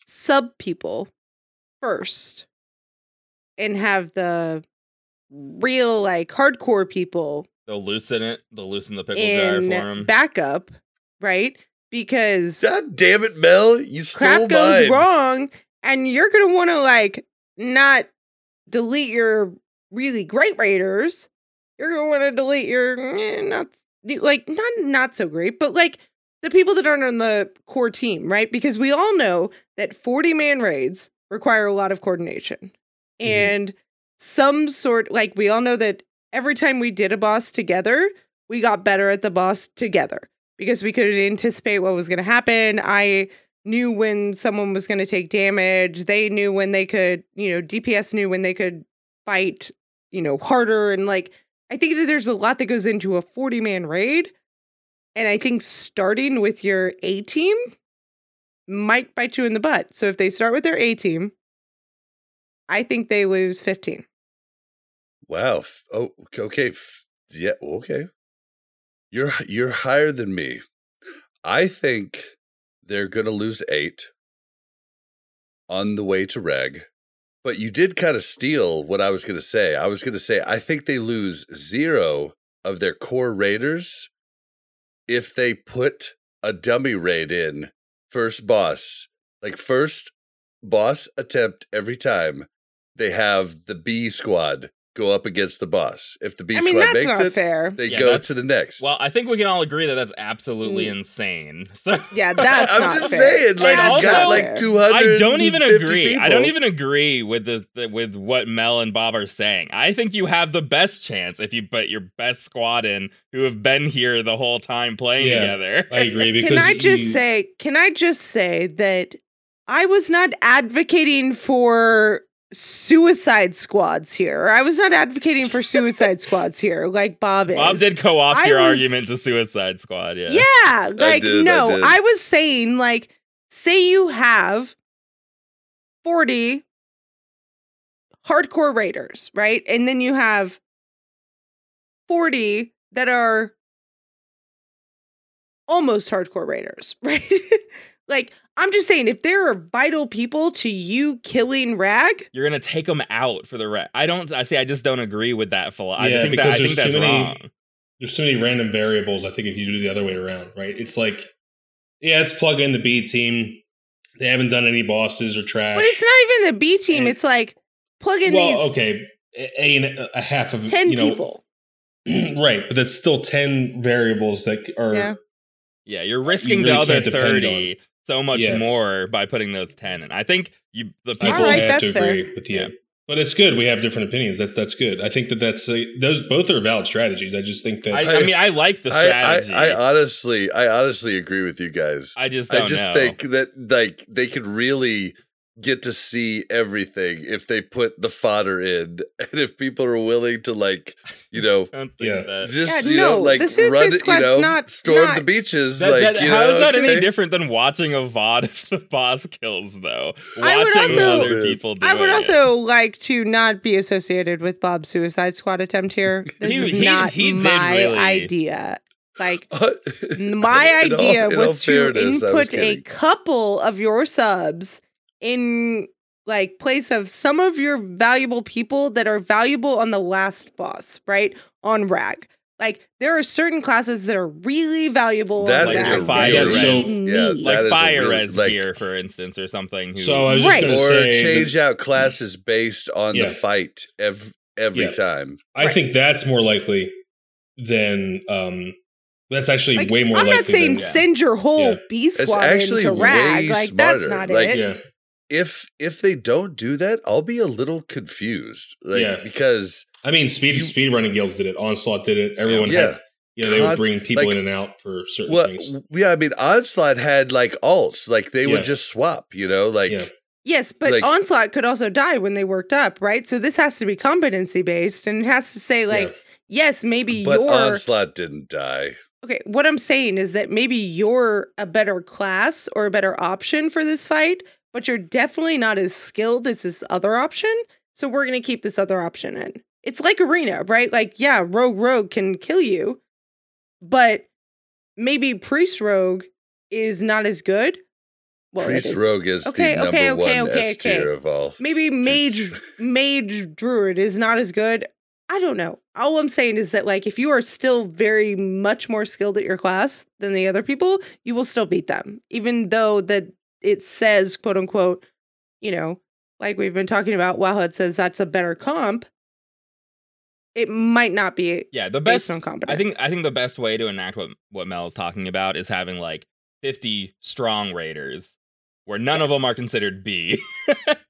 sub people first and have the real like hardcore people They'll loosen it. They'll loosen the pickle jar for him. backup, right? Because God damn it, Mel! You stole crap goes mine. wrong and you're going to want to like not delete your really great raiders. You're going to want to delete your eh, not like not not so great, but like the people that aren't on the core team, right? Because we all know that 40 man raids require a lot of coordination. And some sort like we all know that every time we did a boss together, we got better at the boss together because we could anticipate what was going to happen. I knew when someone was going to take damage. They knew when they could, you know, DPS knew when they could fight, you know, harder. And like, I think that there's a lot that goes into a 40 man raid. And I think starting with your A team might bite you in the butt. So if they start with their A team, I think they lose 15. Wow. Oh, okay. Yeah. Okay. You're you're higher than me. I think they're gonna lose eight on the way to Rag. But you did kind of steal what I was gonna say. I was gonna say I think they lose zero of their core raiders if they put a dummy raid in first boss, like first boss attempt every time. They have the B squad go up against the boss. If the B I mean, squad that's makes not it, fair. they Yeah, go to the next. Well, I think we can all agree that that's absolutely Mm. insane. So Yeah, that's I'm not just fair. saying, like And you got also- like two hundred. I don't even agree. I don't even agree with the, the with what Mel and Bob are saying. I think you have the best chance if you put your best squad in who have been here the whole time playing Yeah. together. I agree because Can I just you- say, can I just say that I was not advocating for suicide squads here. I was not advocating for suicide squads here, like Bob is. Bob did co-opt I your was- argument to Suicide Squad. Yeah. Yeah, like did, I no, did. I was saying like say you have 40 hardcore raiders, right? And then you have 40 that are almost hardcore raiders, right? like I'm just saying if there are vital people to you killing Rag, You're gonna take them out for the rest. I don't. I see. I just don't agree with that. Phil. I Yeah, think that. because I think there's too that's many- wrong. there's so many random variables. I think if you do it the other way around, right? It's like, yeah, let's plug in the B team. They haven't done any bosses or trash. but it's not even the B team, And- it's like plug in well, these okay, a, a, a half of 10 you know, people. right? But that's still ten variables that are. Yeah. Yeah, you're risking really the other thirty so much Yeah. more by putting those ten. and I think you the people. All right, fully have to that's fair. agree with you. Yeah. But it's good. We have different opinions. That's that's good. I think that that's uh, those both are valid strategies. I just think that I, I mean, I like the I, strategy. I, I honestly, I honestly agree with you guys. I just don't I just know. think that like they could really get to see everything if they put the fodder in, and if people are willing to like, you know, I don't think Yeah. just Yeah, you know, like the Suicide run, it, you know, not- storm not- the beaches. That- like, that- you how know, is that any different than watching a VOD of the boss kills, though? Watching I would also- other people do I would it. also like to not be associated with Bob's Suicide Squad attempt here. This He- is he- not he my really- idea. Like In my idea in all was to fairness, I was input a couple of your subs in like place of some of your valuable people that are valuable on the last boss, right? On Rag. Like there are certain classes that are really valuable That on is a that real- so- yeah, need. that like is a fire really- like- gear, for instance, or something. Who, So I was just Right. going to or say, that change out classes based on Yeah. the fight every every Yeah. time. I Right. think that's more likely than um. That's actually Like, way more likely I'm not saying than, yeah. send your whole Yeah. B squad actually into Rag. way Like that's not Like, it. Yeah, If if they don't do that, I'll be a little confused. Like Yeah. because I mean, speed You- speed running guilds did it. Onslaught did it. Everyone Yeah. had. Yeah, they would Con- bring people like- in and out for certain well, things. yeah, I mean, Onslaught had like alts, like they Yeah. would just swap, you know, like Yeah. Yes, but Like- Onslaught could also die when they worked up, right? So this has to be competency based and it has to say, like, Yeah. yes, maybe but you're Onslaught didn't die. okay. What I'm saying is that maybe you're a better class or a better option for this fight, but you're definitely not as skilled as this other option. So we're going to keep this other option in. It's like Arena, right? Like, yeah, Rogue Rogue can kill you, but maybe Priest Rogue is not as good. Well, Priest is. Rogue is Okay, the number okay, okay, one okay, S tier okay. of all. maybe mage mage druid is not as good i don't know all i'm saying is that like if you are still very much more skilled at your class than the other people you will still beat them even though that it says quote unquote you know like we've been talking about wow it says that's a better comp it might not be yeah, the based best. on competence I think I think the best way to enact what what Mel is talking about is having like 50 strong raiders, where none of them are considered B.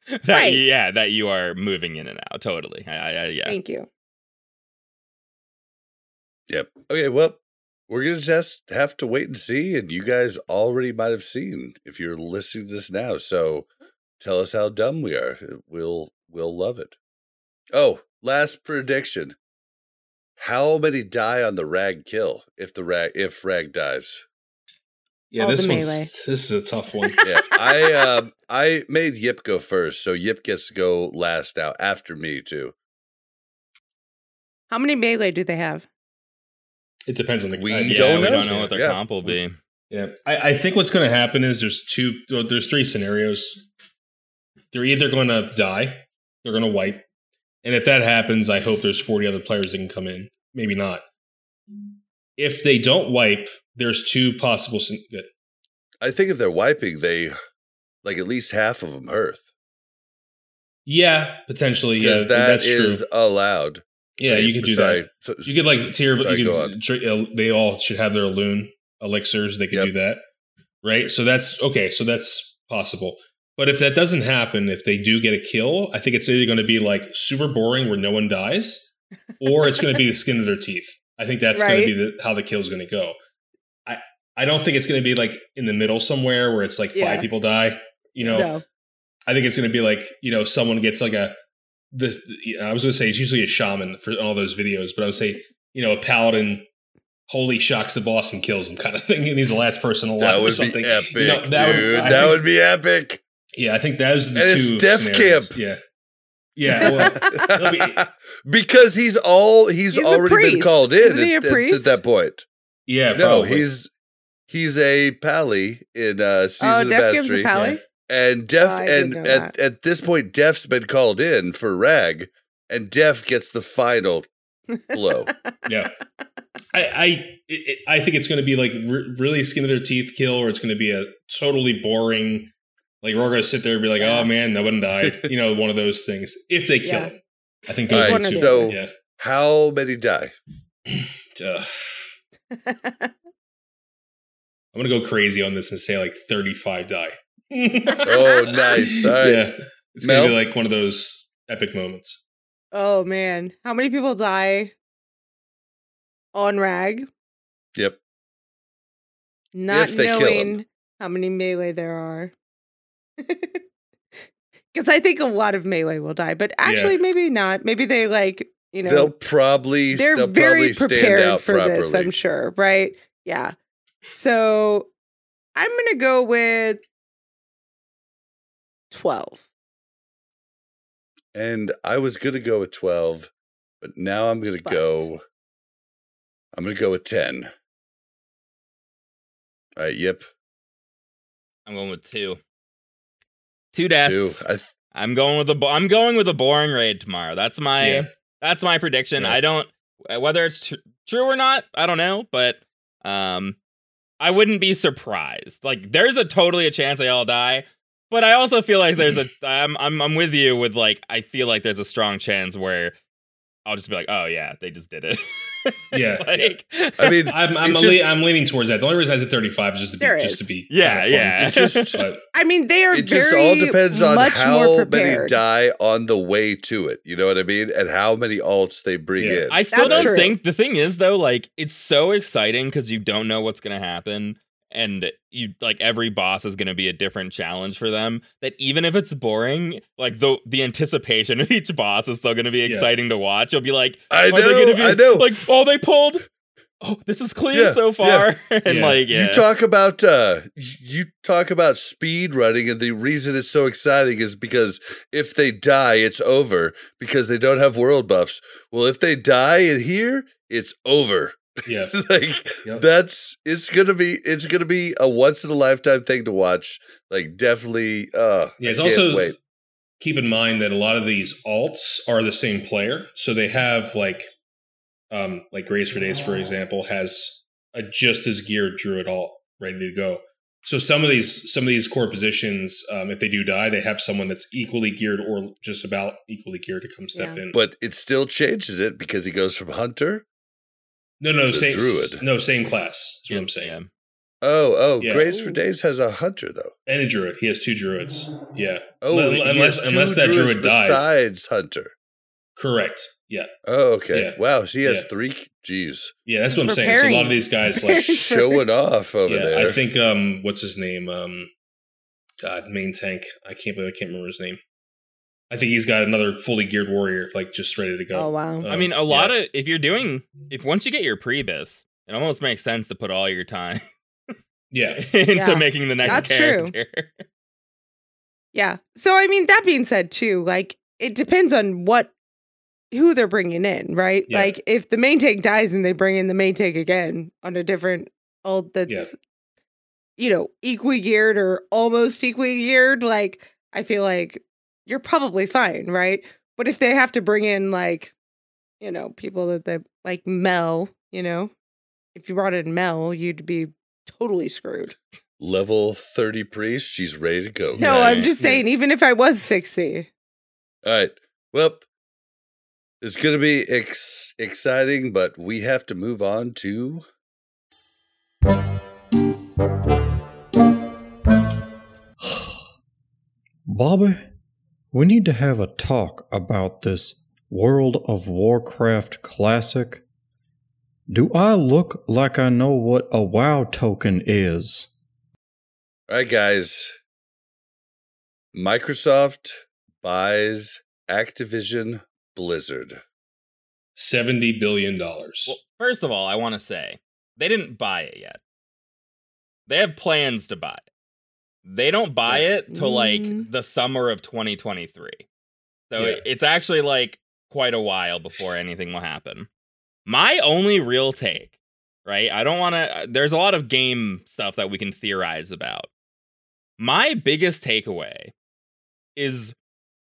that Right. you- yeah, that you are moving in and out. Totally. I, I, I- yeah. thank you Yep. Okay, well, we're gonna just have to wait and see, and you guys already might have seen if you're listening to this now. So tell us how dumb we are. We'll we'll love it. Oh, last prediction. How many die on the rag kill if the rag if rag dies? Yeah, All this the one's melee. this is a tough one. Yeah, I um I made Yip go first, so Yip gets to go last now after me too. how many melee do they have It depends on the. We uh, I- Yeah, don't we know. don't know what their Yeah. comp will be. Yeah, I, I think what's going to happen is there's two, well, there's three scenarios. They're either going to die, they're going to wipe, and if that happens, I hope there's 40 other players that can come in. Maybe not. If they don't wipe, there's two possible. scen- Good. I think if they're wiping, they like at least half of them Earth. Yeah, potentially. Yeah, Because that that's is true. allowed. Yeah, you could do that. So- You could like tier. Sorry, you could, on. tr- uh, they all should have their loon elixirs. They could Yep. do that, right? So that's okay. So that's possible. But if that doesn't happen, if they do get a kill, I think it's either going to be like super boring where no one dies, or it's going to be the skin of their teeth. I think that's going to be the, how the kill is going to go. I I don't think it's going to be like in the middle somewhere where it's like five people die. You know, no. I think it's going to be like you know someone gets like a the I was going to say it's usually a shaman for all those videos, but I would say you know a paladin holy shocks the boss and kills him kind of thing, and he's the last person alive That or something. be epic, You know, that dude. I that think- would be epic. Yeah, I think those are the And it's two. Def scenarios. Camp. Yeah, yeah. Well, it'll because he's all he's, He's already been called in at, at- at that point. yeah. no, probably. he's he's a pally in uh season Oh, of Def gives a Mastery. pally. And Def Oh, and know at, at this point Def's been called in for Rag and Def gets the final blow. yeah. I I it, it- I think it's going to be like re- really skin of their teeth kill, or it's going to be a totally boring. Like we're going to sit there and be like, oh, Yeah. "Oh man, no one died." you know, one of those things. If they kill Yeah. him, I think All those right, two. so- yeah. How many die? I'm gonna go crazy on this and say like 35 die. Oh, nice. All right. Yeah, it's gonna be like one of those epic moments. oh man, how many people die on rag? Yep. Not If they kill knowing how many melee there are. Because I think a lot of melee will die, but actually maybe not. Maybe they like you know they'll probably they're they'll very probably stand prepared out for properly. this. I'm sure, right? Yeah. So I'm gonna go with twelve. And I was gonna go with twelve, but now I'm gonna go. I'm gonna go with ten. All right. Yep. I'm going with two. Two deaths. Two. I, th- I'm going with the bo- I'm going with a boring raid tomorrow. That's my Yeah. that's my prediction. Yeah. I don't whether it's tr- true or not. I don't know, but um, I wouldn't be surprised. Like, there's a totally a chance they all die, but I also feel like there's a I'm I'm I'm with you with like I feel like there's a strong chance where I'll just be like, oh yeah, they just did it. Yeah. like I mean, I'm I'm, It's a le- I'm leaning towards that. The only reason I said 35 is just to be just to be Yeah, kinda yeah. It just- But I mean, they are it very just all depends on how many die on the way to it. You know what I mean? And how many alts they bring Yeah. in. I still That's don't true. think the thing is though, like it's so exciting because you don't know what's gonna happen, and you like every boss is gonna be a different challenge for them. That even if it's boring, like the the anticipation of each boss is still gonna be Yeah. exciting to watch. You'll be like, I know. gonna be I know. like, oh, they pulled. Oh, this is clean Yeah, so far, and Yeah. like, yeah, You talk about uh you talk about speed running and the reason it's so exciting is because if they die it's over because they don't have world buffs. Well, if they die in here, it's over. Yeah. like Yep. that's it's going to be it's going to be a once in a lifetime thing to watch. Like definitely uh Yeah, I it's can't also wait. keep in mind that a lot of these alts are the same player, so they have like, um, like Grace for Days, for example, has a just as geared druid alt ready to go. So some of these some of these core positions, um, if they do die, they have someone that's equally geared or just about equally geared to come step Yeah. in. But it still changes it because he goes from hunter. No, no, to same druid. No, same class. Is what I'm saying. yeah. Oh, oh, Yeah. Grace for Days has a hunter though. And a druid. He has two druids. Yeah. Oh, Unle- he has unless unless that druids druid dies. besides hunter. Correct. Yeah. Oh, okay. Yeah. Wow, she has Yeah. three. Jeez, Yeah, that's He's what I'm saying. So a lot of these guys like showing off over yeah, there. I think um what's his name? Um God, main tank. I can't believe I can't remember his name. I think he's got another fully geared warrior, like just ready to go. Oh wow. Um, I mean, a lot of if you're doing if once you get your prebis, it almost makes sense to put all your time yeah, into Yeah, making the next that's true. Yeah. So I mean, that being said, too, like it depends on what who they're bringing in, right? Yeah. Like if the main tank dies and they bring in the main tank again on a different alt that's you know equally geared or almost equally geared, like I feel like you're probably fine, right? But if they have to bring in like you know people that they like Mel, you know, if you brought in Mel, you'd be totally screwed. Level thirty priest. She's ready to go. No, guys. I'm just saying, even if I was 60. All right. Well, it's going to be ex- exciting, but we have to move on to. Bobby, we need to have a talk about this World of Warcraft Classic. Do I look like I know what a WoW token is? All right, guys. Microsoft buys Activision Blizzard. Seventy billion dollars. Well, first of all, I want to say they didn't buy it yet. They have plans to buy it. They don't buy it till like Mm. the summer of 2023. So Yeah. it- it's actually like quite a while before anything will happen. My only real take, right? I don't want to there's a lot of game stuff that we can theorize about. My biggest takeaway is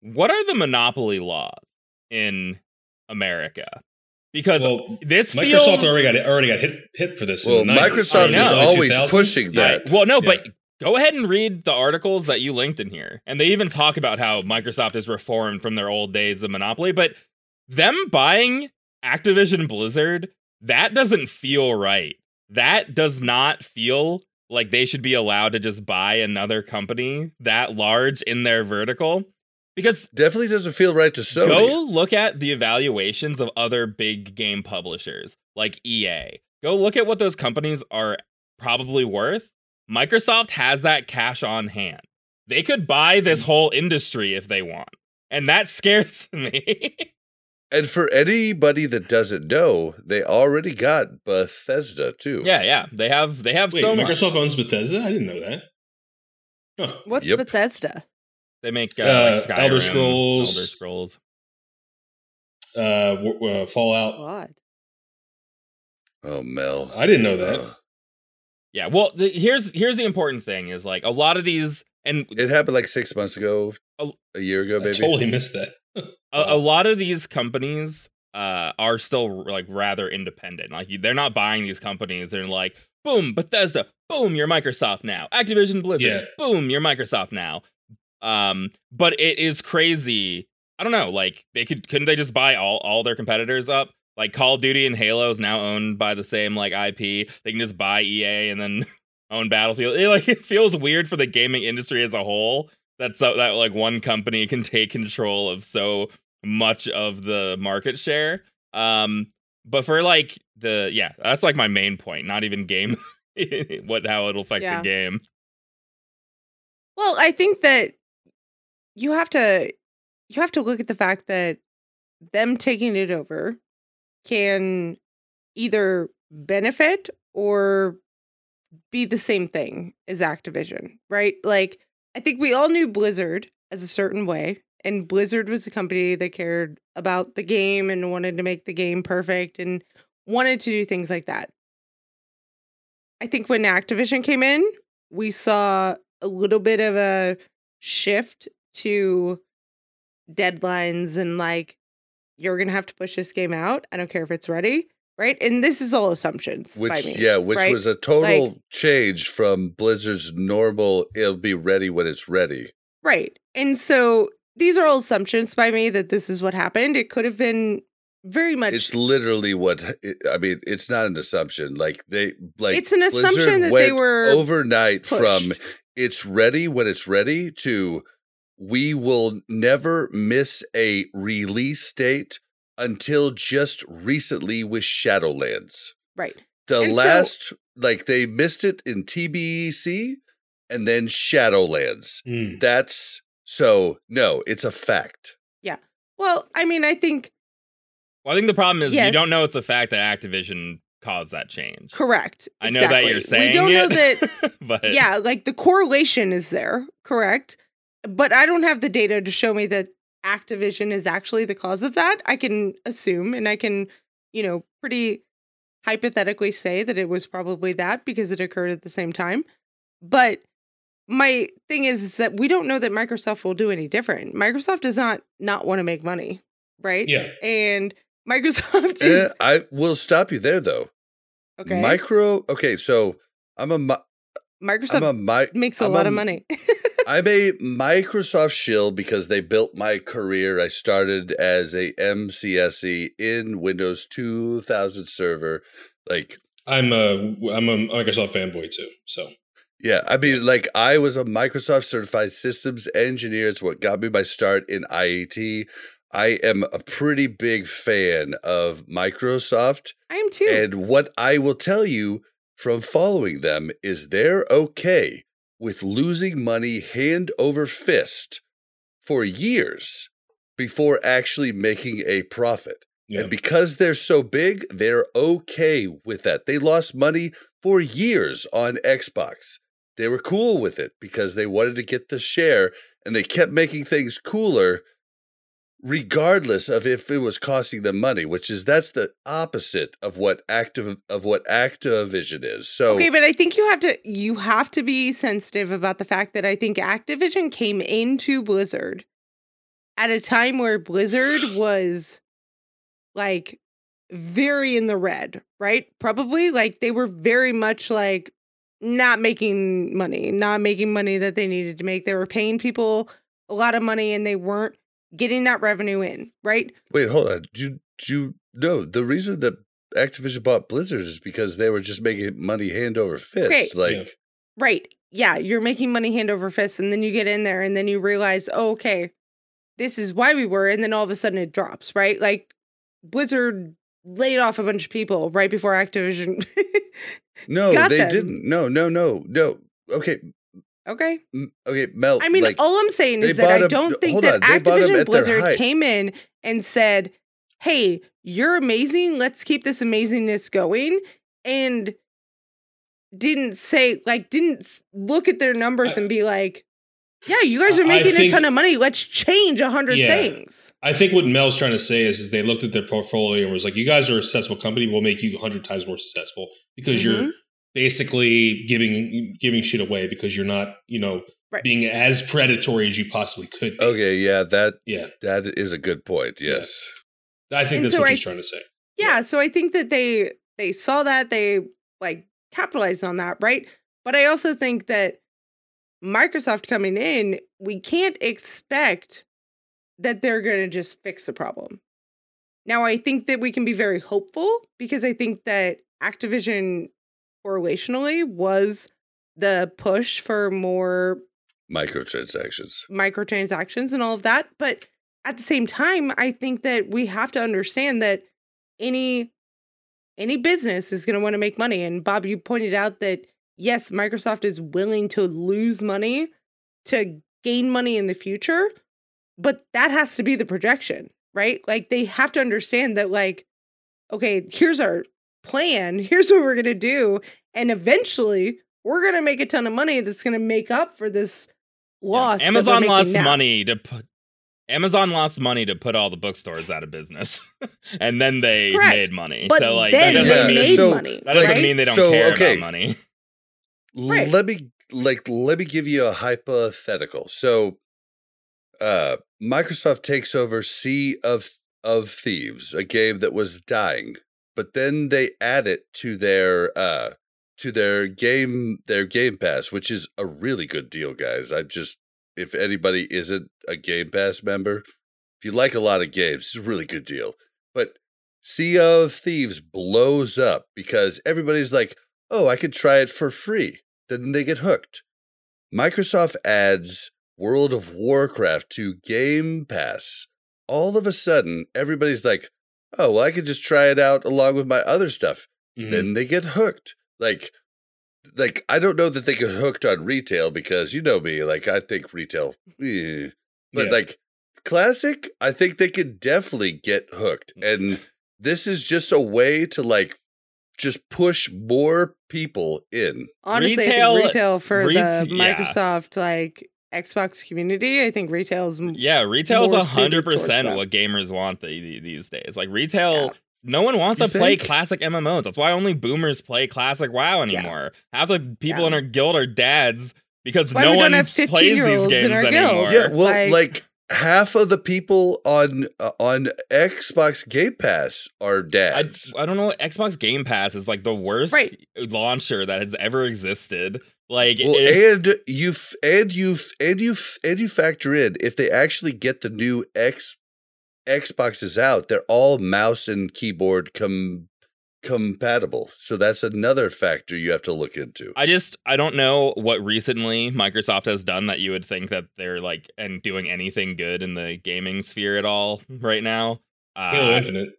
what are the monopoly laws in America? Because well, this Microsoft feels already got already got hit hit for this. Well, in the 90s. Microsoft is always pushing that. Right. Well, no, Yeah. but go ahead and read the articles that you linked in here. And they even talk about how Microsoft is reformed from their old days of monopoly, but them buying Activision Blizzard, that doesn't feel right. That does not feel like they should be allowed to just buy another company that large in their vertical. Because Definitely doesn't feel right to Sony. Go look at the evaluations of other big game publishers like EA. Go look at what those companies are probably worth. Microsoft has that cash on hand. They could buy this whole industry if they want. And that scares me. And for anybody that doesn't know, they already got Bethesda too. yeah, yeah. They have they have Wait, so much. Microsoft owns Bethesda. I didn't know that. Huh. What's Yep. Bethesda? They make uh, Uh, like Skyrim, Elder Scrolls. Elder Scrolls. Uh, w- uh, Fallout. What? Oh, Mel. I didn't know that. Uh, Yeah. Well, the, here's here's the important thing is like a lot of these and it happened like six months ago, Oh. a year ago, I maybe. totally missed that. a, a lot of these companies uh, are still like rather independent. Like they're not buying these companies. They're like, boom, Bethesda, boom, you're Microsoft now. Activision Blizzard, Yeah. boom, you're Microsoft now. Um, but it is crazy. I don't know. Like they could couldn't they just buy all all their competitors up? Like Call of Duty and Halo is now owned by the same like IP. They can just buy EA and then own Battlefield. It, like it feels weird for the gaming industry as a whole that so that like one company can take control of so much of the market share. Um, but for like the yeah, that's like my main point. Not even game, what how it'll affect Yeah. the game. Well, I think that you have to you have to look at the fact that them taking it over can either benefit or be the same thing as Activision, right? Like I think we all knew Blizzard as a certain way and Blizzard was a company that cared about the game and wanted to make the game perfect and wanted to do things like that. I think when Activision came in, we saw a little bit of a shift to deadlines and like you're gonna have to push this game out. I don't care if it's ready, right? And this is all assumptions by Which, me. yeah, which right? was a total Like- change from Blizzard's normal, it'll be ready when it's ready. right. And so these are all assumptions by me that this is what happened. It could have been very much. It's literally what I mean. It's not an assumption. Like they like It's an assumption Blizzard that they were overnight from it's ready when it's ready to we will never miss a release date until just recently with Shadowlands. right. The And so- last like they missed it in TBEC and then Shadowlands. Hmm. That's so no, it's a fact. Yeah. Well, I mean, I think Well, I think the problem is you don't know it's a fact that Activision caused that change. correct. I know that you're Exactly. saying we don't know that but yeah, like the correlation is there, correct? But I don't have the data to show me that Activision is actually the cause of that. I can assume and I can, you know, pretty hypothetically say that it was probably that because it occurred at the same time. But my thing is, is that we don't know that Microsoft will do any different. Microsoft does not not want to make money, right? Yeah. And Microsoft Eh, is I will stop you there though. okay. Micro okay, so I'm a mi- Microsoft I'm a mi- makes a I'm lot of money. I'm a Microsoft shill because they built my career. I started as a MCSE in Windows 2000 server. Like, I'm a I'm a Microsoft fanboy too. So yeah, I mean, like, I was a Microsoft certified systems engineer. It's what got me my start in IET. I am a pretty big fan of Microsoft. I am too. And what I will tell you from following them is they're okay with losing money hand over fist for years before actually making a profit. yeah, And because they're so big, they're okay with that. They lost money for years on Xbox. They were cool with it because they wanted to get the share and they kept making things cooler regardless of if it was costing them money, which is that's the opposite of what active of what Activision is. So Okay, but I think you have to you have to be sensitive about the fact that I think Activision came into Blizzard at a time where Blizzard was like very in the red, right? Probably like they were very much like not making money, not making money that they needed to make. They were paying people a lot of money and they weren't getting that revenue in, right? wait, hold on. Do you, do you no, the reason that Activision bought Blizzard is because they were just making money hand over fist. Okay. Like Yeah. Right. Yeah, you're making money hand over fist, and then you get in there, and then you realize, oh, okay, this is why we were, and then all of a sudden it drops, right? Like Blizzard laid off a bunch of people right before Activision. No, got they them. didn't. No, no, no, no. Okay, okay. okay, Mel. I mean, like, all I'm saying is that I don't think that on, they bought 'em Activision Blizzard came in and said, "Hey, you're amazing. Let's keep this amazingness going." And didn't say like didn't look at their numbers I- and be like, "Yeah, you guys are making a ton of money. Let's change a hundred Yeah. things." I think what Mel's trying to say is, is they looked at their portfolio and was like, "You guys are a successful company. We'll make you hundred times more successful because Mm-hmm. you're basically giving giving shit away because you're not, you know, Right. being as predatory as you possibly could." Be. okay, yeah, that Yeah, that is a good point. Yeah. Yes. I think And that's so what I- he's trying to say. Yeah, so I think that they they saw that they like capitalized on that, right? But I also think that Microsoft coming in, we can't expect that they're going to just fix the problem. Now, I think that we can be very hopeful because I think that Activision correlationally was the push for more Microtransactions. microtransactions and all of that. But at the same time, I think that we have to understand that any any business is going to want to make money. And Bob, you pointed out that yes, Microsoft is willing to lose money to gain money in the future, but that has to be the projection, right? Like they have to understand that like okay, here's our plan, here's what we're going to do, and eventually we're going to make a ton of money that's going to make up for this loss. that we're Amazon lost now. money to put Amazon lost money to put all the bookstores out of business, and then they Correct. made money. But so like then that they doesn't Yeah, mean made so, money. that doesn't right? mean they don't So, care okay. about money. Right. Let me like let me give you a hypothetical. So uh Microsoft takes over Sea of of Thieves, a game that was dying, but then they add it to their uh to their game their game pass, which is a really good deal, guys. I just if anybody isn't a Game Pass member, if you like a lot of games, it's a really good deal. But Sea of Thieves blows up because everybody's like, oh, I could try it for free. Then they get hooked. Microsoft adds World of Warcraft to Game Pass. All of a sudden, everybody's like, oh, well, I could just try it out along with my other stuff. Mhm. Then they get hooked. Like, like I don't know that they get hooked on retail because you know me, like I think retail, eh. but Yeah. like classic, I think they could definitely get hooked. And this is just a way to like just push more people in. Honestly, Retail- I retail for ret- the yeah. Microsoft like Xbox community, I think retail is Yeah, retail is a hundred percent what gamers want the, the- these days. Like retail, Yeah. no one wants You to play classic MMOs. That's why only boomers play classic WoW anymore. Half the people Yeah. in our guild are dads because no one have plays 15-year-olds these in games our guild. anymore. Yeah, well, like- like, half of the people on uh, on Xbox Game Pass are I, dads. I don't know. Xbox Game Pass is like the worst Right. launcher that has ever existed. Like, Well, if- and you f- and you f- and you f- and you factor in if they actually get the new X Xboxes out, they're all mouse and keyboard com- compatible. So that's another factor you have to look into. I just I don't know what recently Microsoft has done that you would think that they're like and doing anything good in the gaming sphere at all right now. Uh, Halo Infinite.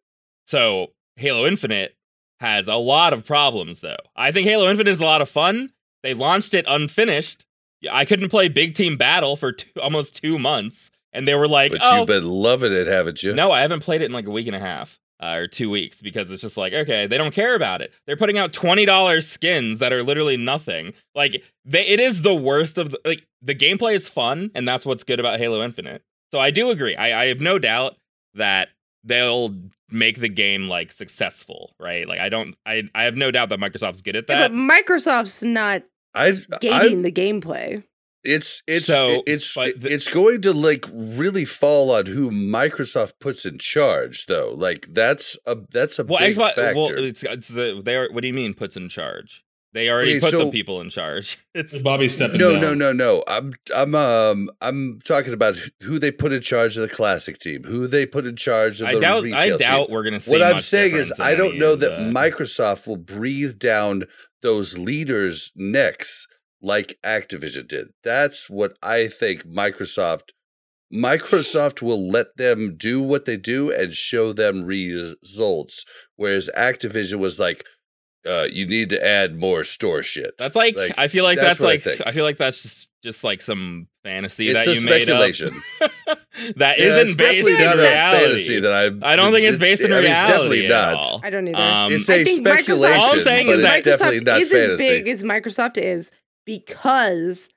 So Halo Infinite has a lot of problems though. I think Halo Infinite is a lot of fun. They launched it unfinished. I couldn't play Big Team Battle for two, almost two months, and they were like, but "Oh, you've been loving it, haven't you? no, I haven't played it in like a week and a half uh, or two weeks because it's just like, okay, they don't care about it. They're putting out twenty dollars skins that are literally nothing. Like, they, it is the worst of the like. The gameplay is fun, and that's what's good about Halo Infinite. So I do agree. I, I have no doubt that they'll make the game like successful, right? Like, I don't. I I have no doubt that Microsoft's good at Yeah, that. but Microsoft's not I, gating I the gameplay. it's it's So, it's the- it's going to like really fall on who Microsoft puts in charge, though. Like that's a that's a well, big Xbox. factor. Well, it's, it's the they are. What do you mean puts in charge? They already Okay, put the people in charge. It's Bobby stepping no, down. no, no, no. I'm, I'm, um, I'm talking about who they put in charge of the classic team, who they put in charge of I the doubt. retail I team. doubt we're gonna see. What I'm saying is, I don't know that the- Microsoft will breathe down those leaders' necks like Activision did. That's what I think Microsoft. Microsoft will let them do what they do and show them results, whereas Activision was like, uh, "You need to add more store shit." That's like, Like, I feel like that's that's, what I like. I, feel like that's just just like some fantasy it's that a you speculation. made up. that Yeah, isn't based definitely in not reality. a fantasy that I. I don't think it's based in I mean, reality it's definitely at not. all. I don't either. Um, It's I a think Microsoft- speculation, All I'm saying but is it's that definitely Microsoft not is fantasy. as big as Microsoft is because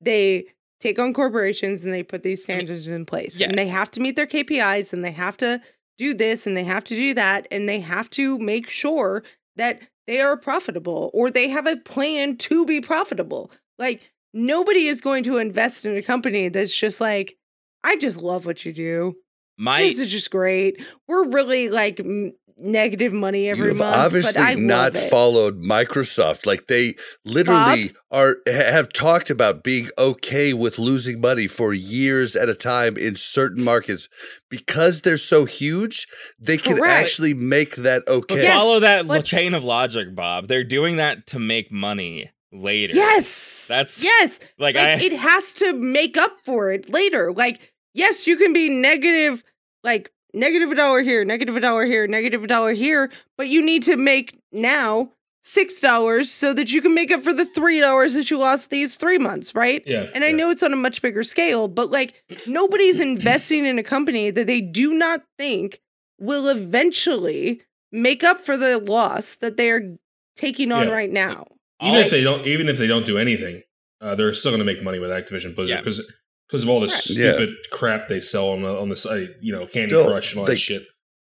they take on corporations and they put these standards in place. yeah. And they have to meet their KPIs and they have to do this and they have to do that and they have to make sure that they are profitable or they have a plan to be profitable. Like nobody is going to invest in a company that's just like I just love what you do. My this is just great. We're really like m- negative money every You've month, obviously but I not love it. followed Microsoft. Like they literally are have talked about being okay with losing money for years at a time in certain markets because they're so huge. They can Correct. actually make that okay. Yes, follow that but- chain of logic, Bob. They're doing that to make money later. Yes. That's yes. like, Like, I it has to make up for it later. Like, yes, you can be negative, like negative a dollar here, negative a dollar here, negative a dollar here, but you need to make now six dollars so that you can make up for the three dollars that you lost these three months, right? Yeah. And I yeah. know it's on a much bigger scale, but like nobody's investing in a company that they do not think will eventually make up for the loss that they're taking on Yeah. right now. Even all- if they don't even if they don't do anything, uh, they're still going to make money with Activision Blizzard Yeah. because because of all this Right. Yeah. stupid crap they sell on the on the site, you know, Candy Don't- Crush and all they- that shit.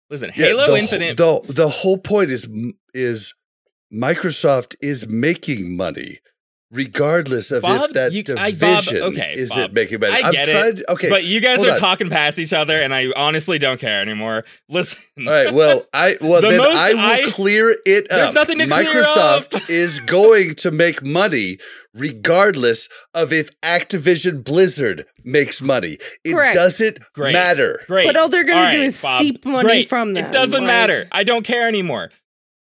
listen, Yeah, Halo the, Infinite. The the whole point is is Microsoft is making money. Regardless of Bob, if that you- I- Bob, division okay, is Bob, it making money, I I'm get it. To, okay, but you guys are on. talking past each other, and I honestly don't care anymore. Listen, All right. Well, I well The then I will I- clear it There's up. nothing to clear Microsoft up. is going to make money regardless of if Activision Blizzard makes money. It Correct. doesn't Great. matter. great. But all they're gonna do right, is Bob, seep money great. from them. It doesn't like- matter. I don't care anymore.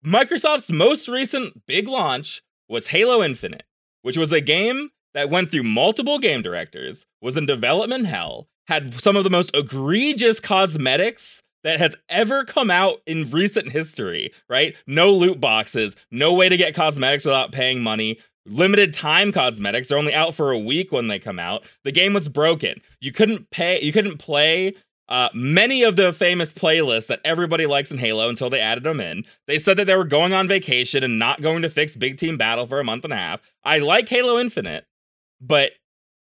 Microsoft's most recent big launch was Halo Infinite, which was a game that went through multiple game directors, was in development hell, had some of the most egregious cosmetics that has ever come out in recent history, right? No loot boxes, no way to get cosmetics without paying money. Limited time cosmetics. They're only out for a week when they come out. The game was broken. You couldn't pay, you couldn't play uh, many of the famous playlists that everybody likes in Halo until they added them in. They said that they were going on vacation and not going to fix Big Team Battle for a month and a half. I like Halo Infinite, but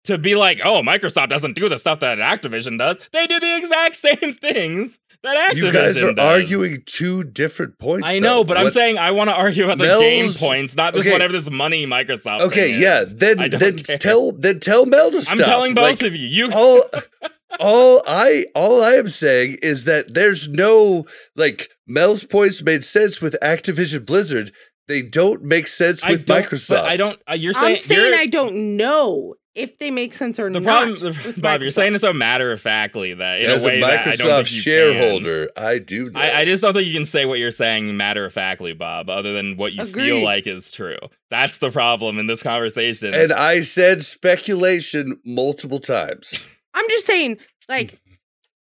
to be like, oh, Microsoft doesn't do the stuff that Activision does, they do the exact same things that Activision You guys are does. arguing two different points. I know, though. but I'm saying I want to argue about the Mel's- game points, not just okay. whatever this money Microsoft. Okay, yeah. Then then care. tell then tell Mel to stop. I'm telling both Like, of you. You all all I all I am saying is that there's no like Mel's points made sense with Activision Blizzard. they don't make sense with don't- Microsoft. I don't. Uh, you're saying I'm saying I don't know if they make sense or The not. problem, the, with Bob, you're saying it so matter of factly that in As a way a that I don't Microsoft think you shareholder, I do Can. know. I, I just don't think you can say what you're saying matter of factly, Bob, other than what you feel like is true. That's the problem in this conversation. and I said speculation multiple times. I'm just saying, like, mm-hmm.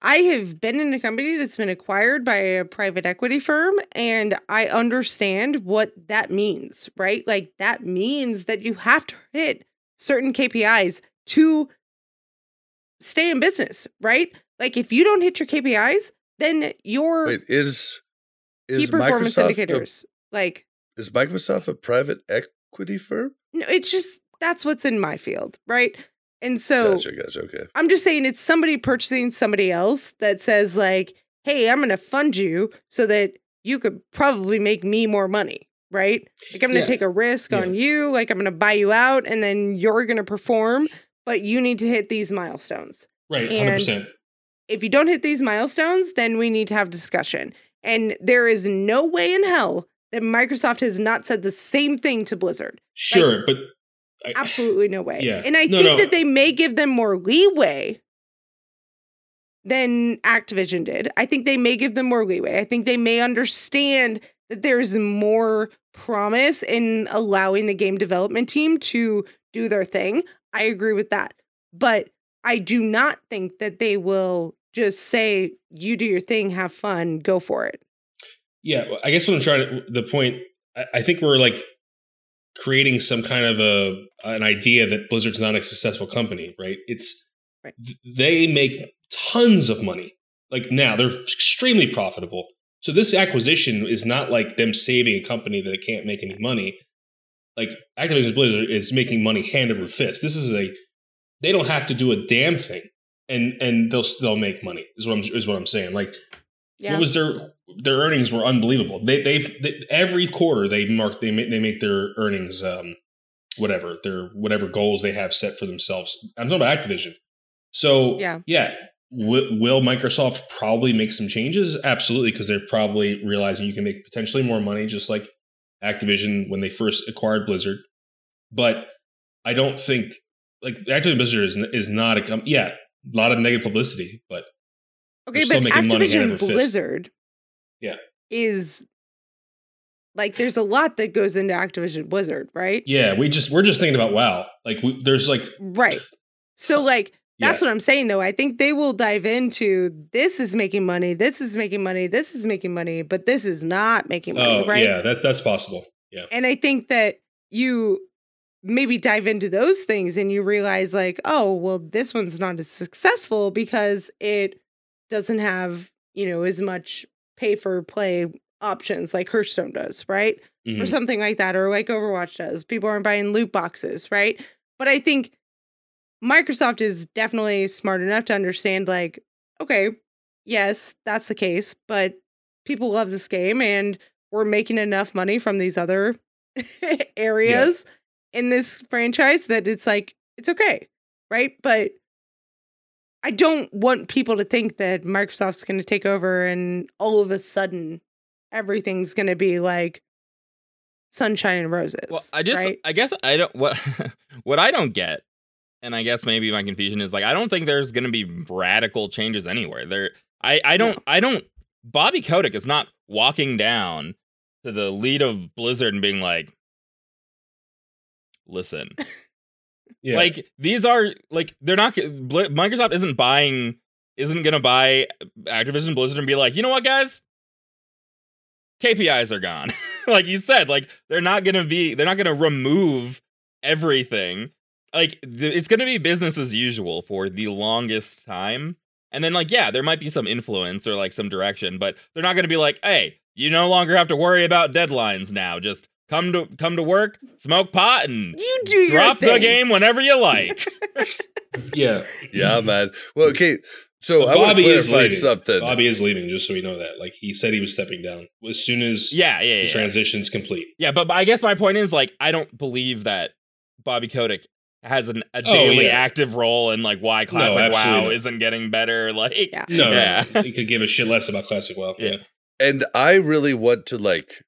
I have been in a company that's been acquired by a private equity firm, and I understand what that means, right? Like, that means that you have to hit certain KPIs to stay in business, right? Like, if you don't hit your KPIs, then your Wait, is key performance Microsoft a, indicators, like, is Microsoft a private equity firm? no, it's just that's what's in my field, right? And so gotcha, gotcha. Okay. I'm just saying it's somebody purchasing somebody else that says like, "Hey, I'm going to fund you so that you could probably make me more money." Right? Like I'm going to Yeah. take a risk on you, like I'm going to buy you out and then you're going to perform, but you need to hit these milestones. Right, And- 100%. If you don't hit these milestones, then we need to have discussion. And there is no way in hell that Microsoft has not said the same thing to Blizzard. Sure, but I, Absolutely no way. Yeah. And I No, think no. that they may give them more leeway than Activision did. I think they may give them more leeway. I think they may understand that there's more promise in allowing the game development team to do their thing. I agree with that. But I do not think that they will just say, you do your thing, have fun, go for it. Yeah, well, I guess what I'm trying to the point. I, I think we're like creating some kind of a an idea that Blizzard's not a successful company, right? It's Right. they make tons of money. Like now, they're extremely profitable. So this acquisition is not like them saving a company that it can't make any money. Like Activision Blizzard is making money hand over fist. This is a they don't have to do a damn thing, and and they'll they'll make money. Is what I'm is what I'm saying. Like Yeah. what was their their earnings were unbelievable. They they've they, every quarter they mark they make they make their earnings um whatever their whatever goals they have set for themselves. I'm talking about Activision. So Yeah. yeah. W- will Microsoft probably make some changes? Absolutely, because they're probably realizing you can make potentially more money, just like Activision when they first acquired Blizzard. But I don't think like Activision Blizzard is is not a com- yeah a lot of negative publicity, but Okay, They're but making money hand Activision. Blizzard Yeah. is like there's a lot that goes into Activision Blizzard, right? Yeah, we just we're just thinking about WoW. Like we, there's like Right. So oh, like that's yeah, what I'm saying though. I think they will dive into this is making money, this is making money, this is making money, but this is not making money, oh right? yeah, that's that's possible. Yeah, And I think that you maybe dive into those things and you realize like, oh, well this one's not as successful because it doesn't have, you know, as much pay for play options like Hearthstone does, right? or Mhm. something like that, or like Overwatch does. People aren't buying loot boxes, right? But I think Microsoft is definitely smart enough to understand, like, okay, yes, that's the case, but people love this game and we're making enough money from these other areas in this franchise that it's like, it's okay, right? But I don't want people to think that Microsoft's going to take over and all of a sudden everything's going to be like sunshine and roses. Well, I just, right? I guess I don't what what I don't get, and I guess maybe my confusion is like I don't think there's going to be radical changes anywhere. There, I, I don't, I don't. Bobby Kotick is not walking down to the lead of Blizzard and being like, "Listen, yeah. like these are like they're not Microsoft isn't buying, isn't going to buy Activision Blizzard and be like, you know what, guys." KPIs are gone. like you said, like they're not gonna be, they're not gonna remove everything. Like th- it's gonna be business as usual for the longest time. And then like yeah, there might be some influence or like some direction, but they're not gonna be like, hey, you no longer have to worry about deadlines now. Just come to come to work, smoke pot, and you do your drop the game whenever you like. yeah. Yeah, man. Well, okay. So But I want to Bobby is clarify leaving. something. Bobby is leaving, just so we know that. Like he said, he was stepping down as soon as yeah, yeah, the yeah. transition's complete. Yeah, but, but I guess my point is like I don't believe that Bobby Kotick has an, a Oh, daily yeah. active role in like why classic absolutely WoW not. isn't getting better. Like Yeah. No, Yeah. no, he could give a shit less about classic WoW. Yeah. Yeah, and I really want to like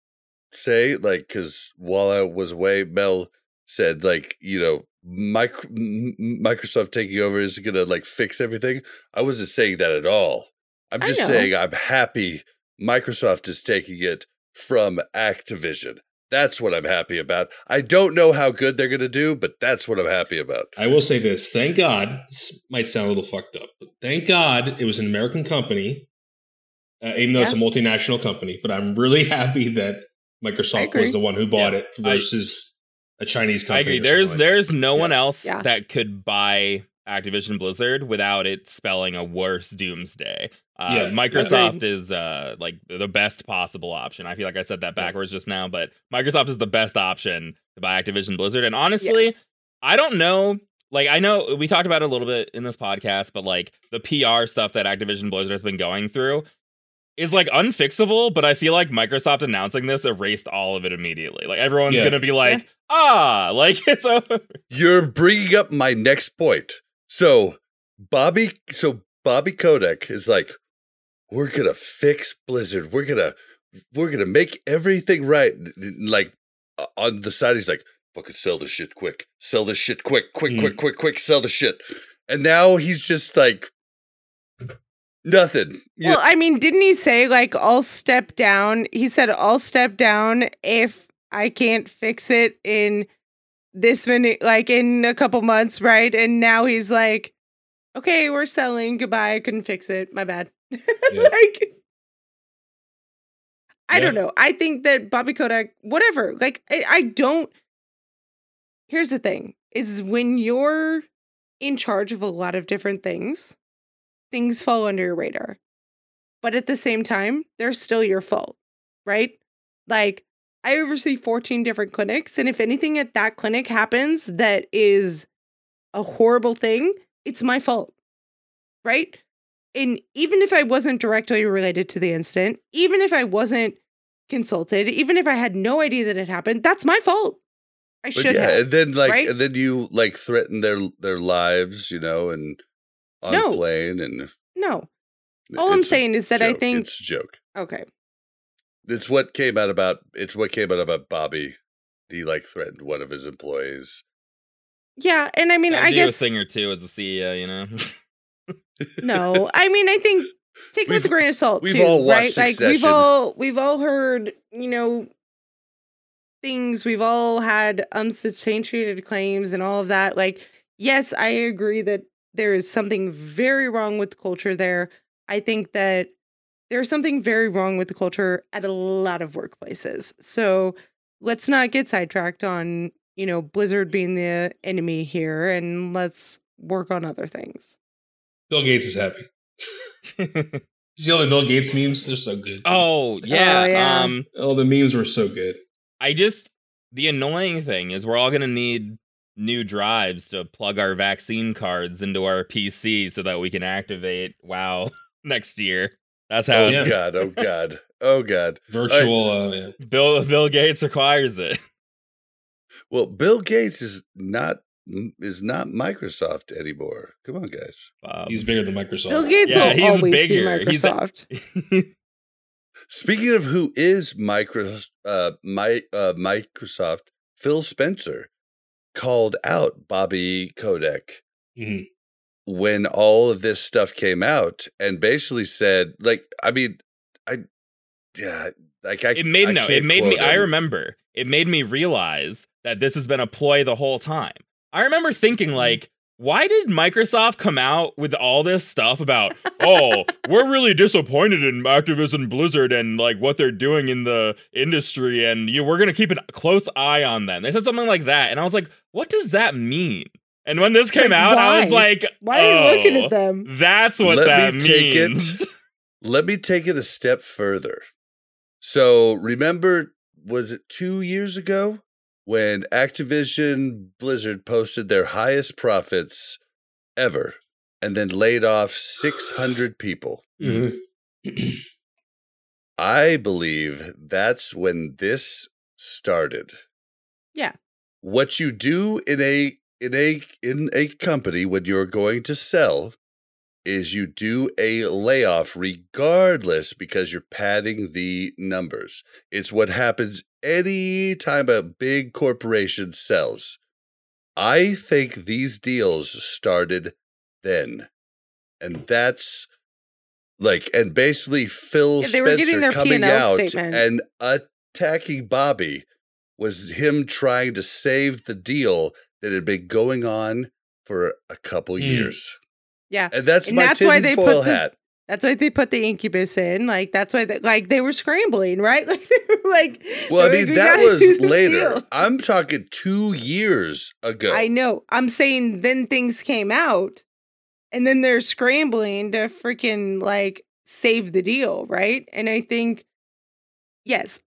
say, like, because while I was away, Mel said, like, you know, Mic- M- M- Microsoft taking over is going to like fix everything. I wasn't saying that at all. I'm just saying I'm happy Microsoft is taking it from Activision. That's what I'm happy about. I don't know how good they're going to do, but that's what I'm happy about. I will say this: thank God. This might sound a little fucked up, but thank God it was an American company, uh, even though it's a multinational company. But I'm really happy that Microsoft was the one who bought Yeah, it versus a Chinese I company. agree. There's like there's no Yeah. one else Yeah. that could buy Activision Blizzard without it spelling a worse doomsday. Uh, Yeah. Microsoft is uh, like the best possible option. I feel like I said that backwards just now, but Microsoft is the best option to buy Activision Blizzard. And honestly, Yes. I don't know. Like I know we talked about it a little bit in this podcast, but like the PR stuff that Activision Blizzard has been going through is like unfixable. But I feel like Microsoft announcing this erased all of it immediately. Like everyone's Yeah. gonna be like, ah, like it's over. You're bringing up my next point. So, Bobby, so Bobby Kotick is like, we're gonna fix Blizzard. We're gonna, we're gonna make everything right. N- n- Like on the side, he's like, fucking sell this shit quick, sell this shit quick, quick, Mm. quick, quick, quick, sell the shit. And now he's just like, nothing. Well, I mean, didn't he say like I'll step down? He said I'll step down if I can't fix it in this many like in a couple months, right? And now he's like, Okay, we're selling. Goodbye. I couldn't fix it. My bad. Yeah. like I don't know. I think that Bobby Kotick, whatever. Like I, I don't here's the thing is when you're in charge of a lot of different things, things fall under your radar. But at the same time, they're still your fault, right? Like, I oversee 14 different clinics. And if anything at that clinic happens that is a horrible thing, it's my fault, right? And even if I wasn't directly related to the incident, even if I wasn't consulted, even if I had no idea that it happened, that's my fault. I should yeah, have. and then like, right? and then you like threaten their their lives, you know, and on No. a plane, and No. All I'm saying is that I think it's a joke. okay. It's what came out about. It's what came out about Bobby. He like threatened one of his employees. Yeah, and I mean, Gotta I do guess a thing or two as a CEO, you know. no. I mean, I think take it with a grain of salt. we've too, all watched right? Like we've all we've all heard, you know, things. We've all had unsubstantiated claims and all of that. Like, yes, I agree that there is something very wrong with the culture there. I think that there's something very wrong with the culture at a lot of workplaces. So let's not get sidetracked on, you know, Blizzard being the enemy here and let's work on other things. Bill Gates is happy. You see all the Bill Gates memes? They're so good. oh yeah. Oh, yeah. Um, oh, the memes were so good. I just the annoying thing is we're all gonna need new drives to plug our vaccine cards into our PC so that we can activate WoW next year. That's how Oh it's yeah. God! Oh God! Oh God! Virtual. Uh, yeah. Bill Bill Gates requires it. Well, Bill Gates is not is not Microsoft anymore. Come on, guys. Um, He's bigger than Microsoft. Bill Gates Yeah, will he's always bigger. be He's a- Microsoft. Speaking of who is Microsoft, uh, my, uh, Microsoft, Phil Spencer called out Bobby Kotick Mhm. when all of this stuff came out and basically said, like, I mean, I, yeah, like I, it made I no. It made me. quote I remember. It made me realize that this has been a ploy the whole time. I remember thinking Mm-hmm. like, why did Microsoft come out with all this stuff about? oh, we're really disappointed in Activision Blizzard and like what they're doing in the industry, and you, we're gonna keep a close eye on them. They said something like that, and I was like, what does that mean? And when this came Like, out, I was like, Why are you looking "Oh, at them? That's what Let that me take it. means. Let me take it a step further. So remember, was it two years ago when Activision Blizzard posted their highest profits ever and then laid off 600 people? Mhm. I believe that's when this started. Yeah. What you do in a in a in a company when you're going to sell is you do a layoff regardless because you're padding the numbers. It's what happens any time a big corporation sells. I think these deals started then. And that's like and basically Phil Yeah, they were getting Spencer coming P&L out statement. and attacking Bobby was him trying to save the deal that had been going on for a couple Hmm. years. Yeah. And that's And my that's why they put tinfoil this- That's why they put the incubus in. Like that's why they, like they were scrambling, right? Like they were like Well, I mean, like, that was later. deal." I'm talking two years ago. I know. I'm saying then things came out and then they're scrambling to freaking like save the deal, right? And I think yes,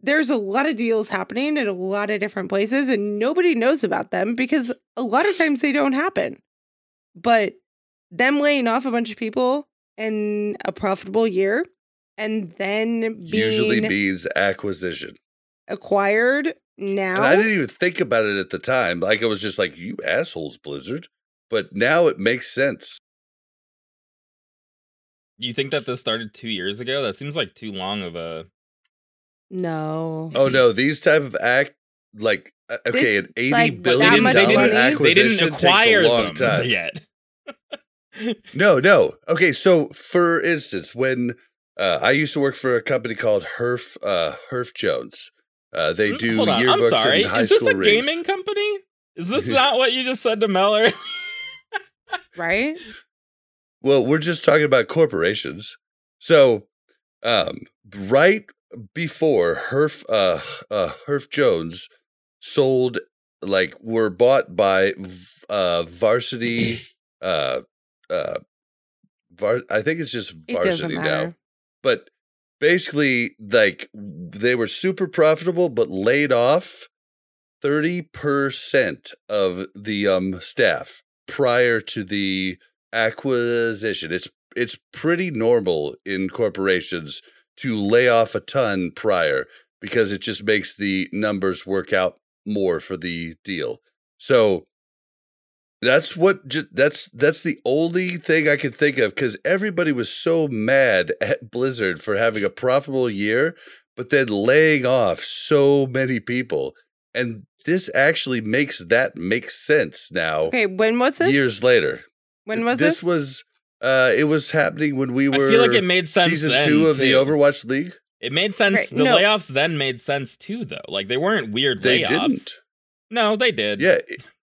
there's a lot of deals happening at a lot of different places and nobody knows about them because a lot of times they don't happen. But them laying off a bunch of people in a profitable year and then being Usually means acquisition. acquired now And I didn't even think about it at the time. Like it was just like, you assholes, Blizzard. But now it makes sense. You think that this started two years ago? That seems like too long of a. no. Oh no, these type of act like uh, okay, This, an eighty like, billion that much dollar money, they acquisition They didn't acquire takes a long them time. yet. No, no. Okay, so for instance, when uh, I used to work for a company called Herff uh, Herff Jones, uh, they Mm, do Hold on, yearbooks I'm sorry. and high Is this a rings. gaming company? Is this not what you just said to Meller? Right? Well, we're just talking about corporations. So, um, right before Herff, uh, uh, Herff Jones sold, like, were bought by v- uh, Varsity, uh, uh, var- I think it's just It Varsity now. But basically, like, they were super profitable, but laid off 30% of the um staff prior to the acquisition. It's it's pretty normal in corporations to lay off a ton prior because it just makes the numbers work out more for the deal. So that's what ju- that's that's the only thing I can think of because everybody was so mad at Blizzard for having a profitable year, but then laying off so many people, and this actually makes that make sense now. Okay, when was this? Years later, when was this? this? was uh, it was happening when we were I were. feel like it made sense season then, two of the. Overwatch League. It made sense. Right, the no. layoffs then made sense too, though. Like they weren't weird They layoffs. didn't. No, they did. Yeah,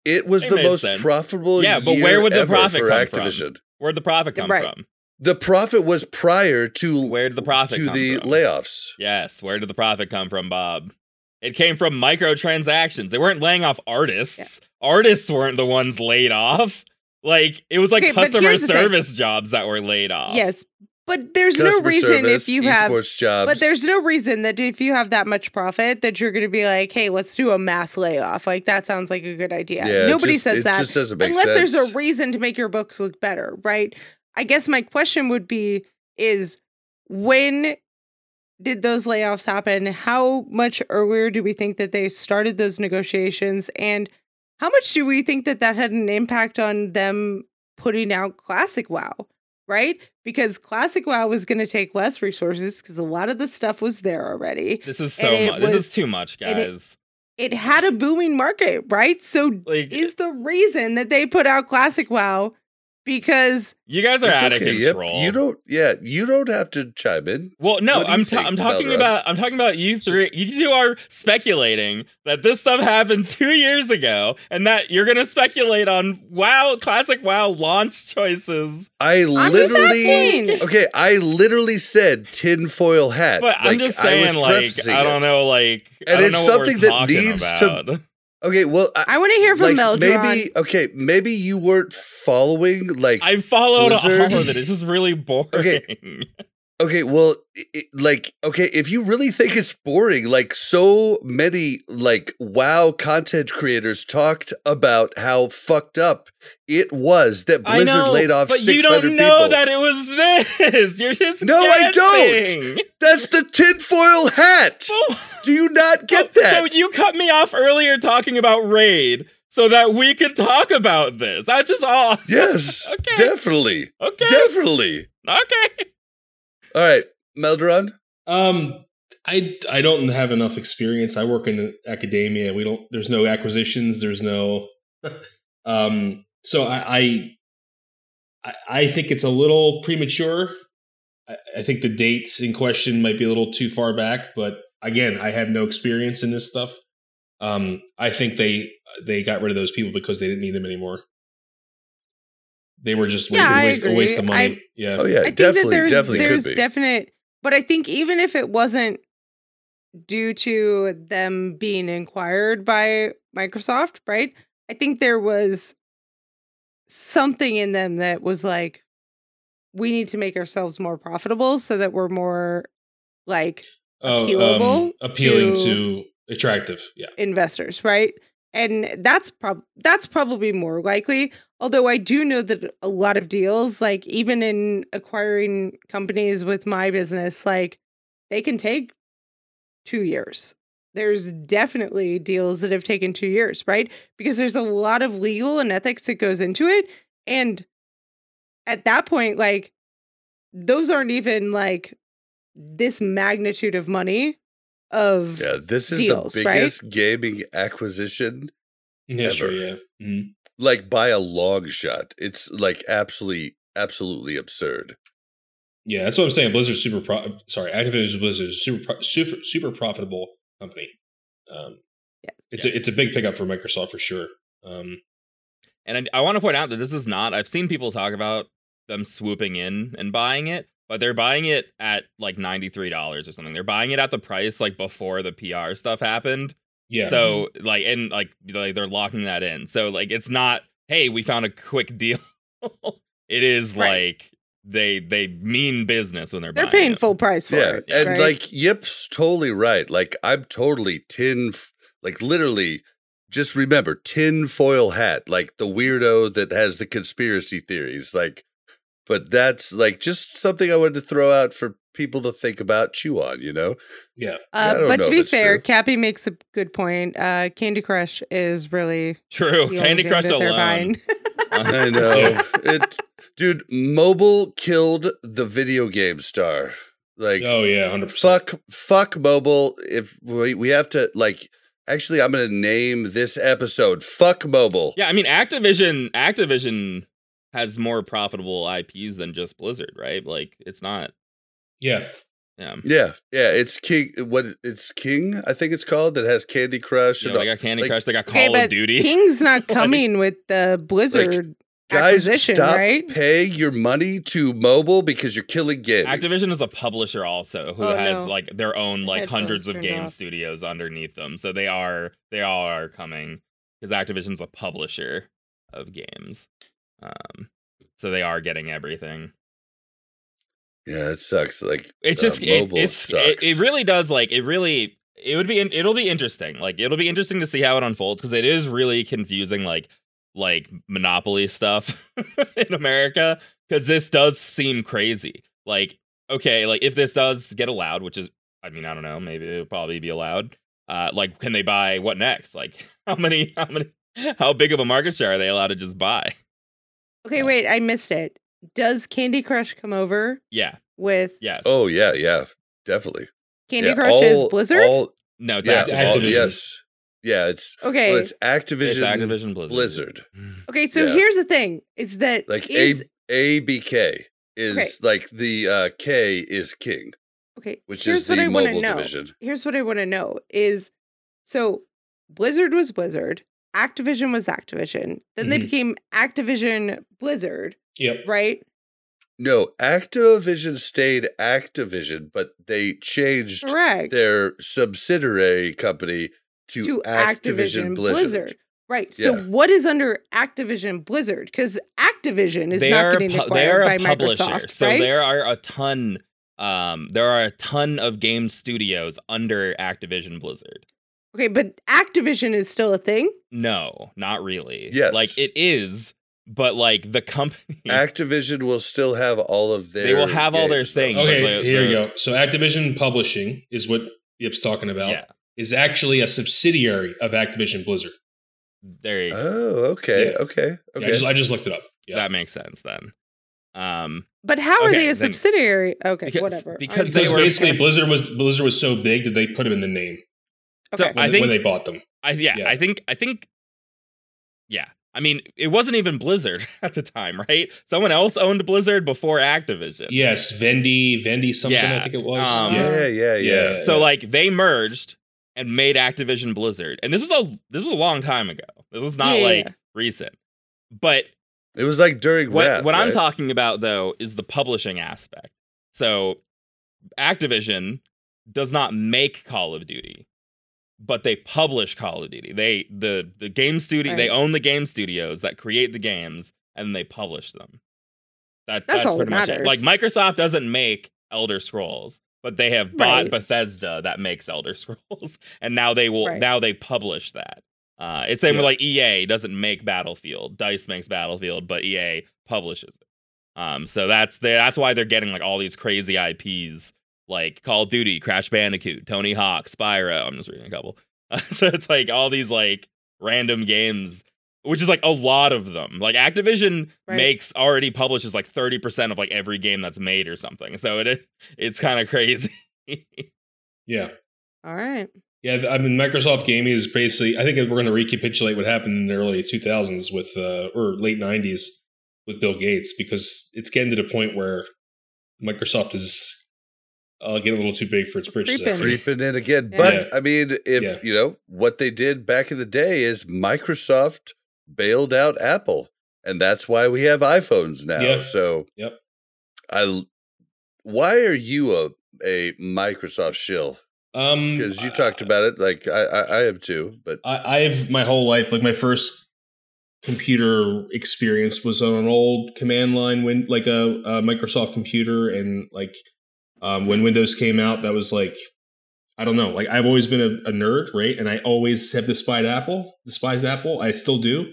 it, it was They the most sense. profitable. Yeah, but year where would the ever profit for come from? Activision? Where'd the profit come Right. from? The profit was prior to Where did the profit to come the from? layoffs. Yes, where did the profit come from, Bob? It came from microtransactions. They weren't laying off artists. Artists weren't the ones laid off. Like it was like Okay, customer here's the thing. service jobs that were laid off. yes, but there's no reason service, if you have jobs. But there's no reason that if you have that much profit that you're going to be like, "Hey, let's do a mass layoff." Like that sounds like a good idea. Yeah, Nobody just- says it that just doesn't make unless there's a reason to make your books look better, right? I guess my question would be is when did those layoffs happen? How much earlier do we think that they started those negotiations and how much do we think that that had an impact on them putting out classic WoW? Right? Because classic WoW was going to take less resources because a lot of the stuff was there already. This is so much. This is too much, and it- guys. It had a booming market, right? So like is the reason that they put out classic WoW because you guys are out okay, of yep, control. You don't. Yeah, you don't have to chime in. Well, no, What do you I'm ta- I'm talking Melderon? about I'm talking about you three. You two are speculating that this stuff happened two years ago, and that you're gonna speculate on WoW classic WoW launch choices. I I'm literally. Okay, I literally said tinfoil hat. But I'm Like, just I saying, like I don't it. know, like I And don't it's know what something we're that talking needs to- about. Okay, well, I, I want to hear from like Melderon. maybe okay, maybe you weren't following like I followed Blizzard- all of it. It's just really boring. Okay. Okay, well, i i- like, okay, if you really think it's boring, like, so many, like, WoW content creators talked about how fucked up it was that Blizzard know, laid off but 600 you don't people. know that it was this. You're just No, I don't. That's the tinfoil hat. Oh, Do you not get oh, so- that? So you cut me off earlier talking about raid. so that we could talk about this. That's just all. Yes, Okay. definitely, Okay. definitely. okay. All right, Melderon. Um, I I don't have enough experience. I work in academia. We don't. There's no acquisitions. There's no. um. So I, I I think it's a little premature. I, I think the date in question might be a little too far back. But again, I have no experience in this stuff. Um. I think they they got rid of those people because they didn't need them anymore. They were just Yeah, a I waste, a waste of agree. money. I- yeah. Oh yeah, I think definitely, that there's definitely there's could be. definite, but I think even if it wasn't due to them being inquired by Microsoft, right? I think there was something in them that was like, we need to make ourselves more profitable so that we're more like Oh, appealable um, appealing to- to attractive. Yeah. investors, right? And that's prob that's probably more likely. Although I do know that a lot of deals, like even in acquiring companies with my business, like they can take two years. There's definitely deals that have taken two years, right? Because there's a lot of legal and ethics that goes into it. And at that point, like those aren't even like this magnitude of money of Yeah, this is deals, the right? biggest gaming acquisition, In history, Ever. yeah. Mhm. Like by a long shot. It's like absolutely, absolutely absurd. Yeah, that's what I'm saying. Blizzard's super pro- sorry, Activision Blizzard is super pro- super super profitable company. Um Yes. it's a it's a big pickup for Microsoft for sure. Um And I, I want to point out that this is not. I've seen people talk about them swooping in and buying it, but they're buying it at like ninety three dollars or something. They're buying it at the price like before the PR stuff happened. Yeah. So mm-hmm. like and like like they're locking that in. So like it's not. Hey, we found a quick deal. it is Right. like they they mean business when they're they're buying paying it. full price for Yeah, it. and right? like Yip's totally right. Like I'm totally tin, f- like literally. Just remember tin foil hat, like the weirdo that has the conspiracy theories. Like, but that's like just something I wanted to throw out for people to think about, chew on. You know? yeah. Uh, but know to be fair, true. Cappy makes a good point. Uh, Candy Crush is really True. Candy Crush that they're alone. I know it, dude. Mobile killed the video game star. Like, Oh yeah, 100%. fuck, fuck mobile. If we we have to like, actually, I'm gonna name this episode "Fuck Mobile." Yeah, I mean Activision Activision has more profitable IPs than just Blizzard, right? Like it's not Yeah. yeah. yeah, yeah. It's King. What it's King? I think it's called that has Candy Crush. You and they got Candy like- Crush, they got okay, Call but of Duty. King's not Like- coming with the Blizzard Guys, acquisition, stop right? paying your money to mobile because you're killing games. Activision is a publisher also who Oh, has no. like their own like Headphones hundreds of game off. studios underneath them. So they are they all are coming because Activision's a publisher of games. Um so they are getting everything. Yeah, it sucks. Like It's uh, just it, mobile it's sucks. it, it really does like it really it would be it'll be interesting. Like it'll be interesting to see how it unfolds because it is really confusing like like monopoly stuff in America because this does seem crazy. Like okay, like if this does get allowed, which is I mean I don't know, maybe it'll probably be allowed. Uh, like can they buy what next? Like how many how many how big of a market share are they allowed to just buy? Okay, wait, I missed it. Does Candy Crush come over Yeah, with yes. Oh yeah, yeah, definitely. Candy yeah, Crush is Blizzard? all- no, it's yeah, Activision. all- Activision. yes, yeah. It's okay. well, it's Activision, It's Activision Blizzard. Blizzard. okay, so yeah. here's the thing is that Like is, A ABK is Okay. like the uh, K is King, okay, which here's is what the I to mobile know. division. Here's what I want to know is so Blizzard was Blizzard, Activision was Activision, then they Mhm. became Activision Blizzard, Yep. right? No, Activision stayed Activision, but they changed Correct. their subsidiary company to, to Activision, Blizzard. Right. So Yeah. what is under Activision Blizzard? Because Activision is they not are getting pu- acquired they are by a publisher, Microsoft, so right? there are a ton. Um, there are a ton of game studios under Activision Blizzard. Okay, but Activision is still a thing. No, not really. Yes. like it is, but like the company, Activision will still have all of their. They will have all their games, things. Okay, But the- here you go. So Activision Publishing is what Yip's talking about. yeah, Is actually a subsidiary of Activision Blizzard. There you go. Oh, okay, Yeah. okay, Yeah, I, okay. just, I just looked it up. Yeah. That makes sense then. Um, But how are they a then- subsidiary? Okay, Because- whatever. because I- they because were- basically Blizzard was Blizzard was so big that they put them in the name so when, I think when they bought them. I yeah, Yeah. I think I think yeah. I mean, it wasn't even Blizzard at the time, right? Someone else owned Blizzard before Activision. Yes, Vendi, Vendi something I think it was. um, yeah, yeah, yeah. Yeah. So like they merged and made Activision Blizzard. And this was a this was a long time ago. This was not Yeah. like recent. But It was like during what Wrath, what I'm talking about though is the publishing aspect. So Activision does not make Call of Duty, but they publish Call of Duty. They the the game studio they own the game studios that create the games and they publish them. That, That's that's, all that pretty much it. Like Microsoft doesn't make Elder Scrolls, but they have bought Right. Bethesda that makes Elder Scrolls, and now they will Right. now they publish that. Uh, it's same Yeah. with like EA doesn't make Battlefield. Dice makes Battlefield, but EA publishes it. Um, so that's the, that's why they're getting like all these crazy IPs like Call of Duty, Crash Bandicoot, Tony Hawk, Spyro. I'm just reading a couple. so it's like all these like random games, which is like a lot of them. Like Activision Right. makes already publishes like 30% of like every game that's made or something. So it it's kind of crazy. Yeah. All right. Yeah, I mean, Microsoft Gaming is basically. I think we're going to recapitulate what happened in the early 2000s with, uh, or late 90s with Bill Gates, because it's getting to the point where Microsoft is uh, getting a little too big for its britches. I Creeping. creeping in again. Yeah. But Yeah. I mean, if Yeah. you know what they did back in the day is Microsoft bailed out Apple, and that's why we have iPhones now. Yeah. So, Yep. I. Why are you a a Microsoft shill? Um, Because you talked about it, like I, I, I am too. But I, I've my whole life, like my first computer experience was on an old command line, when like a, a Microsoft computer, and like um, when Windows came out, that was like I don't know, like I've always been a, a nerd, right? And I always have despised Apple, despised Apple. I still do.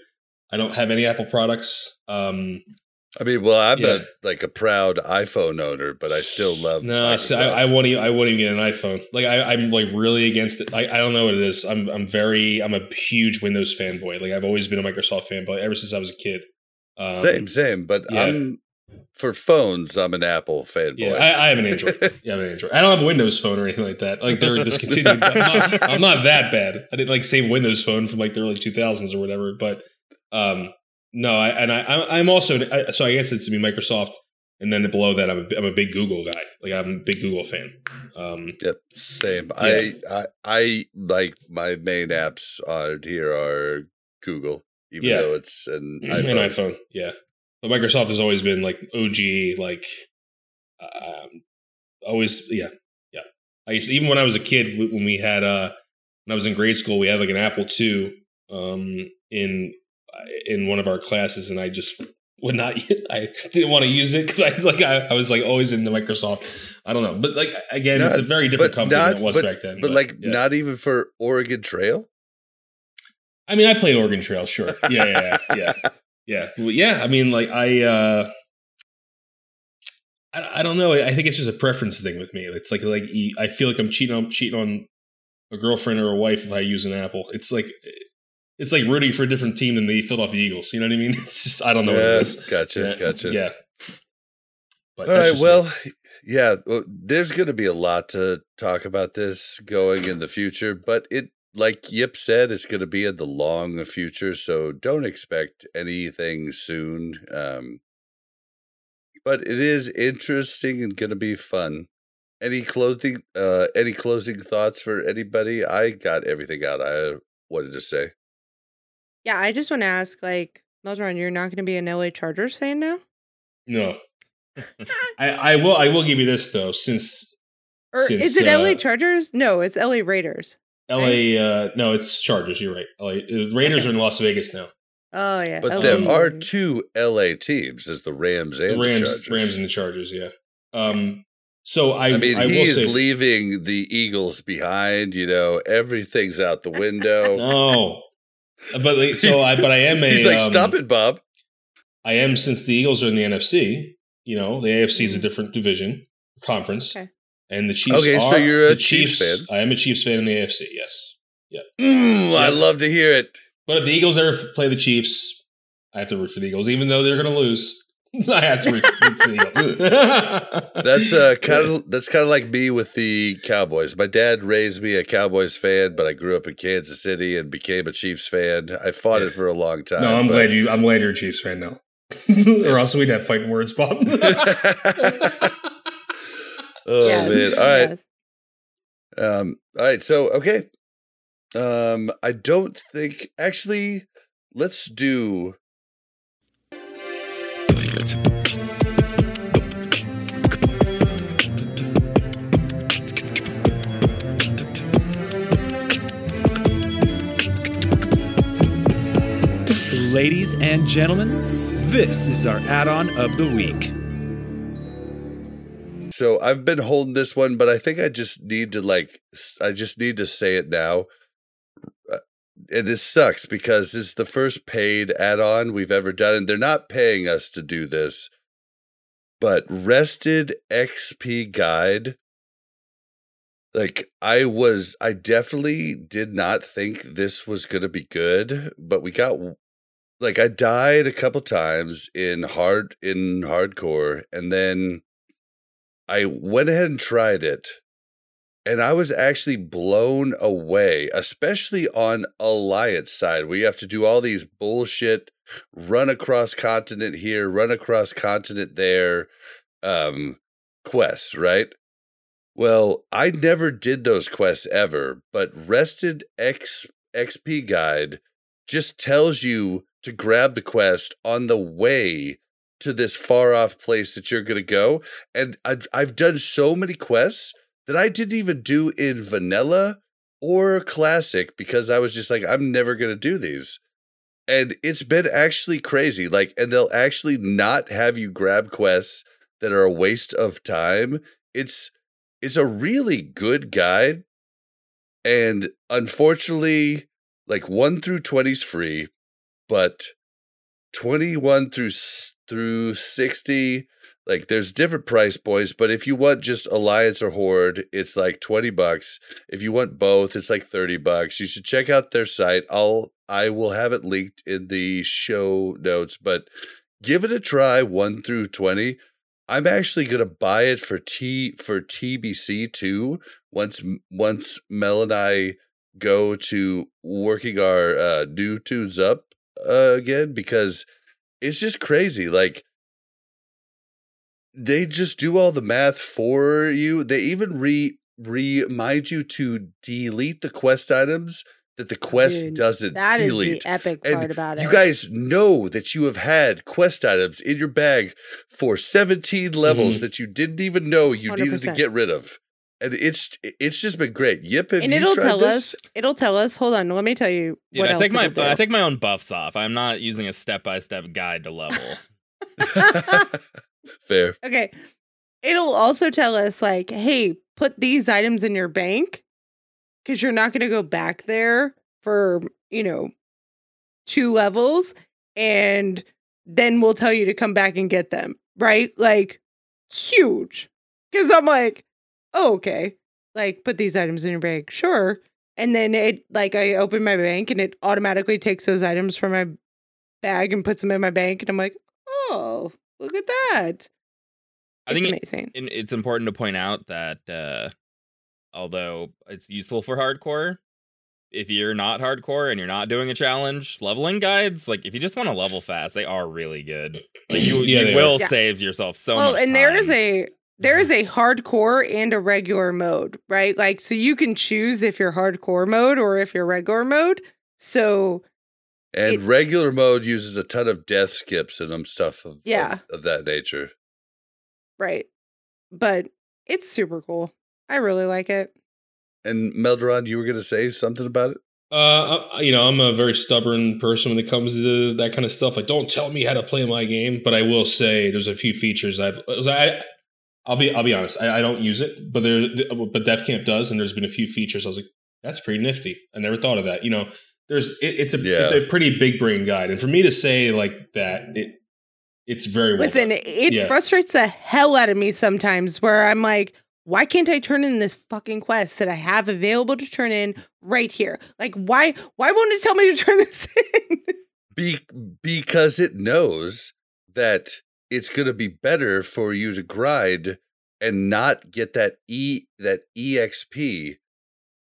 I don't have any Apple products. Um, I mean, well, I'm Yeah. a like a proud iPhone owner, but I still love. no, I. I, won't. Even, I wouldn't even get an iPhone. Like I, I'm like really against it. I, I don't know what it is. I'm I'm very. I'm a huge Windows fanboy. Like I've always been a Microsoft fanboy ever since I was a kid. Um, same, same. But yeah. I'm for phones. I'm an Apple fanboy. Yeah, I, I have an Android. Yeah, I have an Android. I don't have a Windows phone or anything like that. Like they're discontinued. but I'm, not, I'm not that bad. I didn't like save Windows phone from like the early 2000s or whatever. But um, no, I, and I, I'm- also I, so I guess it's to be Microsoft, and then below that, I'm a, I'm a big Google guy. Like I'm a big Google fan. Um, Yep, same. I, I I like my main apps on here are Google, even Yeah. though it's an an iPhone. iPhone. Yeah, but Microsoft has always been like OG. Like, um, always, yeah, yeah. I used to, even when I was a kid, when we had uh, when I was in grade school, we had like an Apple II um, in in one of our classes, and I just would not. I didn't want to use it because I was like I, I was like always into Microsoft. I don't know, but like again, it's a very different company not- than it was but, back then. But, like, yeah. not even for Oregon Trail. I mean, I played Oregon Trail, sure. Yeah, yeah, yeah, yeah. Yeah, Well, yeah. I mean, like I, uh I, I don't know. I think it's just a preference thing with me. It's like like I feel like I'm cheating on cheating on a girlfriend or a wife if I use an Apple. It's like it's like rooting for a different team than the Philadelphia Eagles. You know what I mean? It's just I don't know what Yeah, it is. gotcha, yeah, gotcha. Yeah. But All right. just me. Well, yeah. well, There's going to be a lot to talk about this going in the future, but it, like Yip said, it's going to be in the long future. So don't expect anything soon. Um, but it is interesting and going to be fun. Any clothing? Uh, any closing thoughts for anybody? I got everything out I wanted to say. Yeah, I just want to ask, like, Melderon, you're not going to be an LA Chargers fan now, no. I, I will I will give you this though, since or Since, is it LA uh, Chargers? No, it's LA Raiders. LA uh no, it's Chargers, you're right. LA uh, Raiders Okay. are in Las Vegas now. Oh yeah, But LA there are two LA teams: there's the Rams The and Rams, the Chargers. Rams and the Chargers, yeah. Um, so I, I mean, I he will is say, leaving the Eagles behind. You know, everything's out the window. no, but like, so I, but I am a. He's like, um, "Stop it, Bob." I am since the Eagles are in the NFC. You know, the AFC is a different division conference, Okay. And the Chiefs. Okay, so are- you're a the Chiefs fan. I am a Chiefs fan in the AFC. Yes, Mm, I love to hear it. But if the Eagles ever play the Chiefs, I have to root for the Eagles, even though they're going to lose. I have to root root for the Eagles. That's uh, kind of that's kind of like me with the Cowboys. My dad raised me a Cowboys fan, but I grew up in Kansas City and became a Chiefs fan. I fought it for a long time. no, I'm but- glad you. I'm glad you're a Chiefs fan now, or else we'd have fighting words, Bob. Oh Yes, man! All right. yes. Um, all right, so okay. Um, I don't think actually. Let's do. Ladies and gentlemen, this is our add on of the week. So I've been holding this one, but I think I just need to like. I just need to say it now. Uh, And this sucks because this is the first paid add-on we've ever done, and they're not paying us to do this. But Rested XP Guide like I was I definitely did not think this was going to be good, but we got like I died a couple times in hard in hardcore and then I went ahead and tried it and I was actually blown away, especially on Alliance side where you have to do all these bullshit run across continent here, run across continent there um quests, right? Well, I never did those quests ever, but Rested X XP Guide just tells you to grab the quest on the way to this far off place that you're going to go. And I've, I've done so many quests that I didn't even do in vanilla or classic because I was just like, I'm never going to do these. And it's been actually crazy. Like, and they'll actually not have you grab quests that are a waste of time. It's, it's a really good guide. And unfortunately, like 1 through 20 is free, but 21 through through 60 like there's different price points, but if you want just Alliance or Horde, it's like 20 bucks. If you want both, it's like 30 bucks. You should check out their site. I'll I will have it linked in the show notes, but give it a try 1 through 20. I'm actually going to buy it for T for TBC too once once Mel and I go to working our uh, new toons up uh, again because it's just crazy. Like they just do all the math for you. They even re remind you to delete the quest items that the quest Dude, doesn't That is delete. the epic And part about it. You guys know that you have had quest items in your bag for 17 levels Mhm. that you didn't even know you needed to get rid of. And it's it's just been great. Yep, have and you it'll tried tell this? us. It'll tell us. Hold on. Let me tell you. Dude, what I else take my it'll I take my own buffs off. I'm not using a step by step guide to level. Fair. Okay. It'll also tell us like, hey, put these items in your bank because you're not going to go back there for, you know, two levels and then we'll tell you to come back and get them, right? Like huge. Cuz I'm like, "Oh, okay. Like put these items in your bank." Sure. And then it like I open my bank and it automatically takes those items from my bag and puts them in my bank and I'm like, "Oh, look at that." I it's think it- amazing. and it's important to point out that uh, although it's useful for hardcore, if you're not hardcore and you're not doing a challenge, leveling guides, like if you just want to level fast, they are really good. Like you, Yeah, you will are. Yeah. save yourself so well, much. and there is a there is a hardcore and a regular mode, right? Like so you can choose if you're hardcore mode or if you're regular mode. So And It- regular mode uses a ton of death skips and them stuff of, of- Yeah. of, that nature. right. But it's super cool. I really like it. And Melderon, you were going to say something about it? Uh, I- you know, I'm a very stubborn person when it comes to that kind of stuff. Like, don't tell me how to play my game, but I will say there's a few features I've. I, I'll be, I'll be honest. I, I don't use it, but there, but Dev Camp does, and there's been a few features. I was like, that's pretty nifty. I never thought of that. You know, there's, it, it's a, Yeah. it's a pretty big brain guide, and for me to say like that, it, it's very well Listen, done. it Yeah. frustrates the hell out of me sometimes where I'm like, why can't I turn in this fucking quest that I have available to turn in right here? Like, why why won't it tell me to turn this in? Be- because it knows that it's going to be better for you to grind and not get that e that exp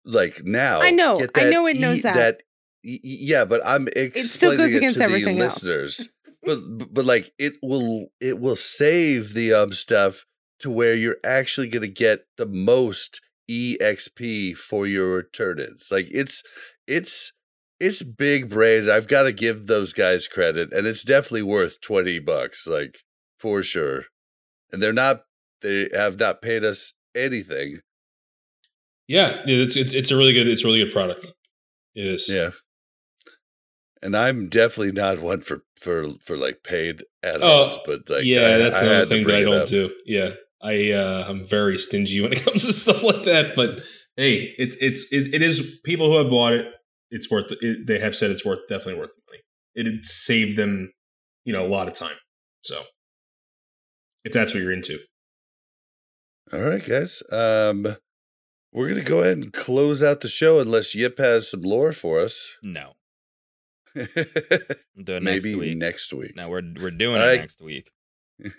like now. I know, I know it knows that. That y- y- yeah, but I'm explaining still goes it against to everything the else. listeners. but but- but like it will it will save the um stuff to where you're actually going to get the most exp for your turn-ins. Like it's it's it's big brain. I've got to give those guys credit, and it's definitely worth twenty bucks, like for sure. And they're not they have not paid us anything. Yeah, it's it's it's a really good it's a really good product. It is. Yeah. And I'm definitely not one for for for like paid add-ons, Oh, but like yeah, I- that's I another thing that I don't up. do. Yeah, I uh, I'm very stingy when it comes to stuff like that. But hey, it's it's it, it is people who have bought it. It's worth it, they have said it's worth definitely worth the money. It saved them, you know, a lot of time. So if that's what you're into, All right, guys. Um, we're gonna go ahead and close out the show unless Yip has some lore for us. No, I'm doing Maybe next week. next week. no, we're we're doing All it right. next week.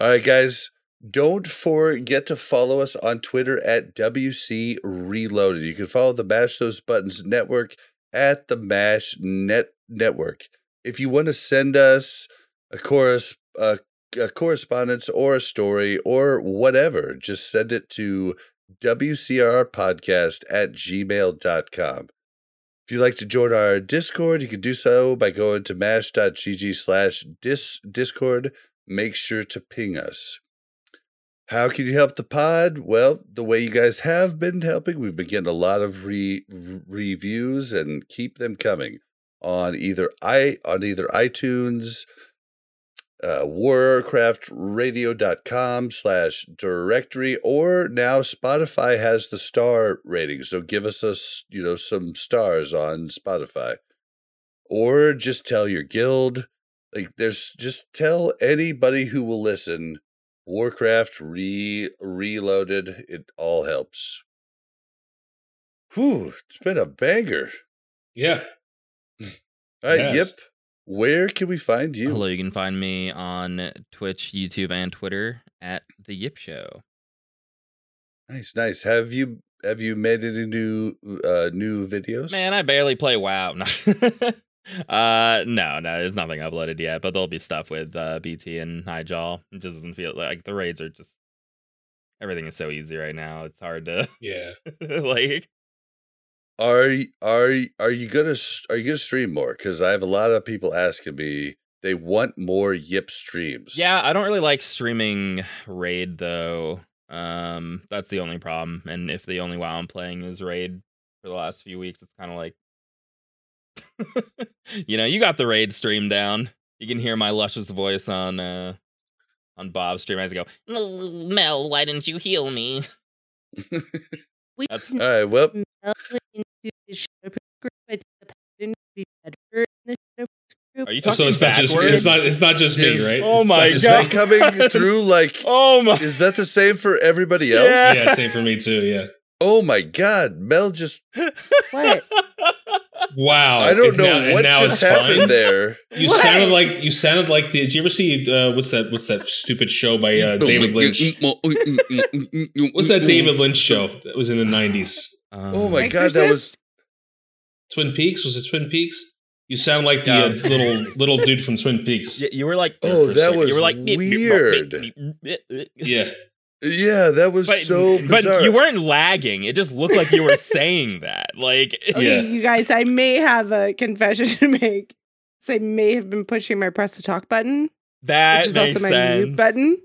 All right, guys. Don't forget to follow us on Twitter at WC Reloaded. You can follow the Mash Those Buttons Network at the Mash Net Network. If you want to send us a chorus, a, a correspondence or a story or whatever, just send it to WCRpodcast at gmail.com. If you'd like to join our Discord, you can do so by going to mash.gg slash Discord. Make sure to ping us. How can you help the pod? Well, the way you guys have been helping, we've been getting a lot of re- re- reviews and keep them coming on either i on either iTunes, uh, warcraftradio.com slash directory, or now Spotify has the star rating. So give us a you know some stars on Spotify, or just tell your guild. Like there's just tell anybody who will listen. Warcraft re reloaded. It all helps. Whew, it's been a banger. yeah, All right, Yes. Yip. Where can we find you? Hello, you can find me on Twitch, YouTube, and Twitter at the Yip Show. Nice, nice. Have you have you made any new uh new videos? Man, I barely play WoW. No. uh, no, no, there's nothing uploaded yet, but there'll be stuff with uh, BT and Hyjal. It just doesn't feel like the raids are just everything is so easy right now. It's hard to yeah. like. Are y- are y- are you gonna are you gonna stream more? Because I have a lot of people asking me they want more Yip streams. Yeah, I don't really like streaming raid though. Um, that's the only problem. And if the only WoW I'm playing is raid for the last few weeks, it's kind of like, you know, you got the raid stream down. You can hear my luscious voice on uh on Bob's stream as I go, "Mm, Mel, why didn't you heal me? That's- All right. Well, meld into the group. I think the paladin would be better in the Shadowproof group. Are you talking So it's not just it's not it's not just me, Is- right? Oh my just is that coming through? Like, Oh my! is that the same for everybody else? Yeah. Yeah, same for me too. Yeah. Oh my God, Mel just. What? Wow. I don't and know now- what now just happened fine? there. You What? sounded like you sounded like the. Did you ever see uh, what's that? What's that stupid show by uh, David Lynch? What's that David Lynch show that was in the nineties? Oh my Um, God, that was. Twin Peaks was it Twin Peaks? You sound like the uh, little little dude from Twin Peaks. Y- you were like, Oh, that was you were like weird. Yeah, Yeah, that was But, so but you weren't lagging. It just looked like you were saying that. Like, Okay, Yeah. you guys, I may have a confession to make. So I may have been pushing my press to talk button, that which is makes also my sense. mute button.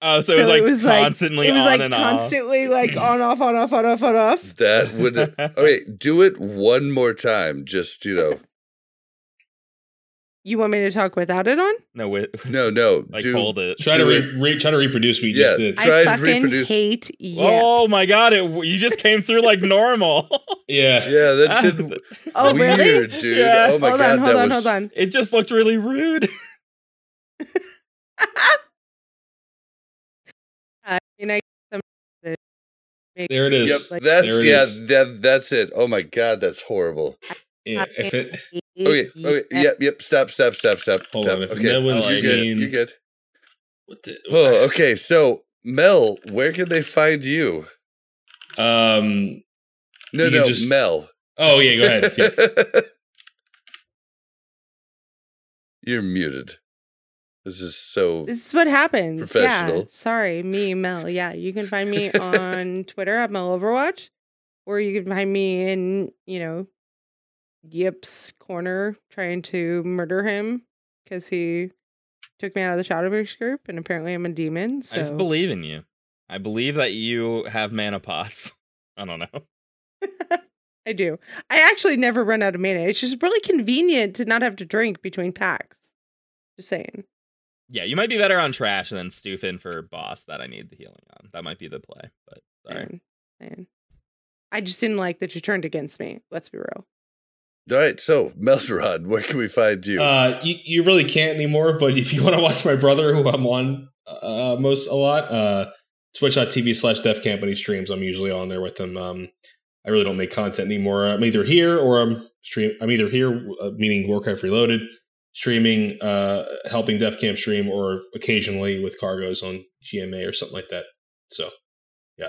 Oh, so, So it was like it was like- constantly it was on like and constantly like on off on off on off on off. That would. Okay, do it one more time. Just you know, You want me to talk without it on? no, wait, no, no. like do, hold it. try to re- re- try to reproduce what you Yeah. just did. Try I fucking reproduce- hate oh Yip. Oh my god! It you just came through like normal. Yeah, Yeah, that ah, did Oh, weird, really? dude. Yeah. Oh my hold god, on, hold that on, was. hold on. it just looked really rude. There it is. Yep, Like- that's it yeah, is. that that's it. Oh my god, that's horrible. Yeah, if it Okay, okay, yep, yep. Stop, stop, stop, stop. Hold stop. on, if okay, no one's you're good. seen- You're good. what the, Oh, okay. So Mel, where can they find you? um No, You no, just- Mel. oh yeah, go ahead. Yeah. You're muted. This is so. This is what happens. Professional. Yeah. Sorry, me, Mel. Yeah, you can find me on Twitter at Mel Overwatch, or you can find me in, you know, Yip's corner trying to murder him because he took me out of the Shadowverse group, and apparently I'm a demon. So I just believe in you. I believe that you have mana pots. I don't know. I do. I actually never run out of mana. It's just really convenient to not have to drink between packs. Just saying. Yeah, you might be better on trash than stoof in for boss that I need the healing on. That might be the play, but sorry. Man, man. I just didn't like that you turned against me. Let's be real. All right, so Melrod, where can we find you? Uh, you, you really can't anymore, but if you want to watch my brother, who I'm on uh, most a lot, uh, twitch.tv slash defcamp when he streams. I'm usually on there with him. Um, I really don't make content anymore. I'm either here or I'm stream. I'm either here, uh, meaning Warcraft Reloaded, streaming, uh, helping Defcamp stream, or occasionally with cargoes on GMA or something like that. So Yeah,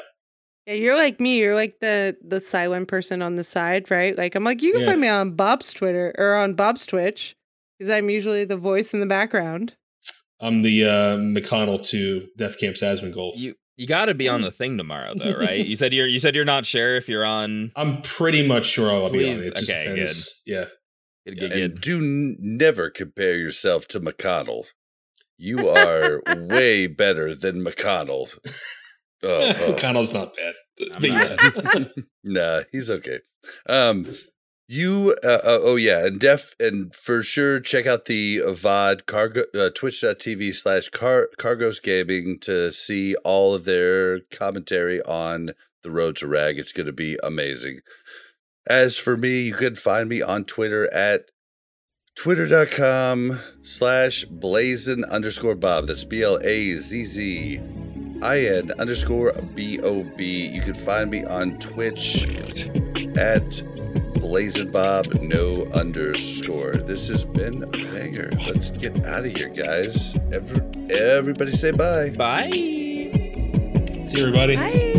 Yeah, you're like me. You're like the the silent person on the side, right? Like I'm like, you can Yeah. find me on Bob's Twitter or on Bob's Twitch because I'm usually the voice in the background. I'm the uh, McConnell to Defcamp's Asmongold. You you got to be on the thing tomorrow, though, right? you said you're you said you're not sure if you're on. I'm pretty much sure I'll be on Please, it. It okay, depends. Good, Yeah, and good. do n- never compare yourself to McConnell. You are way better than McConnell. Oh, oh. McConnell's not bad. I'm But not. yeah. nah, he's okay. Um, you, uh, uh, oh yeah, and def, and for sure, check out the VOD cargo, uh, twitch.tv slash car, cargos gaming to see all of their commentary on the road to rag. It's going to be amazing. As for me, you can find me on Twitter at twitter.com slash blazin underscore bob. That's B L A Z Z I N underscore B O B. You can find me on Twitch at Blazing Bob no underscore. This has been a banger. Let's get out of here, guys. Every, everybody say bye. Bye. See you, everybody. Bye.